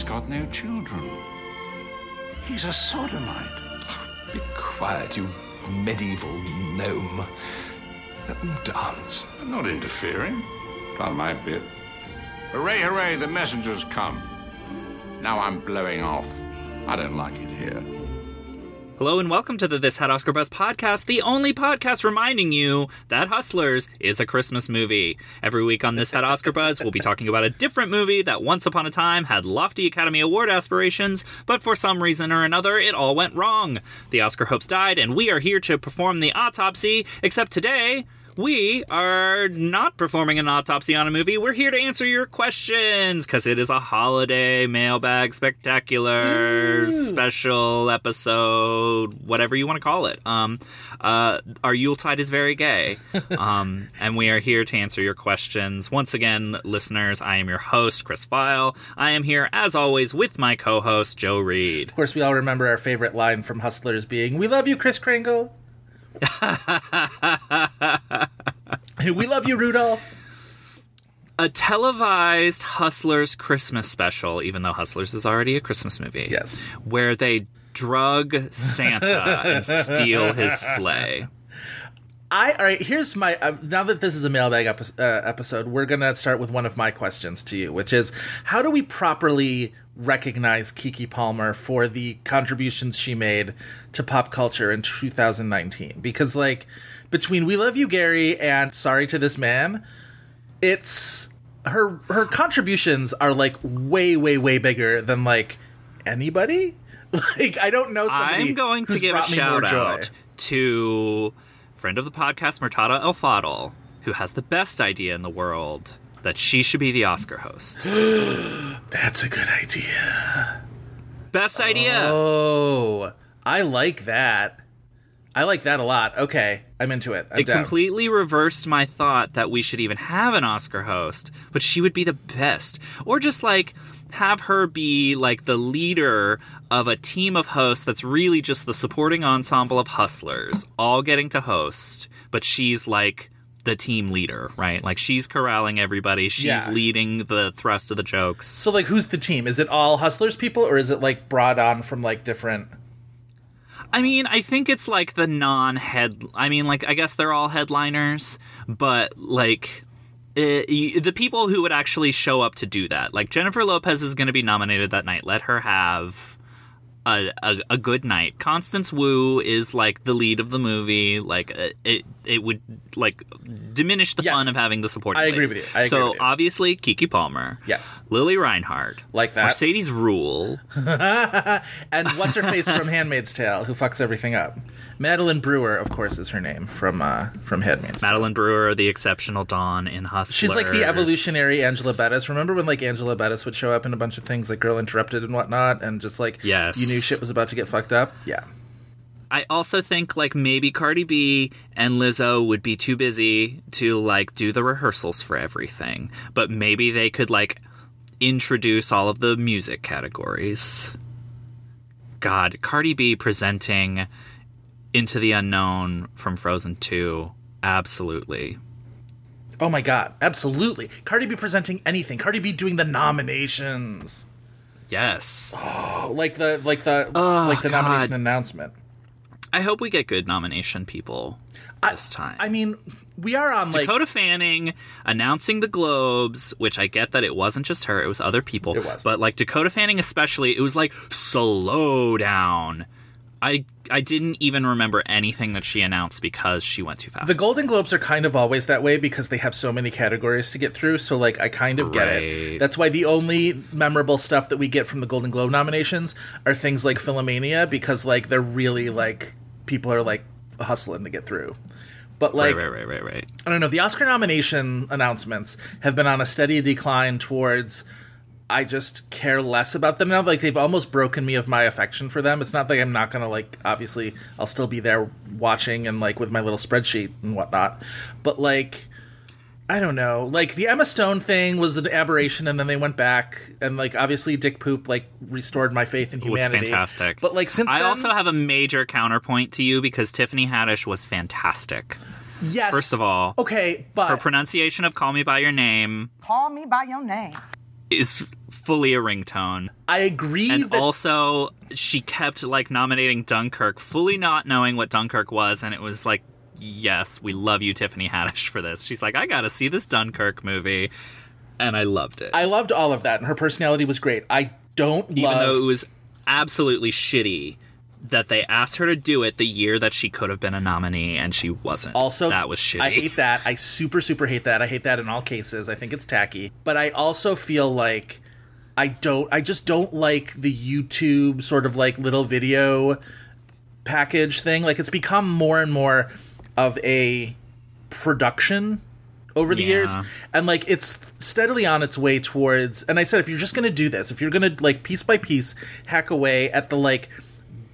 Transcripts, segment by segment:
He's got no children. He's a sodomite. Be quiet, you medieval gnome. Let them dance. I'm not interfering. Done my bit. Hooray, hooray, the messenger's come. Now I'm blowing off. I don't like it here. Hello and welcome to the This Had Oscar Buzz podcast, the only podcast reminding you that Hustlers is a Christmas movie. Every week on This Had Oscar Buzz, we'll be talking about a different movie that once upon a time had lofty Academy Award aspirations, but for some reason or another, it all went wrong. The Oscar hopes died, and we are here to perform the autopsy, except today, we are not performing an autopsy on a movie. We're here to answer your questions because it is a holiday mailbag spectacular special episode, whatever you want to call it. Um, uh, our Yuletide is very gay, um, and we are here to answer your questions. Once again, listeners, I am your host, Chris Feil. I am here as always with my co-host Joe Reed. Of course, we all remember our favorite line from Hustlers being, We love you, Chris Kringle. we love you, Rudolph. a televised Hustlers Christmas special, even though Hustlers is already a Christmas movie. Yes. Where they drug Santa and steal his sleigh. I all right. Here's my uh, now that this is a mailbag epi- uh, episode, we're gonna start with one of my questions to you, which is how do we properly recognize Keke Palmer for the contributions she made to pop culture in 2019? Because like between We Love You, Gary, and Sorry to This Man, it's her her contributions are like way way way bigger than like anybody. Like I don't know somebody. I'm going to give a brought me more shout out to friend of the podcast, Murtada El Fadl, who has the best idea in the world that she should be the Oscar host. That's a good idea. Best idea. Oh, I like that. I like that a lot. Okay, I'm into it. I'm it down. completely reversed my thought that we should even have an Oscar host, but she would be the best. Or just like have her be like the leader of a team of hosts that's really just the supporting ensemble of hustlers, all getting to host, but she's like the team leader, right? Like she's corralling everybody, she's Yeah. leading the thrust of the jokes. so, like, who's the team? Is it all Hustlers people, or is it like brought on from like different? I mean, I think it's like the non-head. I mean, like I guess they're all headliners, but like uh, y- the people who would actually show up to do that, like Jennifer Lopez is going to be nominated that night. Let her have a, a a good night. Constance Wu is like the lead of the movie. Like uh, it it would like diminish the Yes. fun of having the supporting. I agree leads. with you. I so with you. obviously Keke Palmer, Yes, Lili Reinhart, Like that. Mercedes Ruehl. and what's her face from Handmaid's Tale, who fucks everything up? Madeline Brewer, of course, is her name from uh from Handmaid's. Tale. Madeline Brewer, the exceptional Dawn in Hustlers. She's like the evolutionary Angela Bettis. Remember when like Angela Bettis would show up in a bunch of things like Girl Interrupted and whatnot, and just like Yes. you knew shit was about to get fucked up. Yeah, I also think like maybe Cardi B and Lizzo would be too busy to like do the rehearsals for everything, but maybe they could like introduce all of the music categories. God, Cardi B presenting Into the Unknown from Frozen 2. Absolutely. Oh my god, absolutely. Cardi B presenting anything. Cardi B doing the nominations. Yes. Oh, like the like the Oh, like the God. nomination announcement. I hope we get good nomination people this time. I mean, we are on like Dakota Fanning announcing the Globes, which I get that it wasn't just her, it was other people. It was. But like Dakota Fanning especially, it was like slow down. I I didn't even remember anything that she announced because she went too fast. the Golden Globes are kind of always that way because they have so many categories to get through. So like I kind of get it. That's why the only memorable stuff that we get from the Golden Globe nominations are things like Philomania because like they're really like people are like hustling to get through. But like right, right, right, right, right. I don't know. The Oscar nomination announcements have been on a steady decline towards I just care less about them now. Like they've almost broken me of my affection for them. It's not like I'm not gonna like. Obviously, I'll still be there watching and like with my little spreadsheet and whatnot. But like, I don't know. Like the Emma Stone thing was an aberration, and then they went back, and like obviously Dick Poop like restored my faith in It was fantastic. But like since I then, also have a major counterpoint to you because Tiffany Haddish was fantastic. yes. First of all, okay, but her pronunciation of "Call Me by Your Name" Call me by your name. Is fully a ringtone. I agree And that also, she kept like nominating Dunkirk, fully not knowing what Dunkirk was, and it was like, yes, we love you, Tiffany Haddish, for this. She's like, I gotta see this Dunkirk movie, and I loved it, I loved all of that, and her personality was great. I don't even love though it was absolutely shitty that they asked her to do it the year that she could have been a nominee and she wasn't. Also, that was shitty. I hate that. I super, super hate that. I hate that in all cases. I think it's tacky. But I also feel like I don't. I just don't like the YouTube sort of like little video package thing. Like it's become more and more of a production over the Yeah. years and like it's steadily on its way towards and i said if you're just gonna do this if you're gonna like piece by piece hack away at the like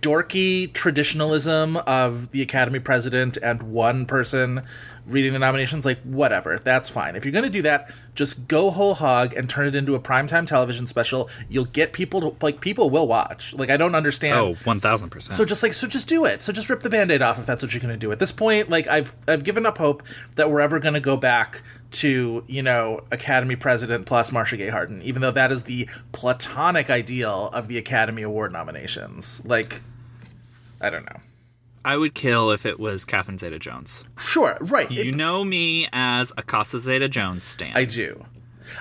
dorky traditionalism of the academy president and one person reading the nominations like whatever that's fine if you're gonna do that just go whole hog and turn it into a primetime television special you'll get people to like people will watch like i don't understand oh, 1000%. so just like so just do it. So just rip the band-aid off if that's what you're gonna do. At this point, like I've I've given up hope that we're ever gonna go back to, you know, Academy President plus Marcia Gay Harden, even though that is the platonic ideal of the Academy Award nominations. Like I don't know. I would kill if it was Catherine Zeta Jones. Sure, right. You it- know me as a Casa Zeta Jones stan. I do.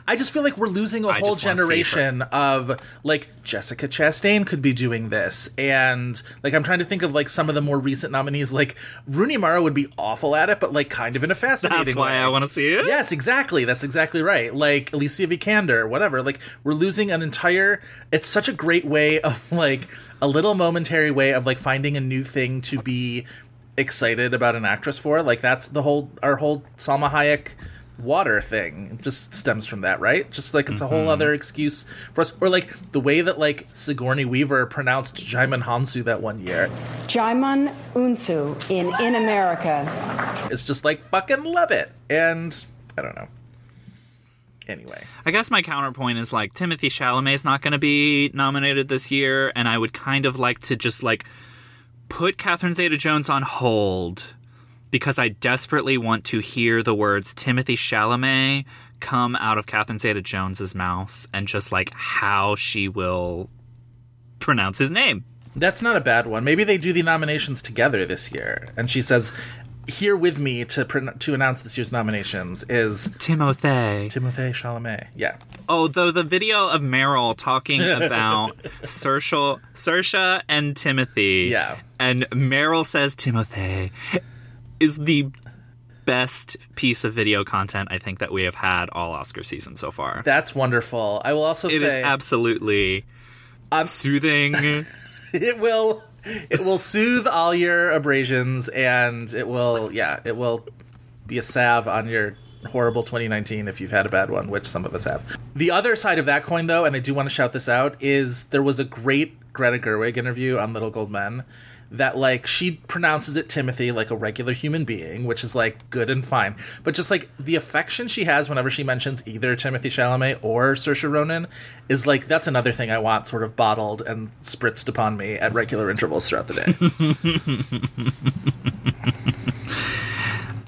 I just feel like we're losing a I whole just wanna see her. generation of like Jessica Chastain could be doing this, and like I'm trying to think of like some of the more recent nominees. Like Rooney Mara would be awful at it, but like kind of in a fascinating. Way. That's why way. I want to see it. Yes, exactly. That's exactly right. Like Alicia Vikander, whatever. Like we're losing an entire. It's such a great way of like a little momentary way of like finding a new thing to be excited about an actress for. Like that's the whole our whole Salma Hayek water thing It just stems from that, right? Just like it's a whole mm-hmm. other excuse for us, or like the way that like Sigourney Weaver pronounced Jaimin Hansu that one year. Jaimun Unsu in In America. It's just like fucking love it, and I don't know. Anyway. I guess my counterpoint is like Timothy Chalamet is not going to be nominated this year, and I would kind of like to just like put Catherine Zeta-Jones on hold because I desperately want to hear the words Timothy Chalamet come out of Catherine Zeta-Jones's mouth and just like how she will pronounce his name. That's not a bad one. Maybe they do the nominations together this year, and she says, "Here with me to to announce this year's nominations is Timothy. Timothée Chalamet." Yeah, Oh, though the video of Meryl talking about Saoirse and Timothy. Yeah. And Meryl says Timothy is the best piece of video content I think that we have had all Oscar season so far. that's wonderful. I will also say It is absolutely soothing. it will it will soothe all your abrasions, and it will yeah, it will be a salve on your horrible 2019 if you've had a bad one, which some of us have. The other side of that coin, though, and I do want to shout this out, is there was a great Greta Gerwig interview on Little Gold Men that like she pronounces it Timothy like a regular human being, which is like good and fine. But just like the affection she has whenever she mentions either Timothy Chalamet or Saoirse Ronan is like that's another thing I want sort of bottled and spritzed upon me at regular intervals throughout the day.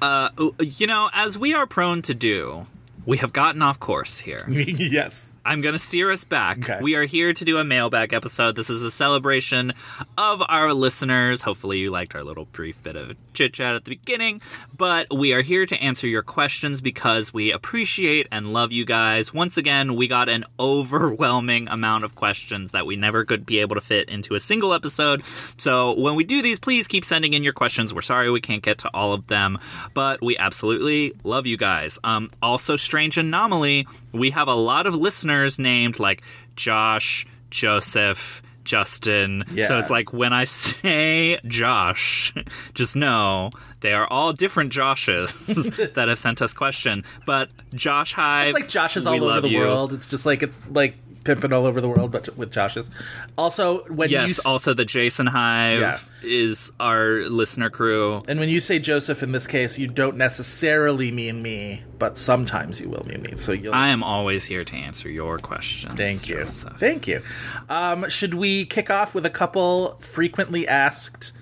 uh, you know, as we are prone to do, we have gotten off course here. yes. I'm going to steer us back. Okay. We are here to do a mailbag episode. This is a celebration of our listeners. Hopefully, you liked our little brief bit of chit chat at the beginning. But we are here to answer your questions because we appreciate and love you guys. Once again, we got an overwhelming amount of questions that we never could be able to fit into a single episode. So, when we do these, please keep sending in your questions. We're sorry we can't get to all of them, but we absolutely love you guys. Um, also, strange anomaly, we have a lot of listeners named like Josh, Joseph, Justin. Yeah. So it's like when I say Josh, just know they are all different Joshes that have sent us question. But Josh Hive, It's like Josh is all over the you. world. It's just like it's like pimping all over the world, but with Josh's. Also, when you Yes, s- also the Jason Hive Yeah. is our listener crew. and when you say Joseph in this case, you don't necessarily mean me, but sometimes you will mean me. So you'll. I am always here to answer your questions. Thank you. Joseph. Thank you. Um, should we kick off with a couple frequently asked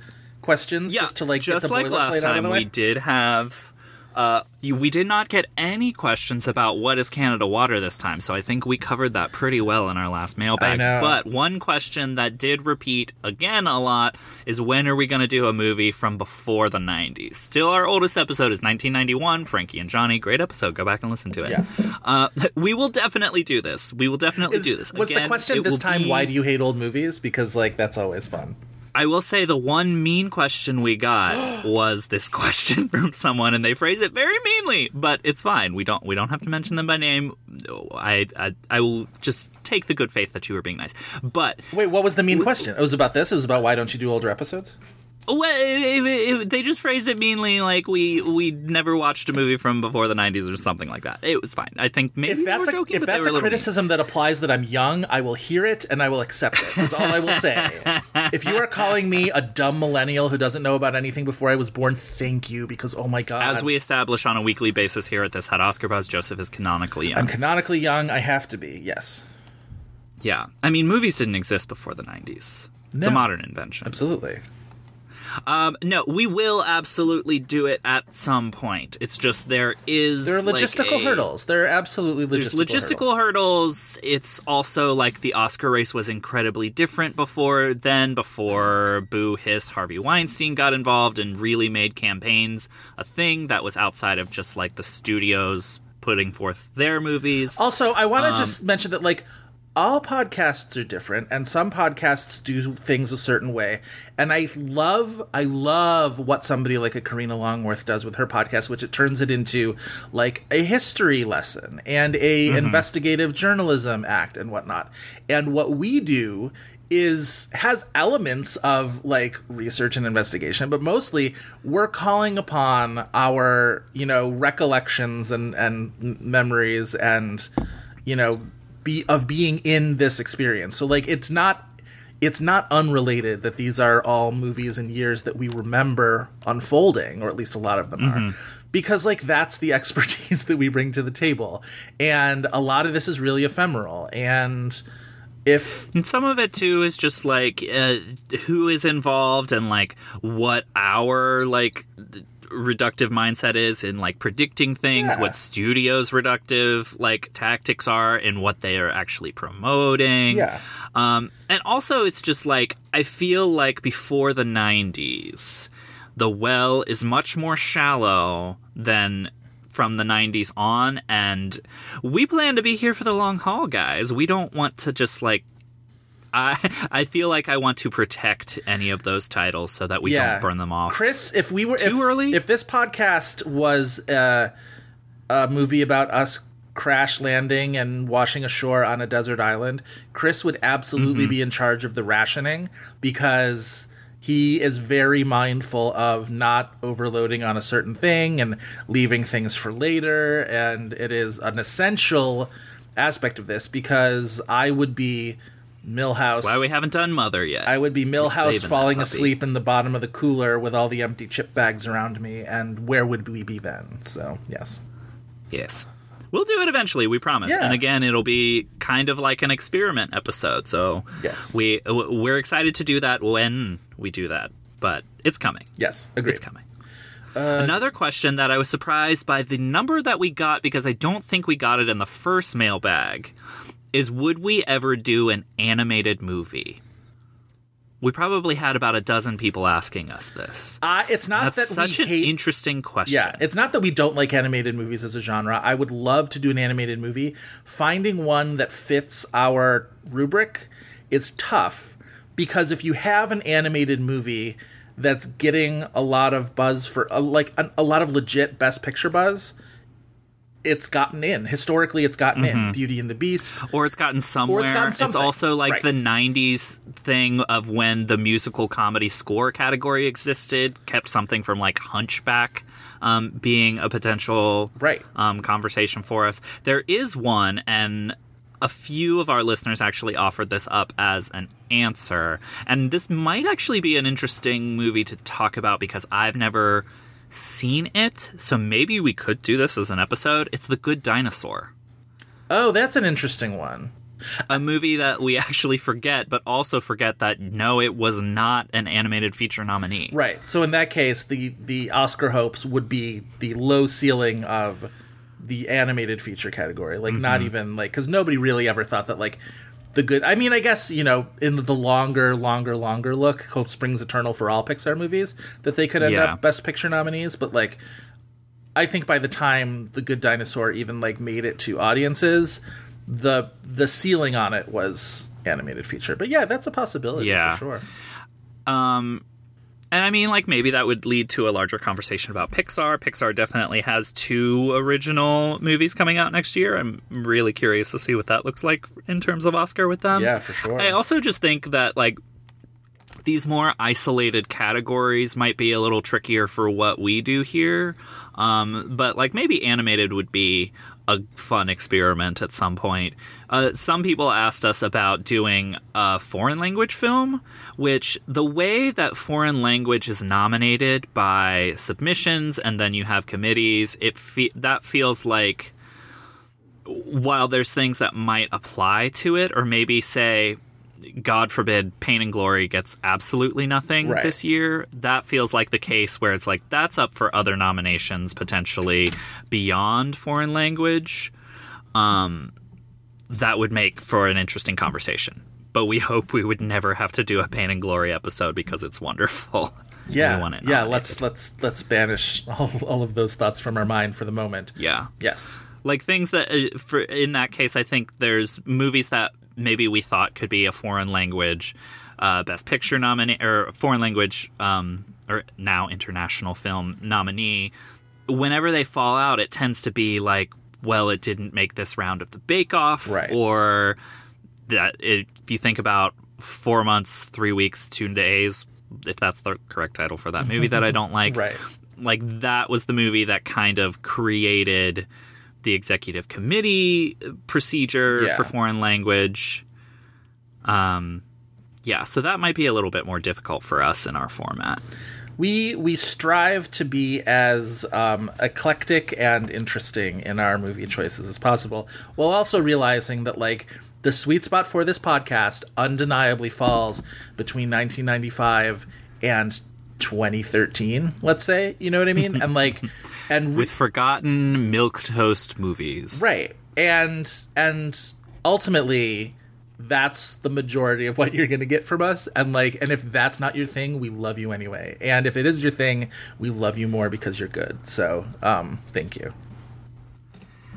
questions Yeah, just to like just like last time, we did have. Uh, you, we did not get any questions about what is Canada water this time, so I think we covered that pretty well in our last mailbag. know. But one question that did repeat again a lot is when are we going to do a movie from before the 90s? Still, our oldest episode is 1991, Frankie and Johnny. Great episode. Go back and listen to it. Yeah. Uh, we will definitely do this. We will definitely Is- do this. was the question this time be- why do you hate old movies? Because like that's always fun. I will say the one mean question we got was this question from someone, and they phrase it very meanly, but it's fine. We don't we don't have to mention them by name. I I, I will just take the good faith that you were being nice. But Wait, what was the mean question? It was about this. It was about why don't you do older episodes? Well, they just phrased it meanly, like we we never watched a movie from before the '90s or something like that. It was fine. I think maybe If that's a, joking, if that's a little mean. criticism that applies that I'm young, I will hear it and I will accept it. That's all I will say. if you are calling me a dumb millennial who doesn't know about anything before I was born, thank you because oh my god. As we establish on a weekly basis here at this Had Oscar Buzz, Joseph is canonically young. I'm canonically young, I have to be. Yes. yeah, I mean, movies didn't exist before the '90s. It's a modern invention. Absolutely. Um, no, we will absolutely do it at some point. It's just there is There are like, logistical a- hurdles. There are absolutely logistical hurdles. Logistical, logistical hurdles. It's also like the Oscar race was incredibly different before then. Before Boo Hiss Harvey Weinstein got involved and really made campaigns a thing that was outside of just like the studios putting forth their movies. Also, I want to Um, just mention that like all podcasts are different and some podcasts do things a certain way. And I love I love what somebody like a Karina Longworth does with her podcast which it turns it into like a history lesson and a Mm-hmm. investigative journalism act and whatnot. And what we do is has elements of like research and investigation but mostly we're calling upon our you know recollections and and memories and you know be of being in this experience. So like it's not it's not unrelated that these are all movies and years that we remember unfolding or at least a lot of them are. Because like that's the expertise that we bring to the table. And a lot of this is really ephemeral. And if And some of it too is just like uh, who is involved and like what our like reductive mindset is in like predicting things, Yeah. what studios' reductive like tactics are, and what they are actually promoting. Yeah. Um, and also, it's just like I feel like before the '90s, the well is much more shallow than from the 90s on and we plan to be here for the long haul guys we don't want to just like i i feel like i want to protect any of those titles so that we don't burn them off Chris, if we were Too if, early? if this podcast was uh, a movie about us crash landing and washing ashore on a desert island, Chris would absolutely Mm-hmm. be in charge of the rationing because he is very mindful of not overloading on a certain thing and leaving things for later and it is an essential aspect of this because I would be Milhouse why we haven't done mother yet I would be Milhouse falling asleep in the bottom of the cooler with all the empty chip bags around me, and where would we be then? So, yes. Yes. We'll do it eventually, we promise. Yeah. And again, it'll be kind of like an experiment episode. So Yes. we we're excited to do that when we do that, but it's coming. Yes, agreed. It's coming. Another question that I was surprised by the number that we got because I don't think we got it in the first mailbag is would we ever do an animated movie? We probably had about a dozen people asking us this. Uh, it's not That's that such an hate. interesting question. yeah, it's not that we don't like animated movies as a genre. I would love to do an animated movie. Finding one that fits our rubric is tough because if you have an animated movie that's getting a lot of buzz for uh, like a, a lot of legit best picture buzz, it's gotten in. Historically, it's gotten in. Beauty and the Beast. or it's gotten somewhere. gotten something. It's also like Right. the '90s thing of when the musical comedy score category existed, kept something from like Hunchback um, being a potential Right. um, conversation for us. There is one, and a few of our listeners actually offered this up as an answer, and this might actually be an interesting movie to talk about because I've never seen it. So maybe we could do this as an episode. It's The Good Dinosaur Oh, that's an interesting one. a movie that we actually forget, but also forget that no, it was not an animated feature nominee. Right. So in that case, the the Oscar hopes would be the low ceiling of the animated feature category. Like not Mm-hmm. even like because nobody really ever thought that like the good. I mean, I guess you know in the longer, longer, longer look, Hope Springs Eternal for all Pixar movies that they could end Yeah. up Best Picture nominees. But like, I think by the time the Good Dinosaur even like made it to audiences, the the ceiling on it was animated feature. But yeah, that's a possibility Yeah. for sure. Um, And I mean, like, maybe that would lead to a larger conversation about Pixar. Pixar definitely has two original movies coming out next year. I'm really curious to see what that looks like in terms of Oscar with them. Yeah, for sure. I also just think that, like, these more isolated categories might be a little trickier for what we do here. Um, but like maybe animated would be a fun experiment at some point. Uh, some people asked us about doing a foreign language film, which the way that foreign language is nominated by submissions and then you have committees, it fe- that feels like while there's things that might apply to it, or maybe say, God forbid, Pain and Glory gets absolutely nothing Right. this year, that feels like the case where it's like that's up for other nominations potentially beyond foreign language. Um, that would make for an interesting conversation. But we hope we would never have to do a Pain and Glory episode because it's wonderful. Yeah, We want it yeah. nominated. Let's let's let's banish all, all of those thoughts from our mind for the moment. yeah. Yes. like things that uh, for in that case i think there's movies that maybe we thought could be a foreign language uh, best picture nominee or foreign language um, or now international film nominee whenever they fall out it tends to be like well it didn't make this round of the bake off Right. or that it, if you think about four months three weeks two days if that's the correct title for that movie that i don't like Right. like that was the movie that kind of created the executive committee procedure Yeah. for foreign language. Um, yeah, so that might be a little bit more difficult for us in our format. We we strive to be as um, eclectic and interesting in our movie choices as possible, while also realizing that like the sweet spot for this podcast undeniably falls between 1995 and 2013. Let's say, you know what I mean? And like, and With forgotten milk toast movies. Right. And and ultimately that's the majority of what you're going to get from us and like and if that's not your thing, we love you anyway. And if it is your thing, we love you more because you're good. So, um thank you.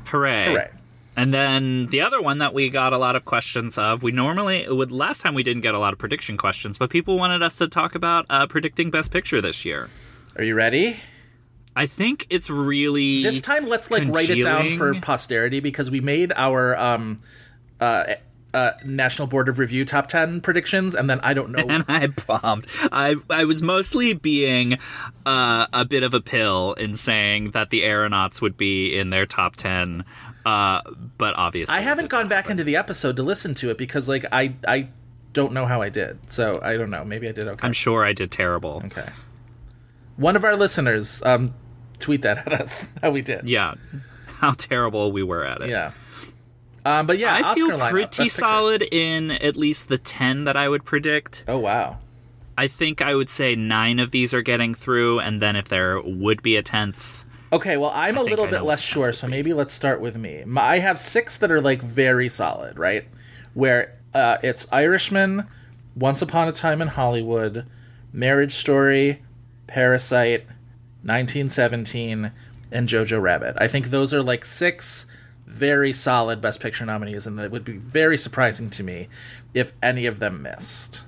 Hooray. Hooray. And then the other one that we got a lot of questions of, we normally would last time we didn't get a lot of prediction questions, but people wanted us to talk about uh, predicting best picture this year. Are you ready? I think it's really This time let's like write it down for posterity because we made our um uh uh, National Board of Review top 10 predictions, and then I don't know. and I bombed. I I was mostly being uh, a bit of a pill in saying that the aeronauts would be in their top ten, uh, but obviously I haven't gone back happen. into the episode to listen to it because, like, I I don't know how I did. So I don't know. Maybe I did okay. I'm sure I did terrible. Okay. One of our listeners um tweet that at us how we did. Yeah, how terrible we were at it. Yeah. Um, but yeah, I Oscar feel pretty solid in at least the ten that I would predict. Oh wow. I think I would say nine of these are getting through, and then if there would be a tenth, Okay, well, I'm a little I bit less sure, so maybe let's start with me. My, I have six that are like very solid, right? Where uh, it's Irishman, Once Upon a Time in Hollywood, Marriage Story, Parasite, 1917, and Jojo Rabbit. I think those are like six very solid Best Picture nominees, and it would be very surprising to me if any of them missed.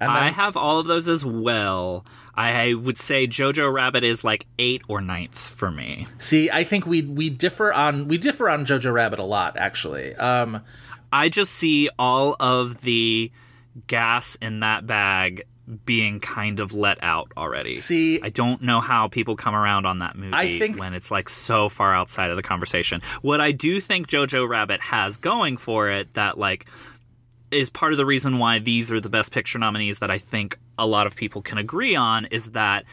And I have all of those as well. I would say Jojo Rabbit is like eight or ninth for me. See, I think we we differ on we differ on Jojo Rabbit a lot, actually. Um, I just see all of the gas in that bag being kind of let out already. See- I don't know how people come around on that movie I think- when it's like so far outside of the conversation. What I do think Jojo Rabbit has going for it that like is part of the reason why these are the best picture nominees that I think a lot of people can agree on is that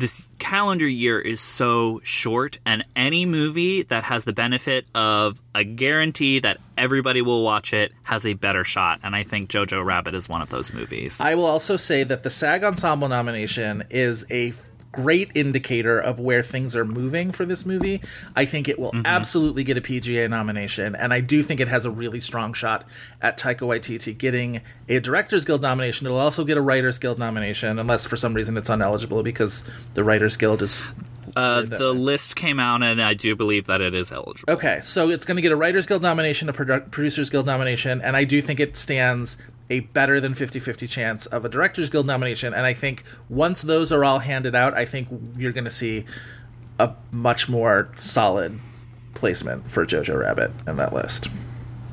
this calendar year is so short and any movie that has the benefit of a guarantee that everybody will watch it has a better shot and I think Jojo Rabbit is one of those movies. I will also say that the SAG Ensemble nomination is a great indicator of where things are moving for this movie. I think it will absolutely get a PGA nomination, and I do think it has a really strong shot at Taika Waititi getting a Directors Guild nomination. It'll also get a Writers Guild nomination, unless for some reason it's ineligible because the Writers Guild is uh, the list came out and I do believe that it is eligible. Okay, so it's going to get a Writers Guild nomination, a Produ- Producers Guild nomination, and I do think it stands a better than 50 50 chance of a Directors Guild nomination. And I think once those are all handed out, I think you're going to see a much more solid placement for Jojo Rabbit in that list.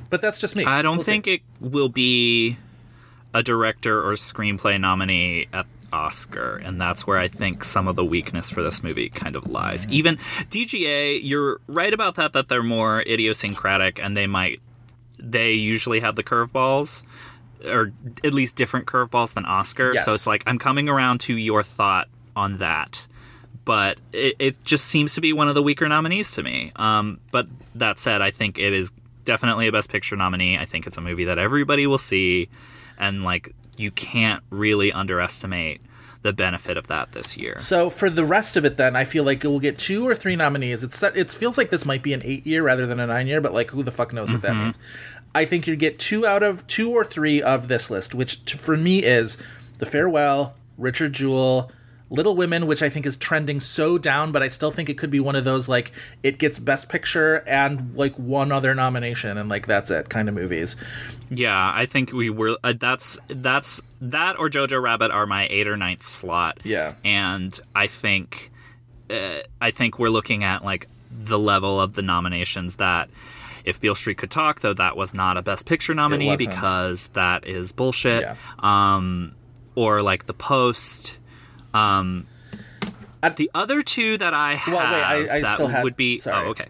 But that's just me. I don't We'll see. think it will be a director or screenplay nominee at Oscar, and that's where I think some of the weakness for this movie kind of lies. Even DGA, you're right about that that they're more idiosyncratic and they might they usually have the curveballs or at least different curveballs than Oscar. Yes. So it's like I'm coming around to your thought on that. But it, it just seems to be one of the weaker nominees to me. Um, but that said, I think it is definitely a Best Picture nominee. I think it's a movie that everybody will see, and like you can't really underestimate the benefit of that this year. So for the rest of it, then I feel like it will get two or three nominees. It's it feels like this might be an eight year rather than a nine year, but like who the fuck knows what that means? I think you get two out of two or three of this list, which t- for me is The Farewell, Richard Jewell, Little Women, which I think is trending so down, but I still think it could be one of those like it gets Best Picture and like one other nomination, and like that's it kind of movies. Yeah, I think we were. Uh, that's that's that or Jojo Rabbit are my eight or ninth slot. Yeah. and I think uh, I think we're looking at like the level of the nominations that. If Beale Street Could Talk, though, that was not a Best Picture nominee because that is bullshit. Yeah. Um, or like The Post. Um, At- the other two that I have Well, wait, I- I that had- would be. sorry. Oh, okay.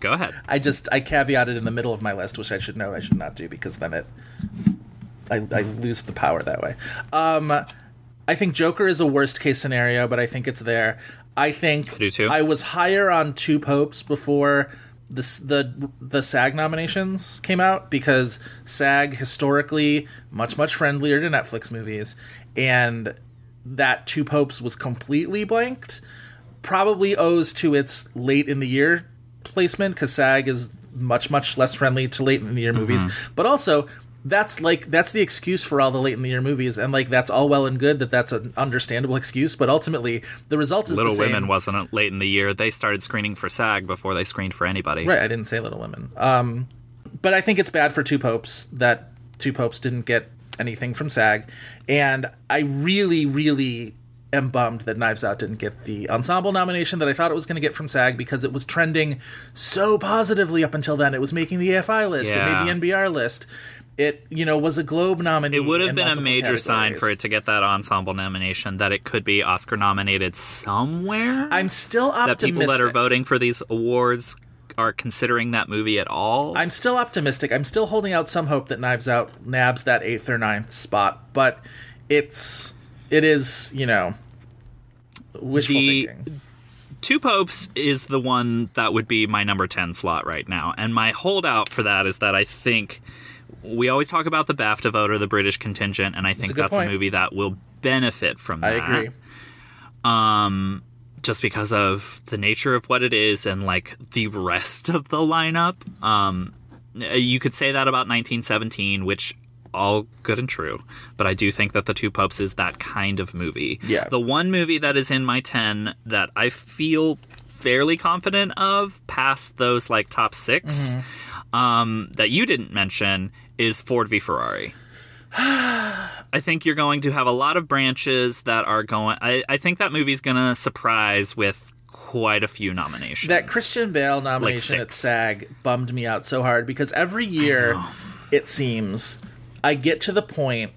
Go ahead. I just I caveated in the middle of my list, which I should know I should not do because then it I, I lose the power that way. Um, I think Joker is a worst case scenario, but I think it's there. I think I do too. I was higher on Two Popes before the the the SAG nominations came out because SAG historically much much friendlier to Netflix movies, and that Two Popes was completely blanked probably owes to its late in the year placement because SAG is much much less friendly to late in the year movies. Mm-hmm. But also, that's like that's the excuse for all the late in the year movies, and like that's all well and good that that's an understandable excuse. But ultimately, the result is Little the same. Women wasn't late in the year. They started screening for SAG before they screened for anybody. Right, I didn't say Little Women. Um, but I think it's bad for Two Popes that Two Popes didn't get anything from SAG, and I really, really am bummed that Knives Out didn't get the ensemble nomination that I thought it was going to get from SAG because it was trending so positively up until then. It was making the AFI list, Yeah. it made the NBR list. It you know was a Globe nominee. It would have been a major sign for it to get that ensemble nomination that it could be Oscar nominated somewhere. I'm still optimistic that people that are voting for these awards are considering that movie at all. I'm still optimistic. I'm still holding out some hope that Knives Out nabs that eighth or ninth spot, but it's it is you know wishful The- thinking. Two Popes is the one that would be my number 10 slot right now. And my holdout for that is that I think we always talk about the BAFTA vote or the British contingent, and I think good that's a movie that will benefit from that. I agree. um just because of the nature of what it is and like the rest of the lineup um you could say that about 1917 which all good and true but i do think that the two popes is that kind of movie Yeah. the one movie that is in my 10 that i feel fairly confident of past those like top 6 um that you didn't mention is ford v ferrari I think you're going to have a lot of branches that are going. I, I think that movie's going to surprise with quite a few nominations. That Christian Bale nomination at. SAG bummed me out so hard because every year, it seems, I get to the point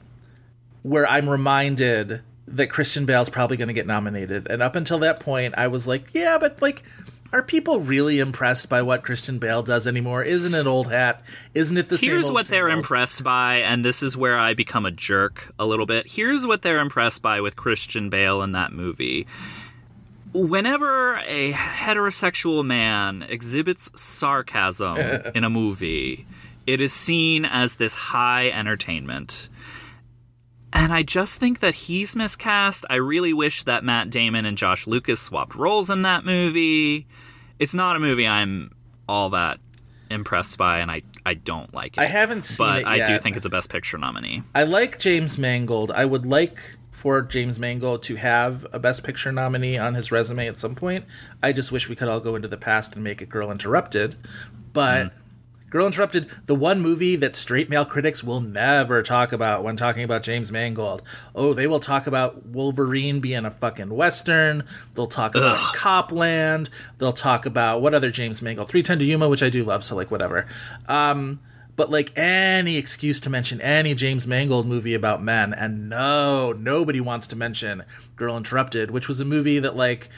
where I'm reminded that Christian Bale's probably going to get nominated. And up until that point, I was like, yeah, but like, are people really impressed by what Christian Bale does anymore? Isn't it old hat? Isn't it the same Here's what they're old? impressed by, and this is where I become a jerk a little bit. Here's what they're impressed by with Christian Bale in that movie. Whenever a heterosexual man exhibits sarcasm in a movie, it is seen as this high entertainment. And I just think that he's miscast. I really wish that Matt Damon and Josh Lucas swapped roles in that movie. It's not a movie I'm all that impressed by, and I, I don't like it. I haven't seen but it but I do think it's a Best Picture nominee. I like James Mangold. I would like for James Mangold to have a Best Picture nominee on his resume at some point. I just wish we could all go into the past and make it Girl Interrupted. But mm. Girl Interrupted, the one movie that straight male critics will never talk about when talking about James Mangold. Oh, they will talk about Wolverine being a fucking Western. They'll talk about Copland. They'll talk about what other James Mangold? 310 to Yuma, which I do love, so like whatever. Um, but like any excuse to mention any James Mangold movie about men, and no, nobody wants to mention Girl Interrupted, which was a movie that like,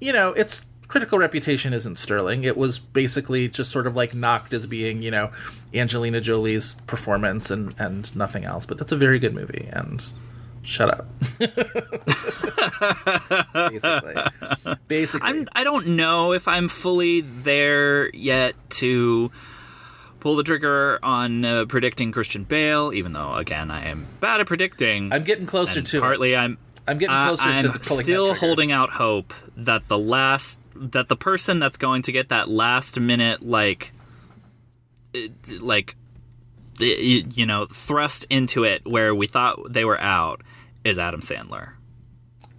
you know, its critical reputation isn't sterling. It was basically just sort of like knocked as being, you know, Angelina Jolie's performance and and nothing else. But that's a very good movie, and shut up. basically, basically, I'm I don't know if I'm fully there yet to pull the trigger on uh, predicting Christian Bale, even though again I am bad at predicting. I'm getting closer to it. partly I'm I'm getting uh, closer to I'm the pulling still holding out hope that the last that the person that's going to get that last minute like like you know thrust into it where we thought they were out is Adam Sandler.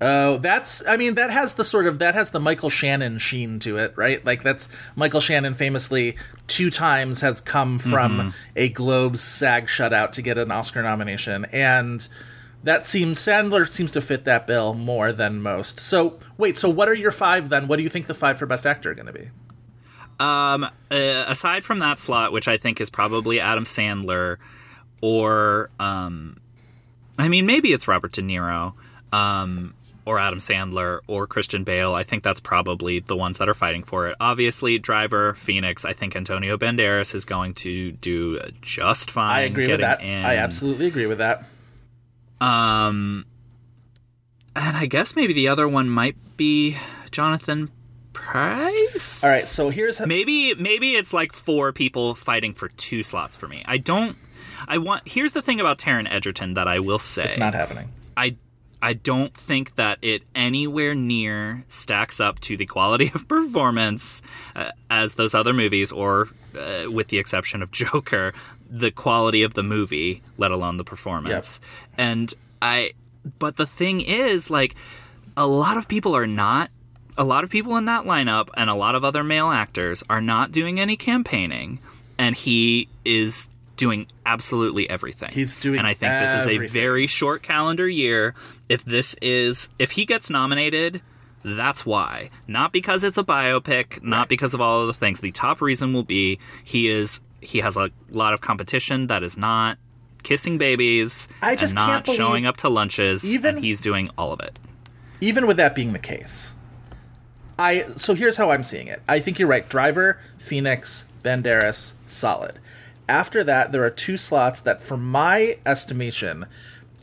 Oh, that's I mean that has the sort of that has the Michael Shannon sheen to it, right? Like that's Michael Shannon famously two times has come from Mm-hmm. a Globe SAG shutout to get an Oscar nomination and that seems Sandler seems to fit that bill more than most. So, wait, so what are your 5 then? What do you think the 5 for best actor are going to be? Um, uh, aside from that slot, which I think is probably Adam Sandler, or um, I mean maybe it's Robert De Niro, um, or Adam Sandler, or Christian Bale. I think that's probably the ones that are fighting for it. Obviously, Driver, Phoenix. I think Antonio Banderas is going to do just fine. I agree with that. In. I absolutely agree with that. Um, and I guess maybe the other one might be Jonathan Pryce. All right, so here's how- Maybe maybe it's like four people fighting for two slots for me. I don't. I want. Here's the thing about Taron Egerton that I will say. it's not happening. I I don't think that it anywhere near stacks up to the quality of performance uh, as those other movies, or uh, with the exception of Joker, the quality of the movie, let alone the performance. And I, but the thing is, like, a lot of people are not. A lot of people in that lineup and a lot of other male actors are not doing any campaigning, and he is doing absolutely everything. He's doing and I think this is a very short calendar year. If this is if he gets nominated, that's why. Not because it's a biopic, not because of all of the things. The top reason will be he is he has a lot of competition that is not kissing babies I just and not can't believe showing up to lunches even- and he's doing all of it. even with that being the case, I so here's how I'm seeing it. I think you're right. Driver, Phoenix, Banderas, solid. After that, there are two slots that, for my estimation,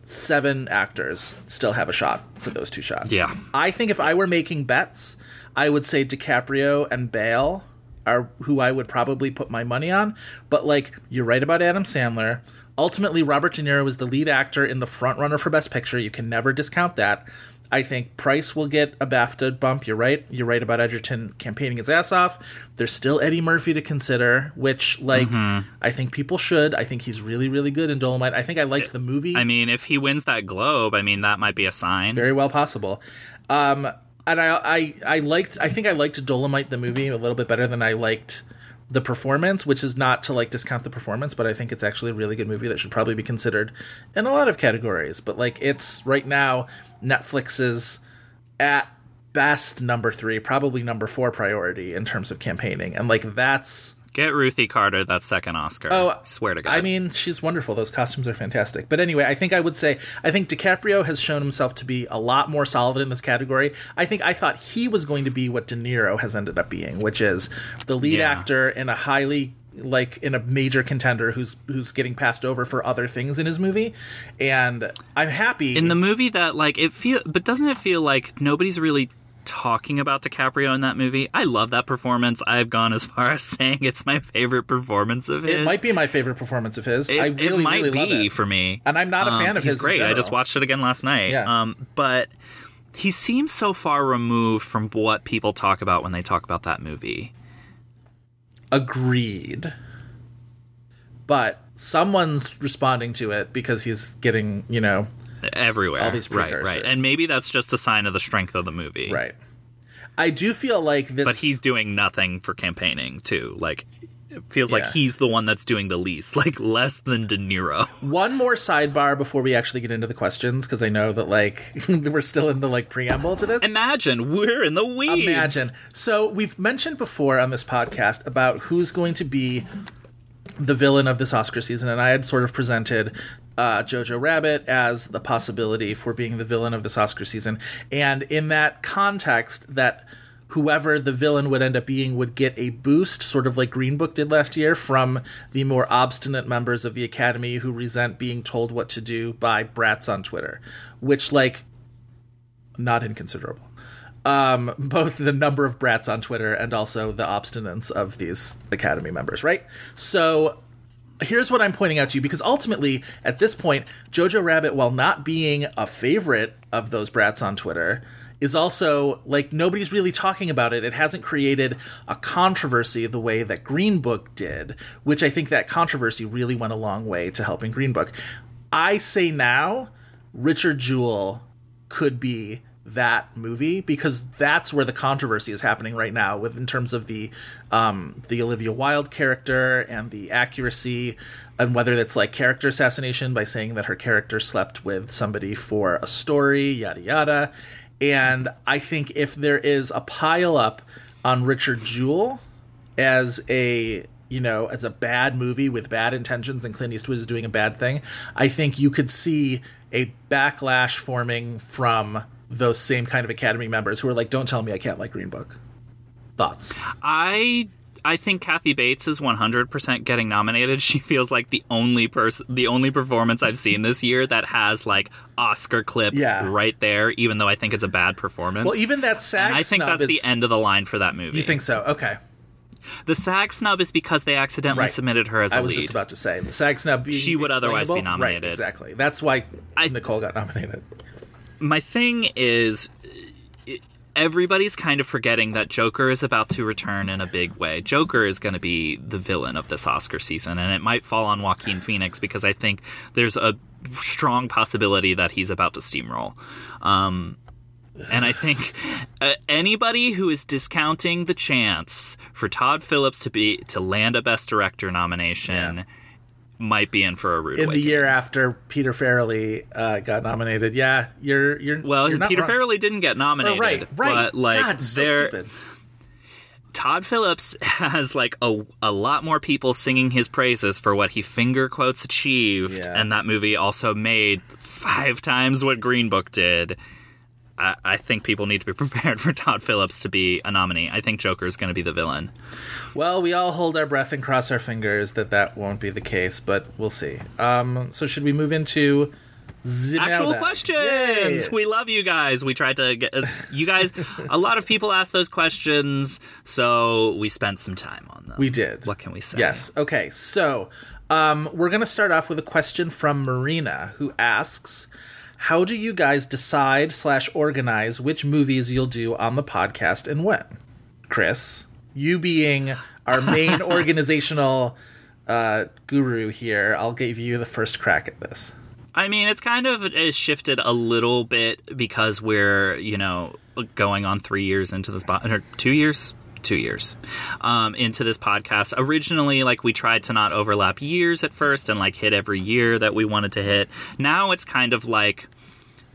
seven actors still have a shot for those two shots. Yeah. I think if I were making bets, I would say DiCaprio and Bale are who I would probably put my money on. But like you're right about Adam Sandler. Ultimately, Robert De Niro is the lead actor in the front runner for Best Picture. You can never discount that. I think Pryce will get a BAFTA bump. You're right. You're right about Egerton campaigning his ass off. There's still Eddie Murphy to consider, which like I think people should. I think he's really, really good in Dolemite. I think I liked the movie. I mean, if he wins that Globe, I mean that might be a sign. Very well possible. Um, and I, I, I liked. I think I liked Dolemite the movie a little bit better than I liked the performance, which is not to like discount the performance, but I think it's actually a really good movie that should probably be considered in a lot of categories. But like it's right now Netflix's at best number three, probably number four priority in terms of campaigning, and like that's Get Ruthie Carter that second Oscar. Oh, I swear to God. I mean, she's wonderful. Those costumes are fantastic. But anyway, I think I would say I think DiCaprio has shown himself to be a lot more solid in this category. I think I thought he was going to be what De Niro has ended up being, which is the lead Yeah. actor in a highly like in a major contender who's who's getting passed over for other things in his movie. And I'm happy in the movie that like it feel, but doesn't it feel like nobody's really talking about DiCaprio in that movie? I love that performance. I've gone as far as saying it's my favorite performance of his. it might be my favorite performance of his. It, I it might really love be it. for me. And I'm not a Um, fan of he's his great. I just watched it again last night. Yeah. Um, but he seems so far removed from what people talk about when they talk about that movie. Agreed. But someone's responding to it because he's getting, you know, Everywhere, All these right, right, and maybe that's just a sign of the strength of the movie, right. I do feel like this But he's doing nothing for campaigning too. Like, it feels like he's the one that's doing the least, like less than De Niro. one more sidebar before we actually get into the questions because I know that like we're still in the like preamble to this. Imagine we're in the weeds. Imagine. So we've mentioned before on this podcast about who's going to be the villain of this Oscar season, and I had sort of presented uh, Jojo Rabbit as the possibility for being the villain of this Oscar season, and in that context, that whoever the villain would end up being would get a boost, sort of like Green Book did last year, from the more obstinate members of the Academy who resent being told what to do by brats on Twitter, which like not inconsiderable um, both the number of brats on Twitter and also the obstinance of these Academy members, right? So here's what I'm pointing out to you because ultimately, at this point, Jojo Rabbit, while not being a favorite of those brats on Twitter, is also like nobody's really talking about it. It hasn't created a controversy the way that Green Book did, which I think that controversy really went a long way to helping Green Book. I say now, Richard Jewell could be that movie because that's where the controversy is happening right now with in terms of the um the Olivia Wilde character and the accuracy and whether it's like character assassination by saying that her character slept with somebody for a story yada yada. And I think if there is a pile up on Richard Jewell as a you know as a bad movie with bad intentions and Clint Eastwood is doing a bad thing, I think you could see a backlash forming from those same kind of Academy members who are like, "Don't tell me I can't like Green Book." Thoughts? I I think Kathy Bates is 100% getting nominated. She feels like the only person, the only performance I've seen this year that has like Oscar clip Yeah. right there. Even though I think it's a bad performance. Well, even that SAG and I think that's the end of the line for that movie. You think so? Okay, the SAG snub is because they accidentally Right. submitted her as a lead. I was lead. just about to say the SAG snub. Being She would otherwise be nominated. Right, exactly. That's why I- Nicole got nominated. My thing is. Everybody's kind of forgetting that Joker is about to return in a big way. Joker is going to be the villain of this Oscar season, and it might fall on Joaquin Phoenix because I think there's a strong possibility that he's about to steamroll. Um, and I think uh, anybody who is discounting the chance for Todd Phillips to be to land a Best Director nomination Yeah. Might be in for a rude In the year after Peter Farrelly uh, got nominated, yeah, you're you're Well, you're Peter. Farrelly didn't get Oh, nominated, right, right. But like, God, so stupid. Todd Phillips has like a, a lot more people singing his praises for what he finger quotes achieved, Yeah. and that movie also made five times what Green Book did. I, I think people need to be prepared for Todd Phillips to be a nominee. I think Joker is going to be the villain. Well, we all hold our breath and cross our fingers that that won't be the case, but we'll see. Um, so should we move into Actual questions. Yay! We love you guys. We tried to get uh, you guys. a lot of people asked those questions, so we spent some time on them. We did. What can we say? Yes. Okay. So um, we're going to start off with a question from Marina, who asks, "How do you guys decide slash organize which movies you'll do on the podcast and when?" Chris, you being our main organizational uh, guru here, I'll give you the first crack at this. I mean, it's kind of uh, shifted a little bit because we're, you know, going on three years into this, bo- or two years, two years um, into this podcast. Originally, like we tried to not overlap years at first and like hit every year that we wanted to hit. Now it's kind of like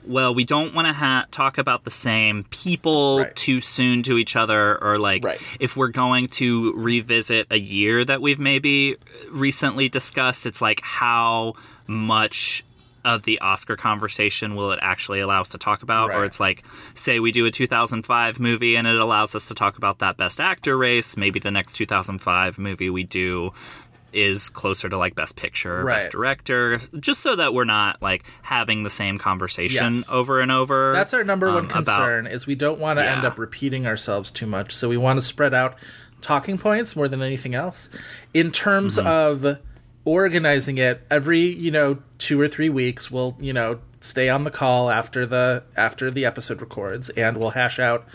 well, we don't want to ha- talk about the same people Right. too soon to each other, or like Right. if we're going to revisit a year that we've maybe recently discussed, it's like how much of the Oscar conversation will it actually allow us to talk about? Or it's like, say we do a 2005 movie and it allows us to talk about that best actor race. Maybe the next 2005 movie we do is closer to like best picture or best director just so that we're not like having the same conversation Yes. over and over That's our number one um, about- concern is we don't want to end up repeating ourselves too much. So we want to spread out talking points more than anything else. In terms Mm-hmm. of organizing it, every, you know, 2 or 3 weeks we'll, you know, stay on the call after the after the episode records and we'll hash out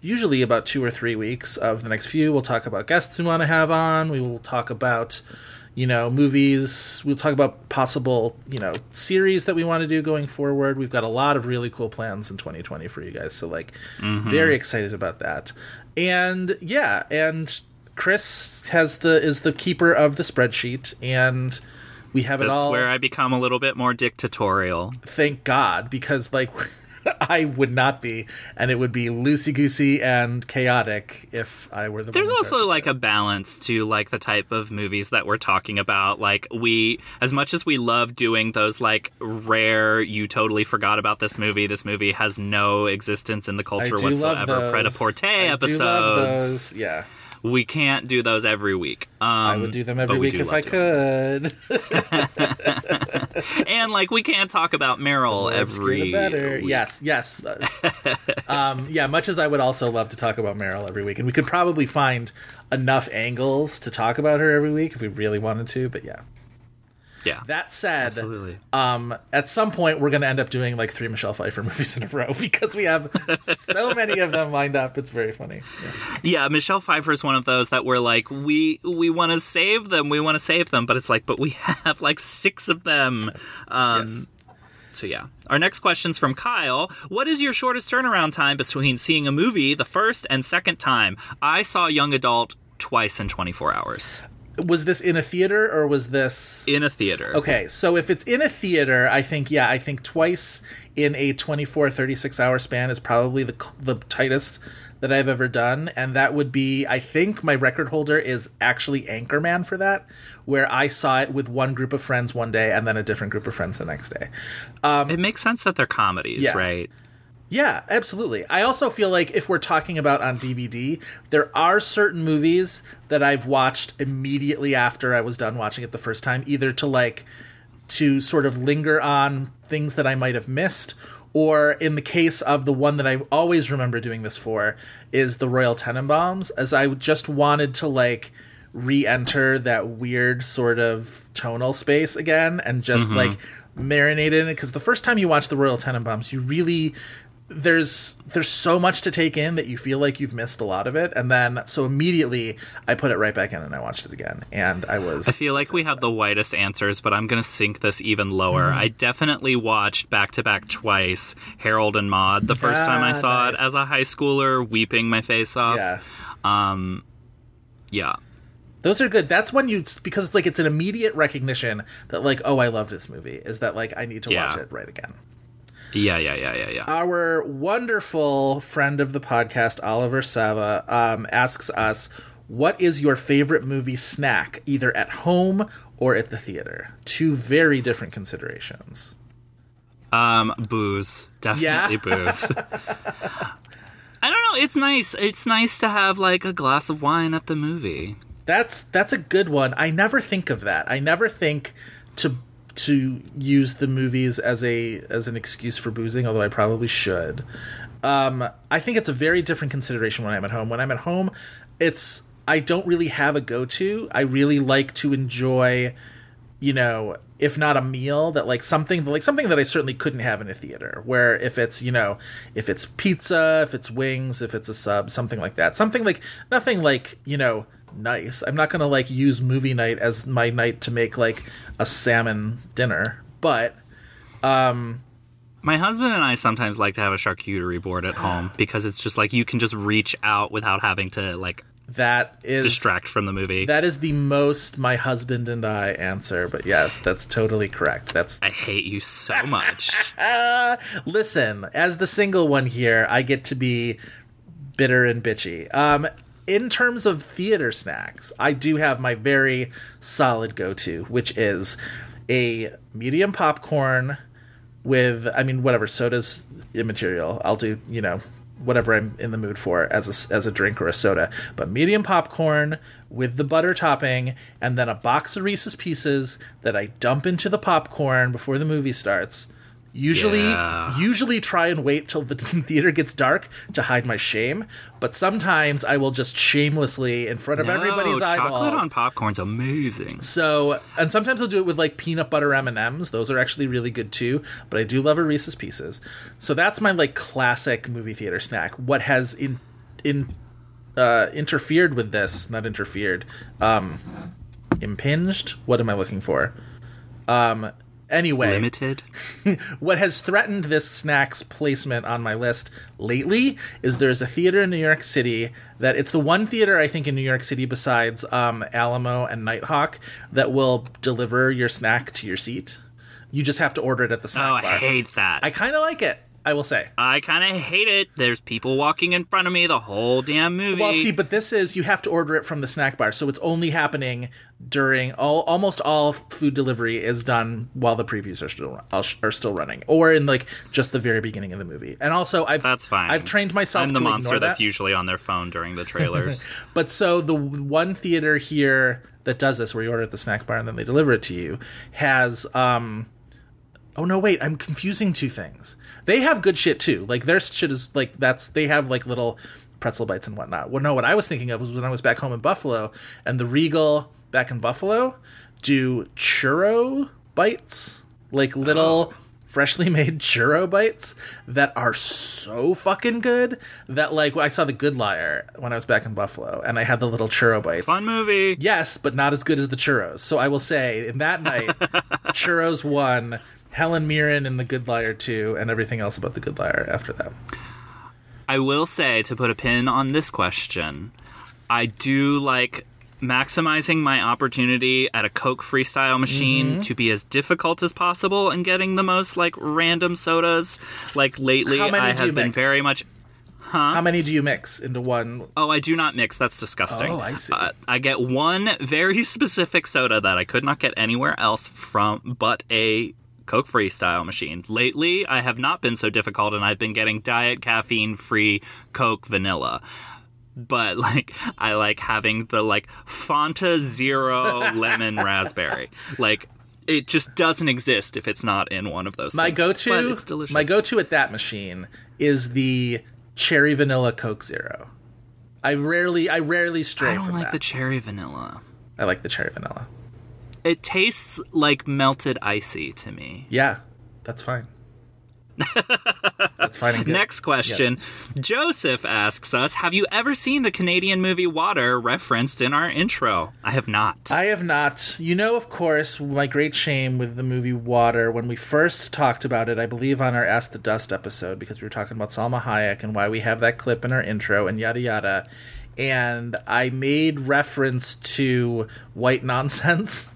usually about 2 or 3 weeks of the next few. We'll talk about guests we want to have on. We will talk about you know, movies. We'll talk about possible, you know, series that we want to do going forward. We've got a lot of really cool plans in 2020 for you guys. So, like, mm-hmm. very excited about that. And yeah, and Chris has the is the keeper of the spreadsheet, and we have it that's all. where i become a little bit more dictatorial thank God, because like I would not be, and it would be loosey goosey and chaotic if I were the. There's also like a balance to like the type of movies that we're talking about. Like we as much as we love doing those like rare you totally forgot about this movie, this movie has no existence in the culture whatsoever. I do episodes. love those. Yeah. We can't do those every week. Um, I would do them every we week if I could. And like we can't talk about Meryl every the better. week. Yes, yes. Um, yeah, much as I would also love to talk about Meryl every week, and we could probably find enough angles to talk about her every week if we really wanted to. But yeah. Yeah. That said, Absolutely. um, at some point we're going to end up doing like three Michelle Pfeiffer movies in a row because we have so many of them lined up. It's very funny. Yeah. Yeah, Michelle Pfeiffer is one of those that we're like, we we want to save them, we want to save them, but it's like, but we have like six of them. Um, Yes. So yeah, our next question's from Kyle. What is your shortest turnaround time between seeing a movie the first and second time? I saw Young Adult twice in 24 hours Was this in a theater or was this in a theater. Okay, so if it's in a theater, I think yeah, I think twice in a 24 36 hour span is probably the the tightest that I've ever done and that would be I think my record holder is actually Anchorman for that where I saw it with one group of friends one day and then a different group of friends the next day. Um, it makes sense that they're comedies, Yeah. right? Yeah, absolutely. I also feel like if we're talking about on DVD, there are certain movies that I've watched immediately after I was done watching it the first time, either to like to sort of linger on things that I might have missed, or in the case of the one that I always remember doing this for is the Royal Tenenbaums, as I just wanted to like re-enter that weird sort of tonal space again and just mm-hmm. like marinate in it because the first time you watch the Royal Tenenbaums, you really there's there's so much to take in that you feel like you've missed a lot of it and then so immediately I put it right back in and I watched it again and I was I feel like we have the widest answers, but I'm going to sink this even lower. Mm-hmm. I definitely watched back to back twice Harold and Maude the first time I Ah, saw it as a high schooler, weeping my face off. yeah Yeah. Those are good. That's when you because it's like it's an immediate recognition that like oh I love this movie is that like I need to watch it right again. Yeah, yeah, yeah, yeah, yeah. Our wonderful friend of the podcast Oliver Sava um, asks us what is your favorite movie snack either at home or at the theater? Two very different considerations. Um, booze, definitely booze. I don't know. It's nice. It's nice to have like a glass of wine at the movie. That's that's a good one. I never think of that. I never think to to use the movies as a as an excuse for boozing, although I probably should. Um, I think it's a very different consideration when I'm at home. When I'm at home, it's I don't really have a go to. I really like to enjoy, you know, if not a meal, that like something like something that I certainly couldn't have in a theater. Where if it's you know if it's pizza, if it's wings, if it's a sub, something like that. Something like nothing like you know nice. I'm not gonna like use movie night as my night to make like a salmon dinner, but um My husband and I sometimes like to have a charcuterie board at home because it's just like you can just reach out without having to like That is distract from the movie. That is the most my husband and I answer, but yes, that's totally correct. That's I hate you so much. listen, as the single one here, I get to be bitter and bitchy. Um, in terms of theater snacks, I do have my very solid go-to, which is a medium popcorn with, I mean, whatever soda's immaterial. I'll do, you know, whatever I'm in the mood for as a, as a drink or a soda. But medium popcorn with the butter topping, and then a box of Reese's Pieces that I dump into the popcorn before the movie starts. Usually, Yeah. usually try and wait till the theater gets dark to hide my shame. But sometimes I will just shamelessly, in front of everybody's no, eyeballs, chocolate on popcorn's amazing. so, and sometimes I'll do it with like peanut butter M and M's. Those are actually really good too. But I do love a Reese's Pieces. So that's my like classic movie theater snack. What has in in uh, interfered with this? Not interfered. Um, impinged. What am I looking for? Um. Anyway, Limited. what has threatened this snack's placement on my list lately is there's a theater in New York City that it's the one theater I think in New York City besides um, Alamo and Nitehawk that will deliver your snack to your seat. You just have to order it at the snack Oh, I hate that. I kind of like it. I will say. I kind of hate it. There's people walking in front of me the whole damn movie. Well, see, but this is you have to order it from the snack bar, so it's only happening during all almost all food delivery is done while the previews are still are still running, or in like just the very beginning of the movie. And also, I've that's fine. I've trained myself I'm the monster that's that. usually on their phone during the trailers. But so the one theater here that does this, where you order at the snack bar and then they deliver it to you, has um. Oh no! Wait, I'm confusing two things. They have good shit too. Like their shit is like that's they have like little pretzel bites and whatnot. Well, no, what I was thinking of was when I was back home in Buffalo, and the Regal back in Buffalo do churro bites, like little freshly made churro bites that are so fucking good that like I saw the Good Liar when I was back in Buffalo, and I had the little churro bites. Fun movie. Yes, but not as good as the churros. So I will say, in that night, churros won. Helen Mirren in The Good Liar 2, and everything else about The Good Liar after that. I will say to put a pin on this question, I do like maximizing my opportunity at a Coke freestyle machine Mm-hmm. to be as difficult as possible and getting the most like random sodas. Like lately, I have been mix? very much. How many do you mix into one? Oh, I do not mix. That's disgusting. Oh, I see. Uh, I get one very specific soda that I could not get anywhere else from but a Coke Freestyle machine. Lately, I have not been so difficult, and I've been getting diet caffeine free Coke vanilla. But like, I like having the like Fanta Zero lemon raspberry. Like, it just doesn't exist if it's not in one of those. My it's delicious. my go-to at that machine is the cherry vanilla Coke Zero. I rarely, I rarely stray I don't from like that. the cherry vanilla. I like the cherry vanilla. It tastes like melted icy to me. Yeah, that's fine. that's fine. And good. Next question. Joseph asks us Have you ever seen the Canadian movie Water referenced in our intro? I have not. I have not. You know, of course, my great shame with the movie Water, when we first talked about it, I believe on our Ask the Dust episode, because we were talking about Salma Hayek and why we have that clip in our intro and yada yada. And I made reference to white nonsense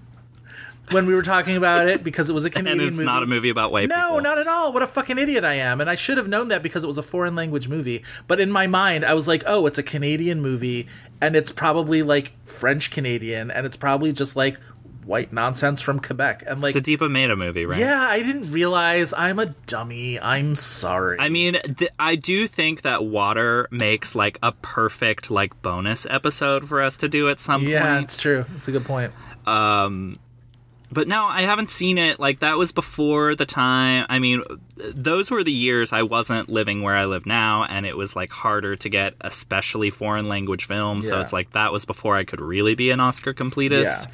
when we were talking about it because it was a Canadian and it's movie. not a movie about white No, people. not at all. What a fucking idiot I am. And I should have known that because it was a foreign language movie. But in my mind, I was like, oh, it's a Canadian movie and it's probably like French Canadian and it's probably just like white nonsense from Quebec. And like, It's a Deepa Mehta movie, right? yeah, I didn't realize I'm a dummy. I'm sorry. I mean, th- I do think that Water makes like a perfect like bonus episode for us to do at some yeah, point. Yeah, it's true. It's a good point. Um, But no, I haven't seen it. Like that was before the time. I mean, those were the years I wasn't living where I live now, and it was like harder to get, especially foreign language films. So it's like that was before I could really be an Oscar completist.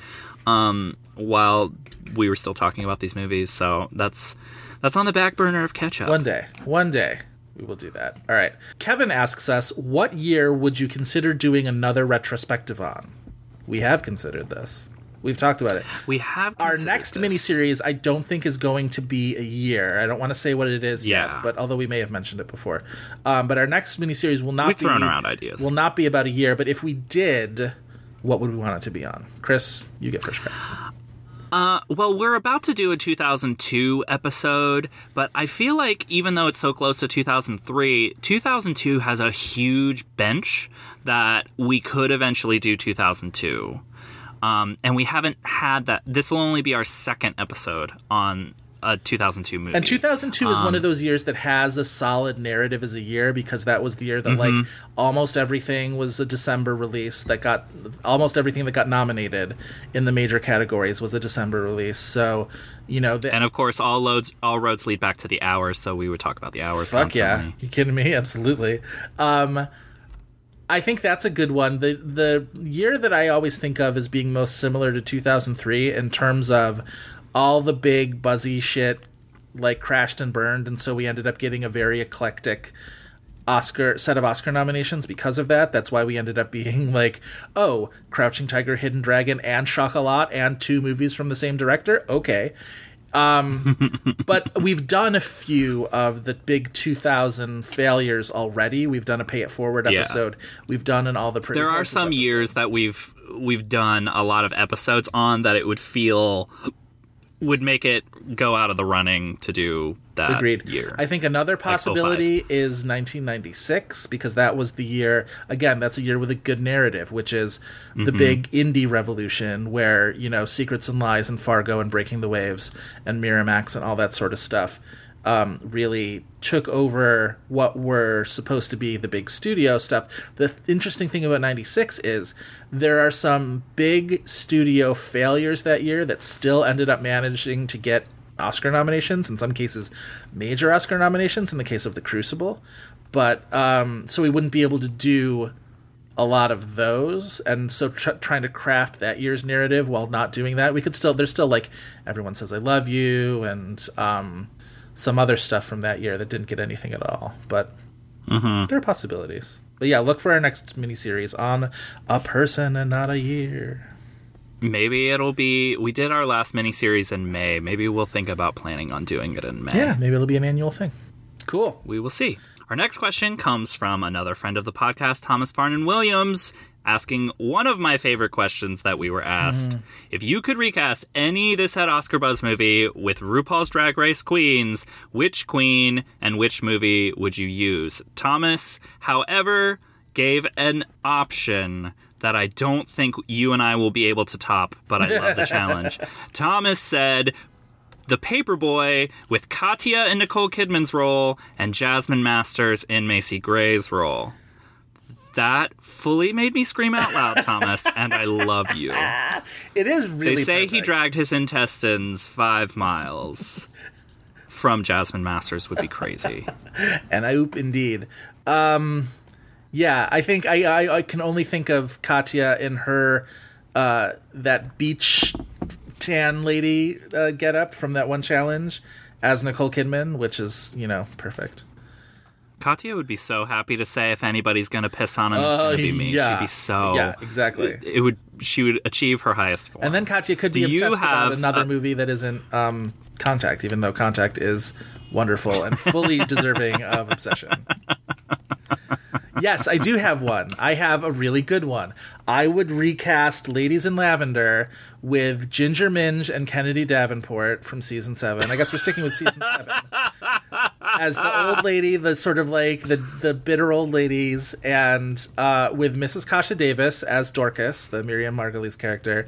Um, while we were still talking about these movies, so that's that's on the back burner of catch up. One day. One day. We will do that. All right. Kevin asks us, what year would you consider doing another retrospective on? We have considered this. We've talked about it. We have Our next this. miniseries, I don't think is going to be a year. I don't want to say what it is Yeah. yet, but although we may have mentioned it before, um, but our next miniseries will not We've be thrown around ideas. Will not be about a year. But if we did, what would we want it to be on? Chris, you get first crack. Uh, Well, we're about to do a 2002 episode, but I feel like even though it's so close to 2003, 2002 has a huge bench that we could eventually do 2002. Um, and we haven't had that. This will only be our second episode on a 2002 movie. And 2002 is one Um, of those years that has a solid narrative as a year because that was the year that Mm-hmm. like almost everything was a December release that got almost everything that got nominated in the major categories was a December release. So, you know, the, And of course, all roads all roads lead back to the hours, so we would talk about the hours. Fuck yeah! constantly. You kidding me? Absolutely. Um, I think that's a good one. the The year that I always think of as being most similar to 2003 in terms of all the big buzzy shit like crashed and burned, and so we ended up getting a very eclectic Oscar set of Oscar nominations because of that. That's why we ended up being like, oh, Crouching Tiger, Hidden Dragon, and Chocolat, and two movies from the same director. Okay. Um, but we've done a few of the big 2000 failures already. We've done a Pay It Forward Yeah. episode. We've done an All the Pretty There are some episode. years that we've we've done a lot of episodes on that it would feel would make it go out of the running to do that Agreed. year. I think another possibility is 1996 because that was the year. Again, that's a year with a good narrative, which is the Mm-hmm. big indie revolution, where you know Secrets and Lies and Fargo and Breaking the Waves and Miramax and all that sort of stuff um, really took over what were supposed to be the big studio stuff. The interesting thing about 96 is there are some big studio failures that year that still ended up managing to get Oscar nominations, in some cases, major Oscar nominations in the case of The Crucible. But um, so we wouldn't be able to do a lot of those, and so tr- trying to craft that year's narrative while not doing that, we could still. There's still like everyone says I love you, and um, some other stuff from that year that didn't get anything at all. But mm-hmm. there are possibilities. But yeah, look for our next miniseries on a person and not a year. Maybe it'll be. We did our last miniseries in May. Maybe we'll think about planning on doing it in May. Yeah, maybe it'll be an annual thing. Cool. we will see. Our next question comes from another friend of the podcast, Thomas Farnan Williams, asking one of my favorite questions that we were asked. Mm-hmm. If you could recast any This Had Oscar Buzz movie with RuPaul's Drag Race queens, which queen and which movie would you use? Thomas, however, gave an option that I don't think you and I will be able to top, but I love the challenge. Thomas said, the Paperboy with Katya in Nicole Kidman's role and Jasmine Masters in Macy Gray's role. That fully made me scream out loud, Thomas, and I love you. It is really. They say he dragged his intestines five miles from Jasmine Masters would be crazy. and I oop indeed. Um, yeah, I think I, I I can only think of Katya in her uh that beach tan lady uh, get up from that one challenge as Nicole Kidman, which is you know perfect. Katya would be so happy to say if anybody's gonna piss on him, it's Oh, gonna be me. yeah. She'd be so Yeah, exactly. It, it would. She would achieve her highest form. And then Katya could be Do you obsessed about have, another uh, movie that isn't um, Contact, even though Contact is wonderful and fully deserving of obsession. Yes, I do have one. I have a really good one. I would recast Ladies in Lavender with Ginger Minge and Kennedy Davenport from season seven. I guess we're sticking with season seven. As the old lady, the sort of like the the bitter old ladies, and uh, with Mrs. Kasha Davis as Dorcas, the Miriam Margolyes character,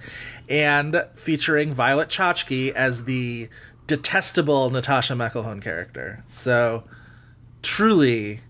and featuring Violet Chachki as the detestable Natasha McElhone character. So truly,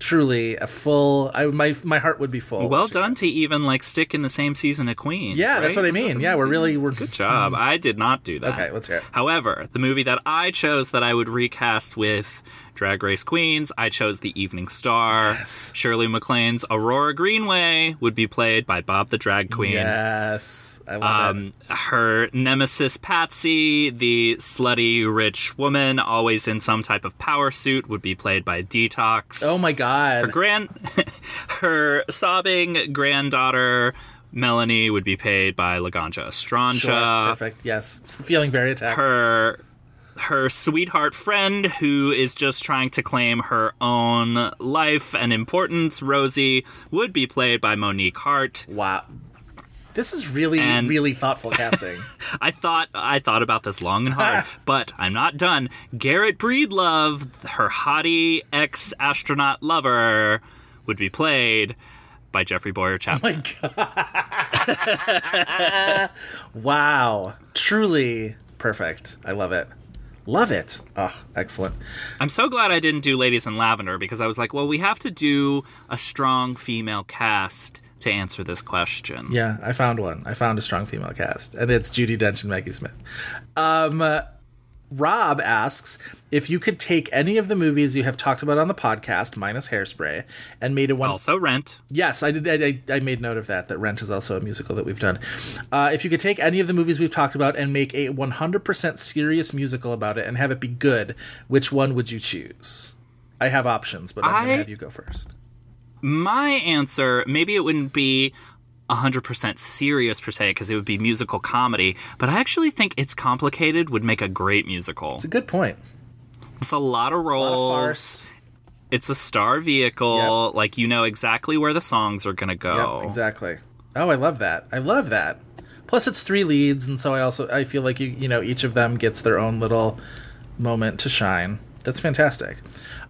truly a full. I my my heart would be full. well done to even like stick in the same season of Queen. Yeah, that's what I mean. Yeah, we're really we're Good job. Hmm. I did not do that. Okay, let's hear it. However, the movie that I chose that I would recast with Drag Race Queens, I chose The Evening Star. Shirley MacLaine's Aurora Greenway would be played by Bob the Drag Queen. Yes, I love it. Um, her nemesis Patsy, the slutty rich woman, always in some type of power suit, would be played by Detox. Oh my god. Her grand, her sobbing granddaughter Melanie would be played by Laganja Estranja. Sure, perfect. Yes, feeling very attacked. her her sweetheart friend who is just trying to claim her own life and importance, Rosie, would be played by Monique Heart. Wow, this is really And- really thoughtful casting. I thought I thought about this long and hard, but I'm not done. Garrett Breedlove, her hottie ex astronaut lover, would be played by Jeffrey Bowyer oh Chapman. wow, truly perfect. I love it. Love it. Oh, excellent. I'm so glad I didn't do Ladies in Lavender because I was like, well, we have to do a strong female cast to answer this question. Yeah, I found one. I found a strong female cast, and it's Judi Dench and Maggie Smith. Um, Rob asks if you could take any of the movies you have talked about on the podcast, minus Hairspray, and made a one. Also, Rent. Yes, I did. I, I made note of that. That Rent is also a musical that we've done. Uh, if you could take any of the movies we've talked about and make a 100% serious musical about it and have it be good, which one would you choose? I have options, but I'm I- gonna have you go first. My answer, maybe it wouldn't be 100% serious per se because it would be musical comedy, but I actually think It's Complicated would make a great musical. It's a good point. It's a lot of A lot roles. of farce. It's a star vehicle. Like you know exactly where the songs are going to go. Yep, exactly. Oh, I love that. I love that. Plus, it's three leads, and so I also I feel like you you know each of them gets their own little moment to shine. That's fantastic.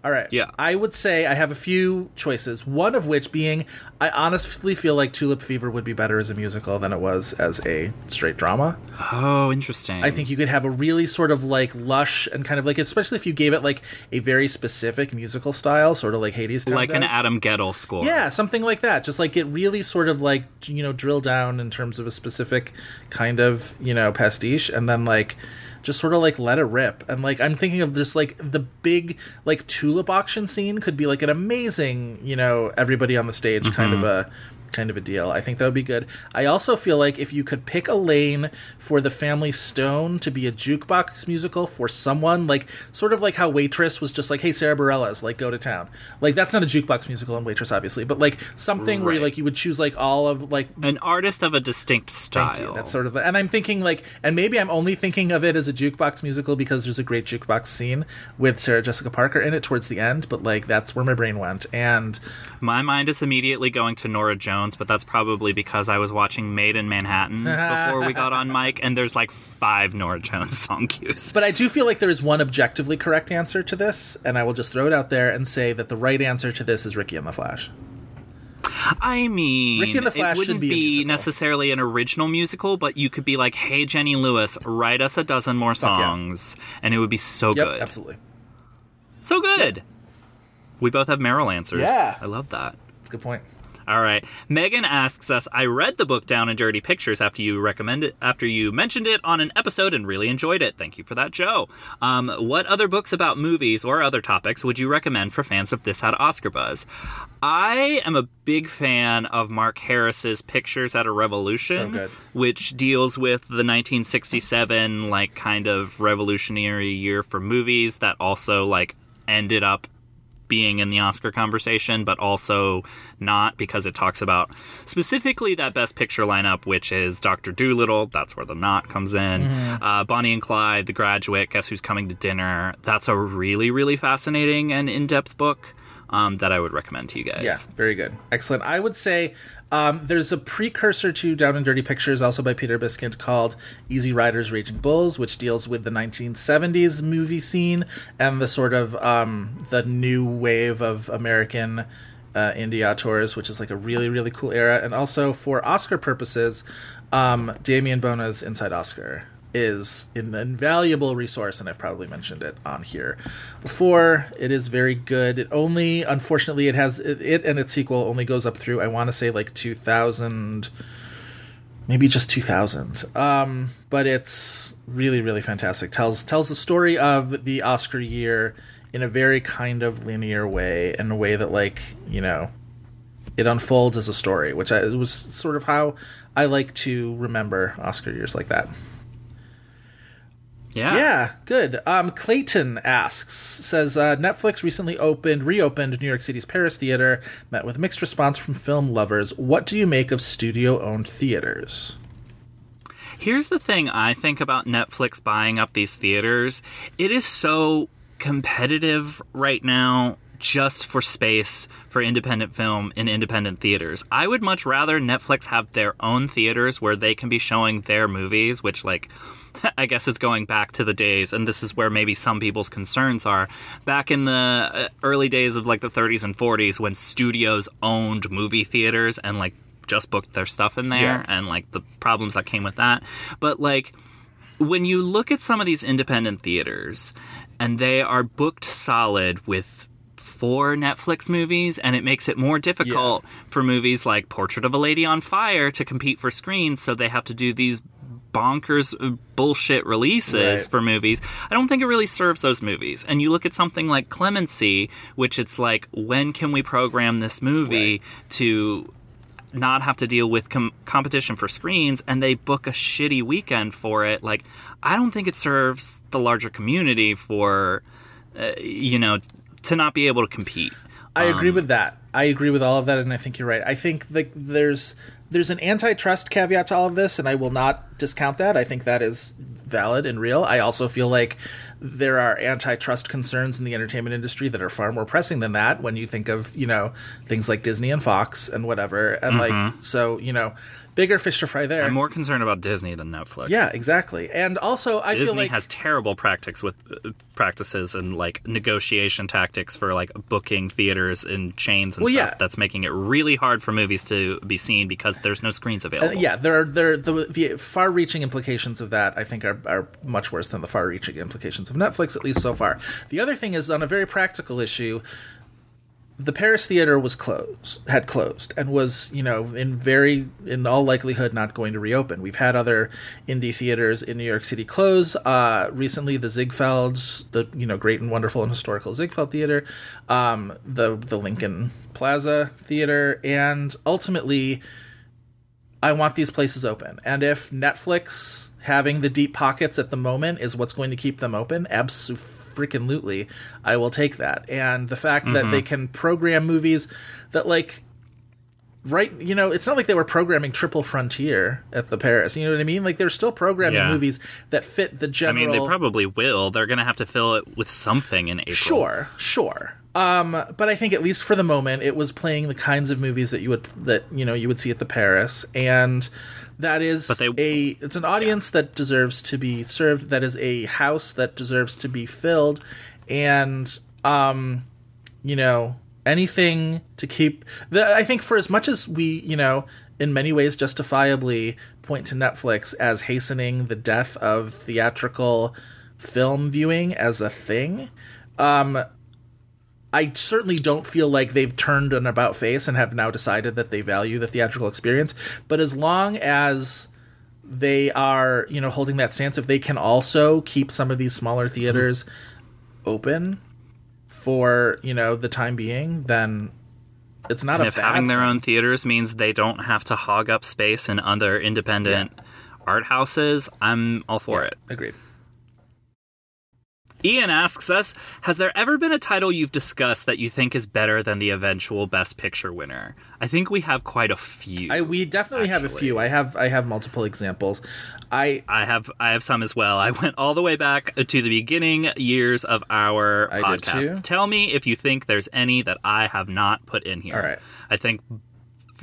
All right. Yeah. I would say I have a few choices. One of which being I honestly feel like Tulip Fever would be better as a musical than it was as a straight drama. Oh, interesting. I think you could have a really sort of like lush and kind of like, especially if you gave it like a very specific musical style, sort of like Hades. Like an. Adam Guettel score. Yeah, something like that. Just like get really sort of like you know drill down in terms of a specific kind of you know pastiche, and then like just sort of like let it rip. And like I'm thinking of just like the big like tulip auction scene could be like an amazing you know everybody on the stage kind of mm-hmm. a kind of a deal. I think that would be good. I also feel like if you could pick a lane for the Family Stone to be a jukebox musical for someone, like sort of like how Waitress was just like, hey, Sara Bareilles, like go to town. Like that's not a jukebox musical in Waitress, obviously, but like something where Right. like you would choose like all of like An artist of a distinct style. you. That's sort of, the, and I'm thinking like, and maybe I'm only thinking of it as a jukebox musical because there's a great jukebox scene with Sarah Jessica Parker in it towards the end. But like, that's where my brain went, and My mind is immediately going to Norah Jones, but that's probably because I was watching Maid in Manhattan before we got on mic, and there's like five Norah Jones song cues. But I do feel like there is one objectively correct answer to this, and I will just throw it out there and say that the right answer to this is Ricki and the Flash. I mean, Ricki and the Flash it wouldn't should be necessarily an original musical, but you could be like, "Hey, Jenny Lewis, write us a dozen more yeah. songs," and it would be so Yep, good, absolutely. so good. We both have Meryl answers. Yeah. I love that. That's a good point. All right. Megan asks us, I read the book Down and Dirty Pictures after you recommended after you mentioned it on an episode and really enjoyed it. Thank you for that, Joe. Um, what other books about movies or other topics would you recommend for fans of This Had Oscar Buzz? I am a big fan of Mark Harris's Pictures at a Revolution, So good. which deals with the 1967 like kind of revolutionary year for movies that also like ended up being in the Oscar conversation, but also not because it talks about specifically that Best Picture lineup, which is Doctor Dolittle. That's where the knot comes in. Uh, Bonnie and Clyde, The Graduate, Guess Who's Coming to Dinner. That's a really, really fascinating and in depth book um, that I would recommend to you guys. Yeah, very good. Excellent. I would say um, there's a precursor to Down and Dirty Pictures, also by Peter Biskind, called Easy Riders Raging Bulls, which deals with the 1970s movie scene and the sort of um, the new wave of American uh, indie auteurs, which is like a really, really cool era. And also for Oscar purposes, um, Damien Bona's Inside Oscar is an invaluable resource, and I've probably mentioned it on here before. It is very good. It only, unfortunately, it has it, and its sequel only goes up through I want to say like 2000, maybe just 2000. Um, but it's really really fantastic. tells tells the story of the Oscar year in a very kind of linear way, in a way that like you know it unfolds as a story, which I, was sort of how I like to remember Oscar years like that. Yeah. Yeah, good. Um, Clayton asks, says uh, Netflix recently opened, reopened New York City's Paris Theater, met with mixed response from film lovers. What do you make of studio-owned theaters? Here's the thing I think about Netflix buying up these theaters. It is so competitive right now just for space for independent film in independent theaters. I would much rather Netflix have their own theaters where they can be showing their movies, which like I guess it's going back to the days, and this is where maybe some people's concerns are. Back in the uh, early days of like the 30s and 40s, when studios owned movie theaters and like just booked their stuff in there, Yeah. and like the problems that came with that. But like when you look at some of these independent theaters, and they are booked solid with four Netflix movies, and it makes it more difficult for movies like Portrait of a Lady on Fire to compete for screens, so they have to do these bonkers uh, bullshit releases Right. for movies. I don't think it really serves those movies. And you look at something like Clemency, which it's like, when can we program this movie to not have to deal with com- competition for screens and they book a shitty weekend for it like i don't think it serves the larger community for uh, you know to not be able to compete I agree um, with that. I agree with all of that, and I think you're right. I think that there's there's an antitrust caveat to all of this, and I will not discount that. I think that is valid and real. I also feel like there are antitrust concerns in the entertainment industry that are far more pressing than that. When you think of you know things like Disney and Fox and whatever, and like mm-hmm. so you know bigger fish to fry there. i'm more concerned about disney than netflix yeah, exactly. And also, I feel Disney like has terrible practices with uh, practices and like negotiation tactics for like booking theaters and chains and Well, stuff. yeah. That's making it really hard for movies to be seen because there's no screens Uh, available. yeah, there are there the, the far-reaching implications of that. I think are are much worse than the far-reaching implications of Netflix, at least so far. The other thing is on a very practical issue. The Paris theater was closed, had closed, and was you know in very in all likelihood not going to reopen. We've had other indie theaters in New York City close. Uh, recently, the Ziegfelds, the you know great and wonderful and historical Ziegfeld Theater, um, the the Lincoln Plaza Theater, and ultimately I want these places open. And if Netflix having the deep pockets at the moment is what's going to keep them open, absolutely, I will take that. And the fact that Mm-hmm. they can program movies that like right you know it's not like they were programming triple frontier at the paris you know what i mean like they're still programming Yeah. movies that fit the general I mean, they probably will. They're going to have to fill it with something in April. Sure, sure. Um, but I think at least for the moment, it was playing the kinds of movies that you would that you know you would see at the Paris, and that is But they- a it's an audience that deserves to be served. That is a house that deserves to be filled, and um, you know anything to keep. The, I think for as much as we you know in many ways justifiably point to Netflix as hastening the death of theatrical film viewing as a thing. Um, I certainly don't feel like they've turned an about face and have now decided that they value the theatrical experience. But as long as they are, you know, holding that stance, if they can also keep some of these smaller mm-hmm. theaters open for, you know, the time being, then it's not And a if having their own theaters means they don't have to hog up space in other independent art houses, I'm all for it. Agreed. Ian asks us Has there ever been a title you've discussed that you think is better than the eventual Best Picture winner? I think we have quite a few. I we definitely have a few. I have I have multiple examples. I I have I have some as well. I went all the way back to the beginning years of our I podcast. Tell me if you think there's any that I have not put in here. All right. I think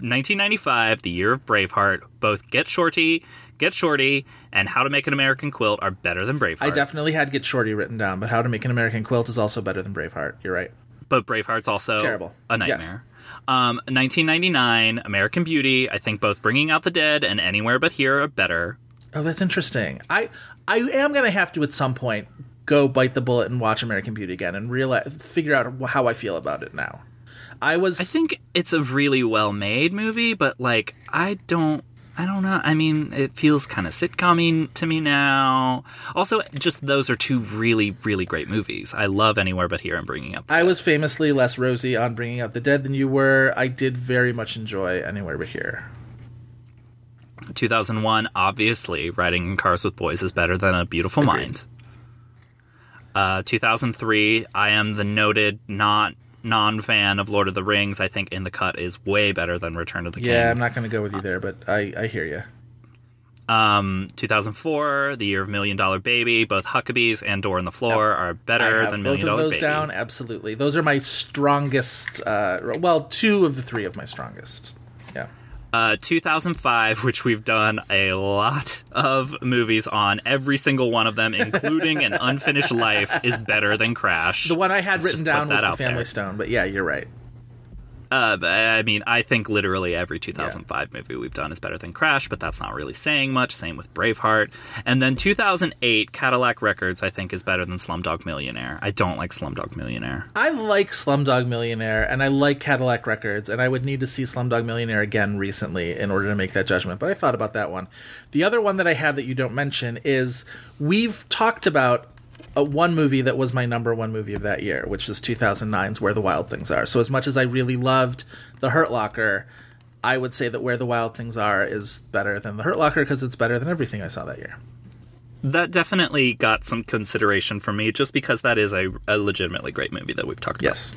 1995, the year of Braveheart, both Get Shorty, Get Shorty, and How to Make an American Quilt are better than Braveheart. I definitely had Get Shorty written down, but How to Make an American Quilt is also better than Braveheart. You're right. but Braveheart's also Terrible. a nightmare. Um, 1999, American Beauty. I think both Bringing Out the Dead and Anywhere But Here are better. Oh, that's interesting. I I am gonna have to at some point go bite the bullet and watch American Beauty again and realize figure out how I feel about it now. I was I think it's a really well made movie, but like I don't I don't know. I mean, it feels kind of sitcom to me now. Also, just those are two really, really great movies. I love Anywhere But Here and Bringing Up. the I Dead. was famously less rosy on Bringing Out the Dead than you were. I did very much enjoy Anywhere But Here. 2001, obviously, Riding in Cars with Boys is better than A Beautiful Mind. Uh, 2003, I am the noted not non fan of Lord of the Rings. I think In the Cut is way better than Return of the King. Yeah, I'm not going to go with you there, but I, I hear you. Um, 2004, The Year of Million Dollar Baby, both Huckabees and Door on the Floor are better I have than both of Dollar those Baby. down. Absolutely, those are my strongest. Uh, well, two of the three of my strongest. Uh, 2005, which we've done a lot of movies on, every single one of them, including an unfinished life, is better than Crash. The one I had Let's written down was the Family there. Stone, but yeah, you're right. Uh, I mean, I think literally every 2005 movie we've done is better than Crash, but that's not really saying much. Same with Braveheart. And then 2008, Cadillac Records, I think, is better than Slumdog Millionaire. I don't like Slumdog Millionaire. I like Slumdog Millionaire and I like Cadillac Records, and I would need to see Slumdog Millionaire again recently in order to make that judgment. But I thought about that one. The other one that I have that you don't mention is we've talked about a one movie that was my number one movie of that year, which was 2009's Where the Wild Things Are. So as much as I really loved The Hurt Locker, I would say that Where the Wild Things Are is better than The Hurt Locker because it's better than everything I saw that year. That definitely got some consideration from me, just because that is a, a legitimately great movie that we've talked about. Yes.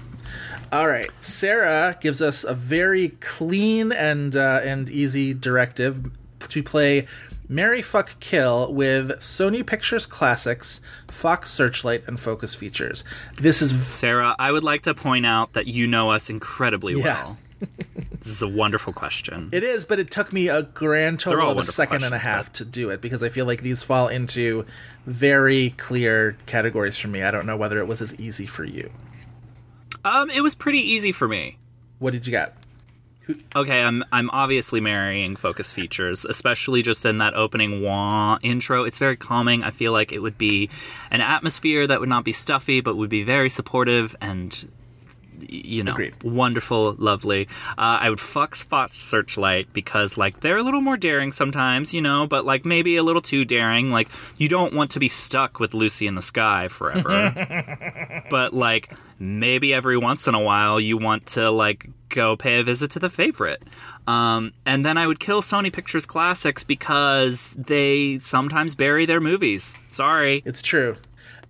All right. Sarah gives us a very clean and uh, and easy directive to play Mary Fuck Kill with Sony Pictures Classics, Fox Searchlight, and Focus Features. This is. Sarah, I would like to point out that you know us incredibly Yeah. well. this is a wonderful question. it is, but it took me a grand total of a second and a half but- to do it because I feel like these fall into very clear categories for me. I don't know whether it was as easy for you. um, it was pretty easy for me. What did you got? Okay, I'm I'm obviously marrying focus features, especially just in that opening wah intro. It's very calming. I feel like it would be an atmosphere that would not be stuffy, but would be very supportive and you know, Agreed. wonderful, lovely. Uh, I would fuck Spot Searchlight because like they're a little more daring sometimes, you know, but like maybe a little too daring. Like you don't want to be stuck with Lucy in the Sky forever. but like maybe every once in a while you want to like go pay a visit to the favorite. Um, and then I would kill Sony Pictures Classics because they sometimes bury their movies. Sorry. It's true.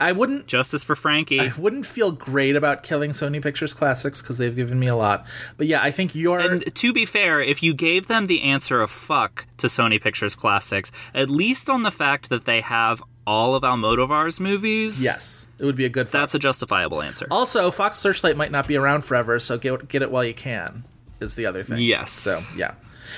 I wouldn't Justice for Frankie. I wouldn't feel great about killing Sony Pictures Classics because they've given me a lot. But yeah, I think you're. And to be fair, if you gave them the answer of fuck to Sony Pictures Classics, at least on the fact that they have all of Almodovar's movies, yes, it would be a good. Fuck. that's a justifiable answer. also Fox Searchlight might not be around forever, so get get it while you can. Is the other thing. Yes. So yeah,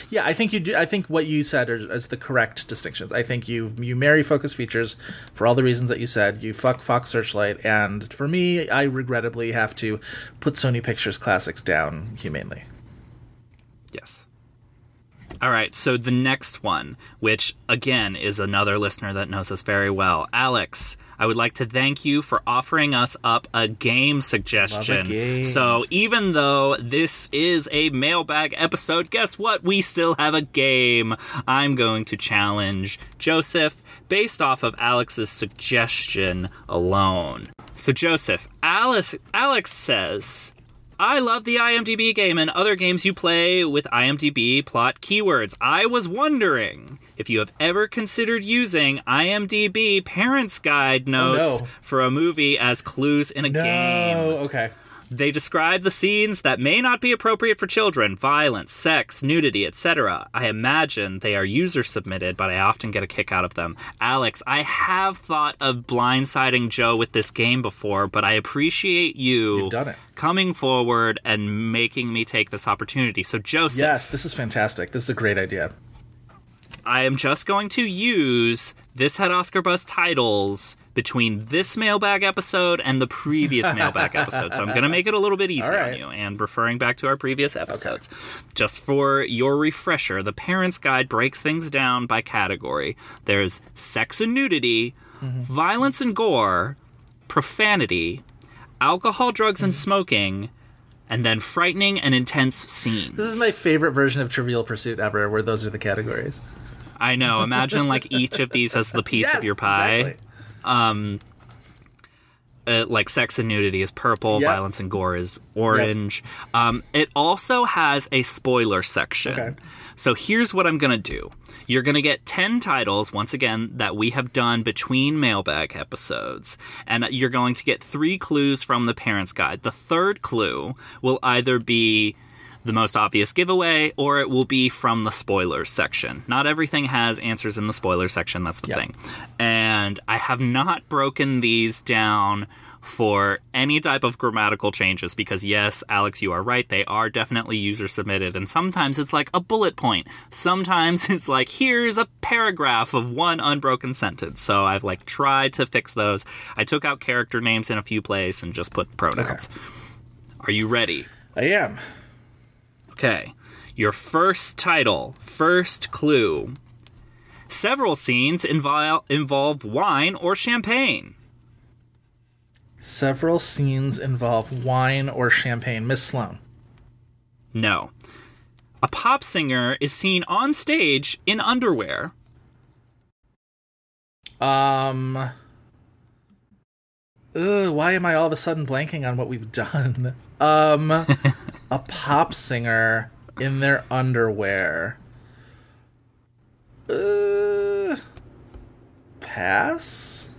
yeah. I think you do. I think what you said is, is the correct distinctions. I think you you marry Focus Features for all the reasons that you said. You fuck Fox Searchlight, and for me, I regrettably have to put Sony Pictures Classics down humanely. Yes. All right, so the next one, which again is another listener that knows us very well, Alex. I would like to thank you for offering us up a game suggestion. game. So, even though this is a mailbag episode, guess what? We still have a game. I'm going to challenge Joseph based off of Alex's suggestion alone. So, Joseph, Alice, Alex says, I love the IMDb game and other games you play with IMDb plot keywords. I was wondering if you have ever considered using IMDb Parents Guide oh, notes no. for a movie as clues in a game. okay. They describe the scenes that may not be appropriate for children violence, sex, nudity, etc. I imagine they are user submitted, but I often get a kick out of them. Alex, I have thought of blindsiding Joe with this game before, but I appreciate you coming forward and making me take this opportunity. So, Joseph, Yes, this is fantastic. This is a great idea. I am just going to use this had Oscar Buzz titles between this mailbag episode and the previous mailbag episode. So I'm going to make it a little bit easier right. on you and referring back to our previous episodes. Just for your refresher, the Parents Guide breaks things down by category. There's sex and nudity, mm-hmm. violence and gore, profanity, alcohol, drugs, and mm-hmm. smoking, and then frightening and intense scenes. This is my favorite version of Trivial Pursuit ever, where those are the categories. I know. Imagine like each of these as the piece Yes, of your pie. exactly. uh, like sex and nudity is purple, Yep. violence and gore is orange. Um, it also has a spoiler section. Okay. So here's what I'm going to do. You're going to get 10 titles, once again, that we have done between mailbag episodes. And you're going to get three clues from the parent's guide. The third clue will either be the most obvious giveaway or it will be from the spoilers section. Not everything has answers in the spoiler section, that's the Yep. thing. And I have not broken these down for any type of grammatical changes because yes, Alex, you are right. They are definitely user submitted and sometimes it's like a bullet point. Sometimes it's like here's a paragraph of one unbroken sentence. So I've like tried to fix those. I took out character names in a few places and just put pronouns. Are you ready? I am. Okay. Your first title, first clue. Several scenes involve, involve wine or champagne. Several scenes involve wine or champagne. Miss Sloane. No. A pop singer is seen on stage in underwear. Um. Ugh, why am I all of a sudden blanking on what we've done? Um, a pop singer in their underwear. Uh, pass.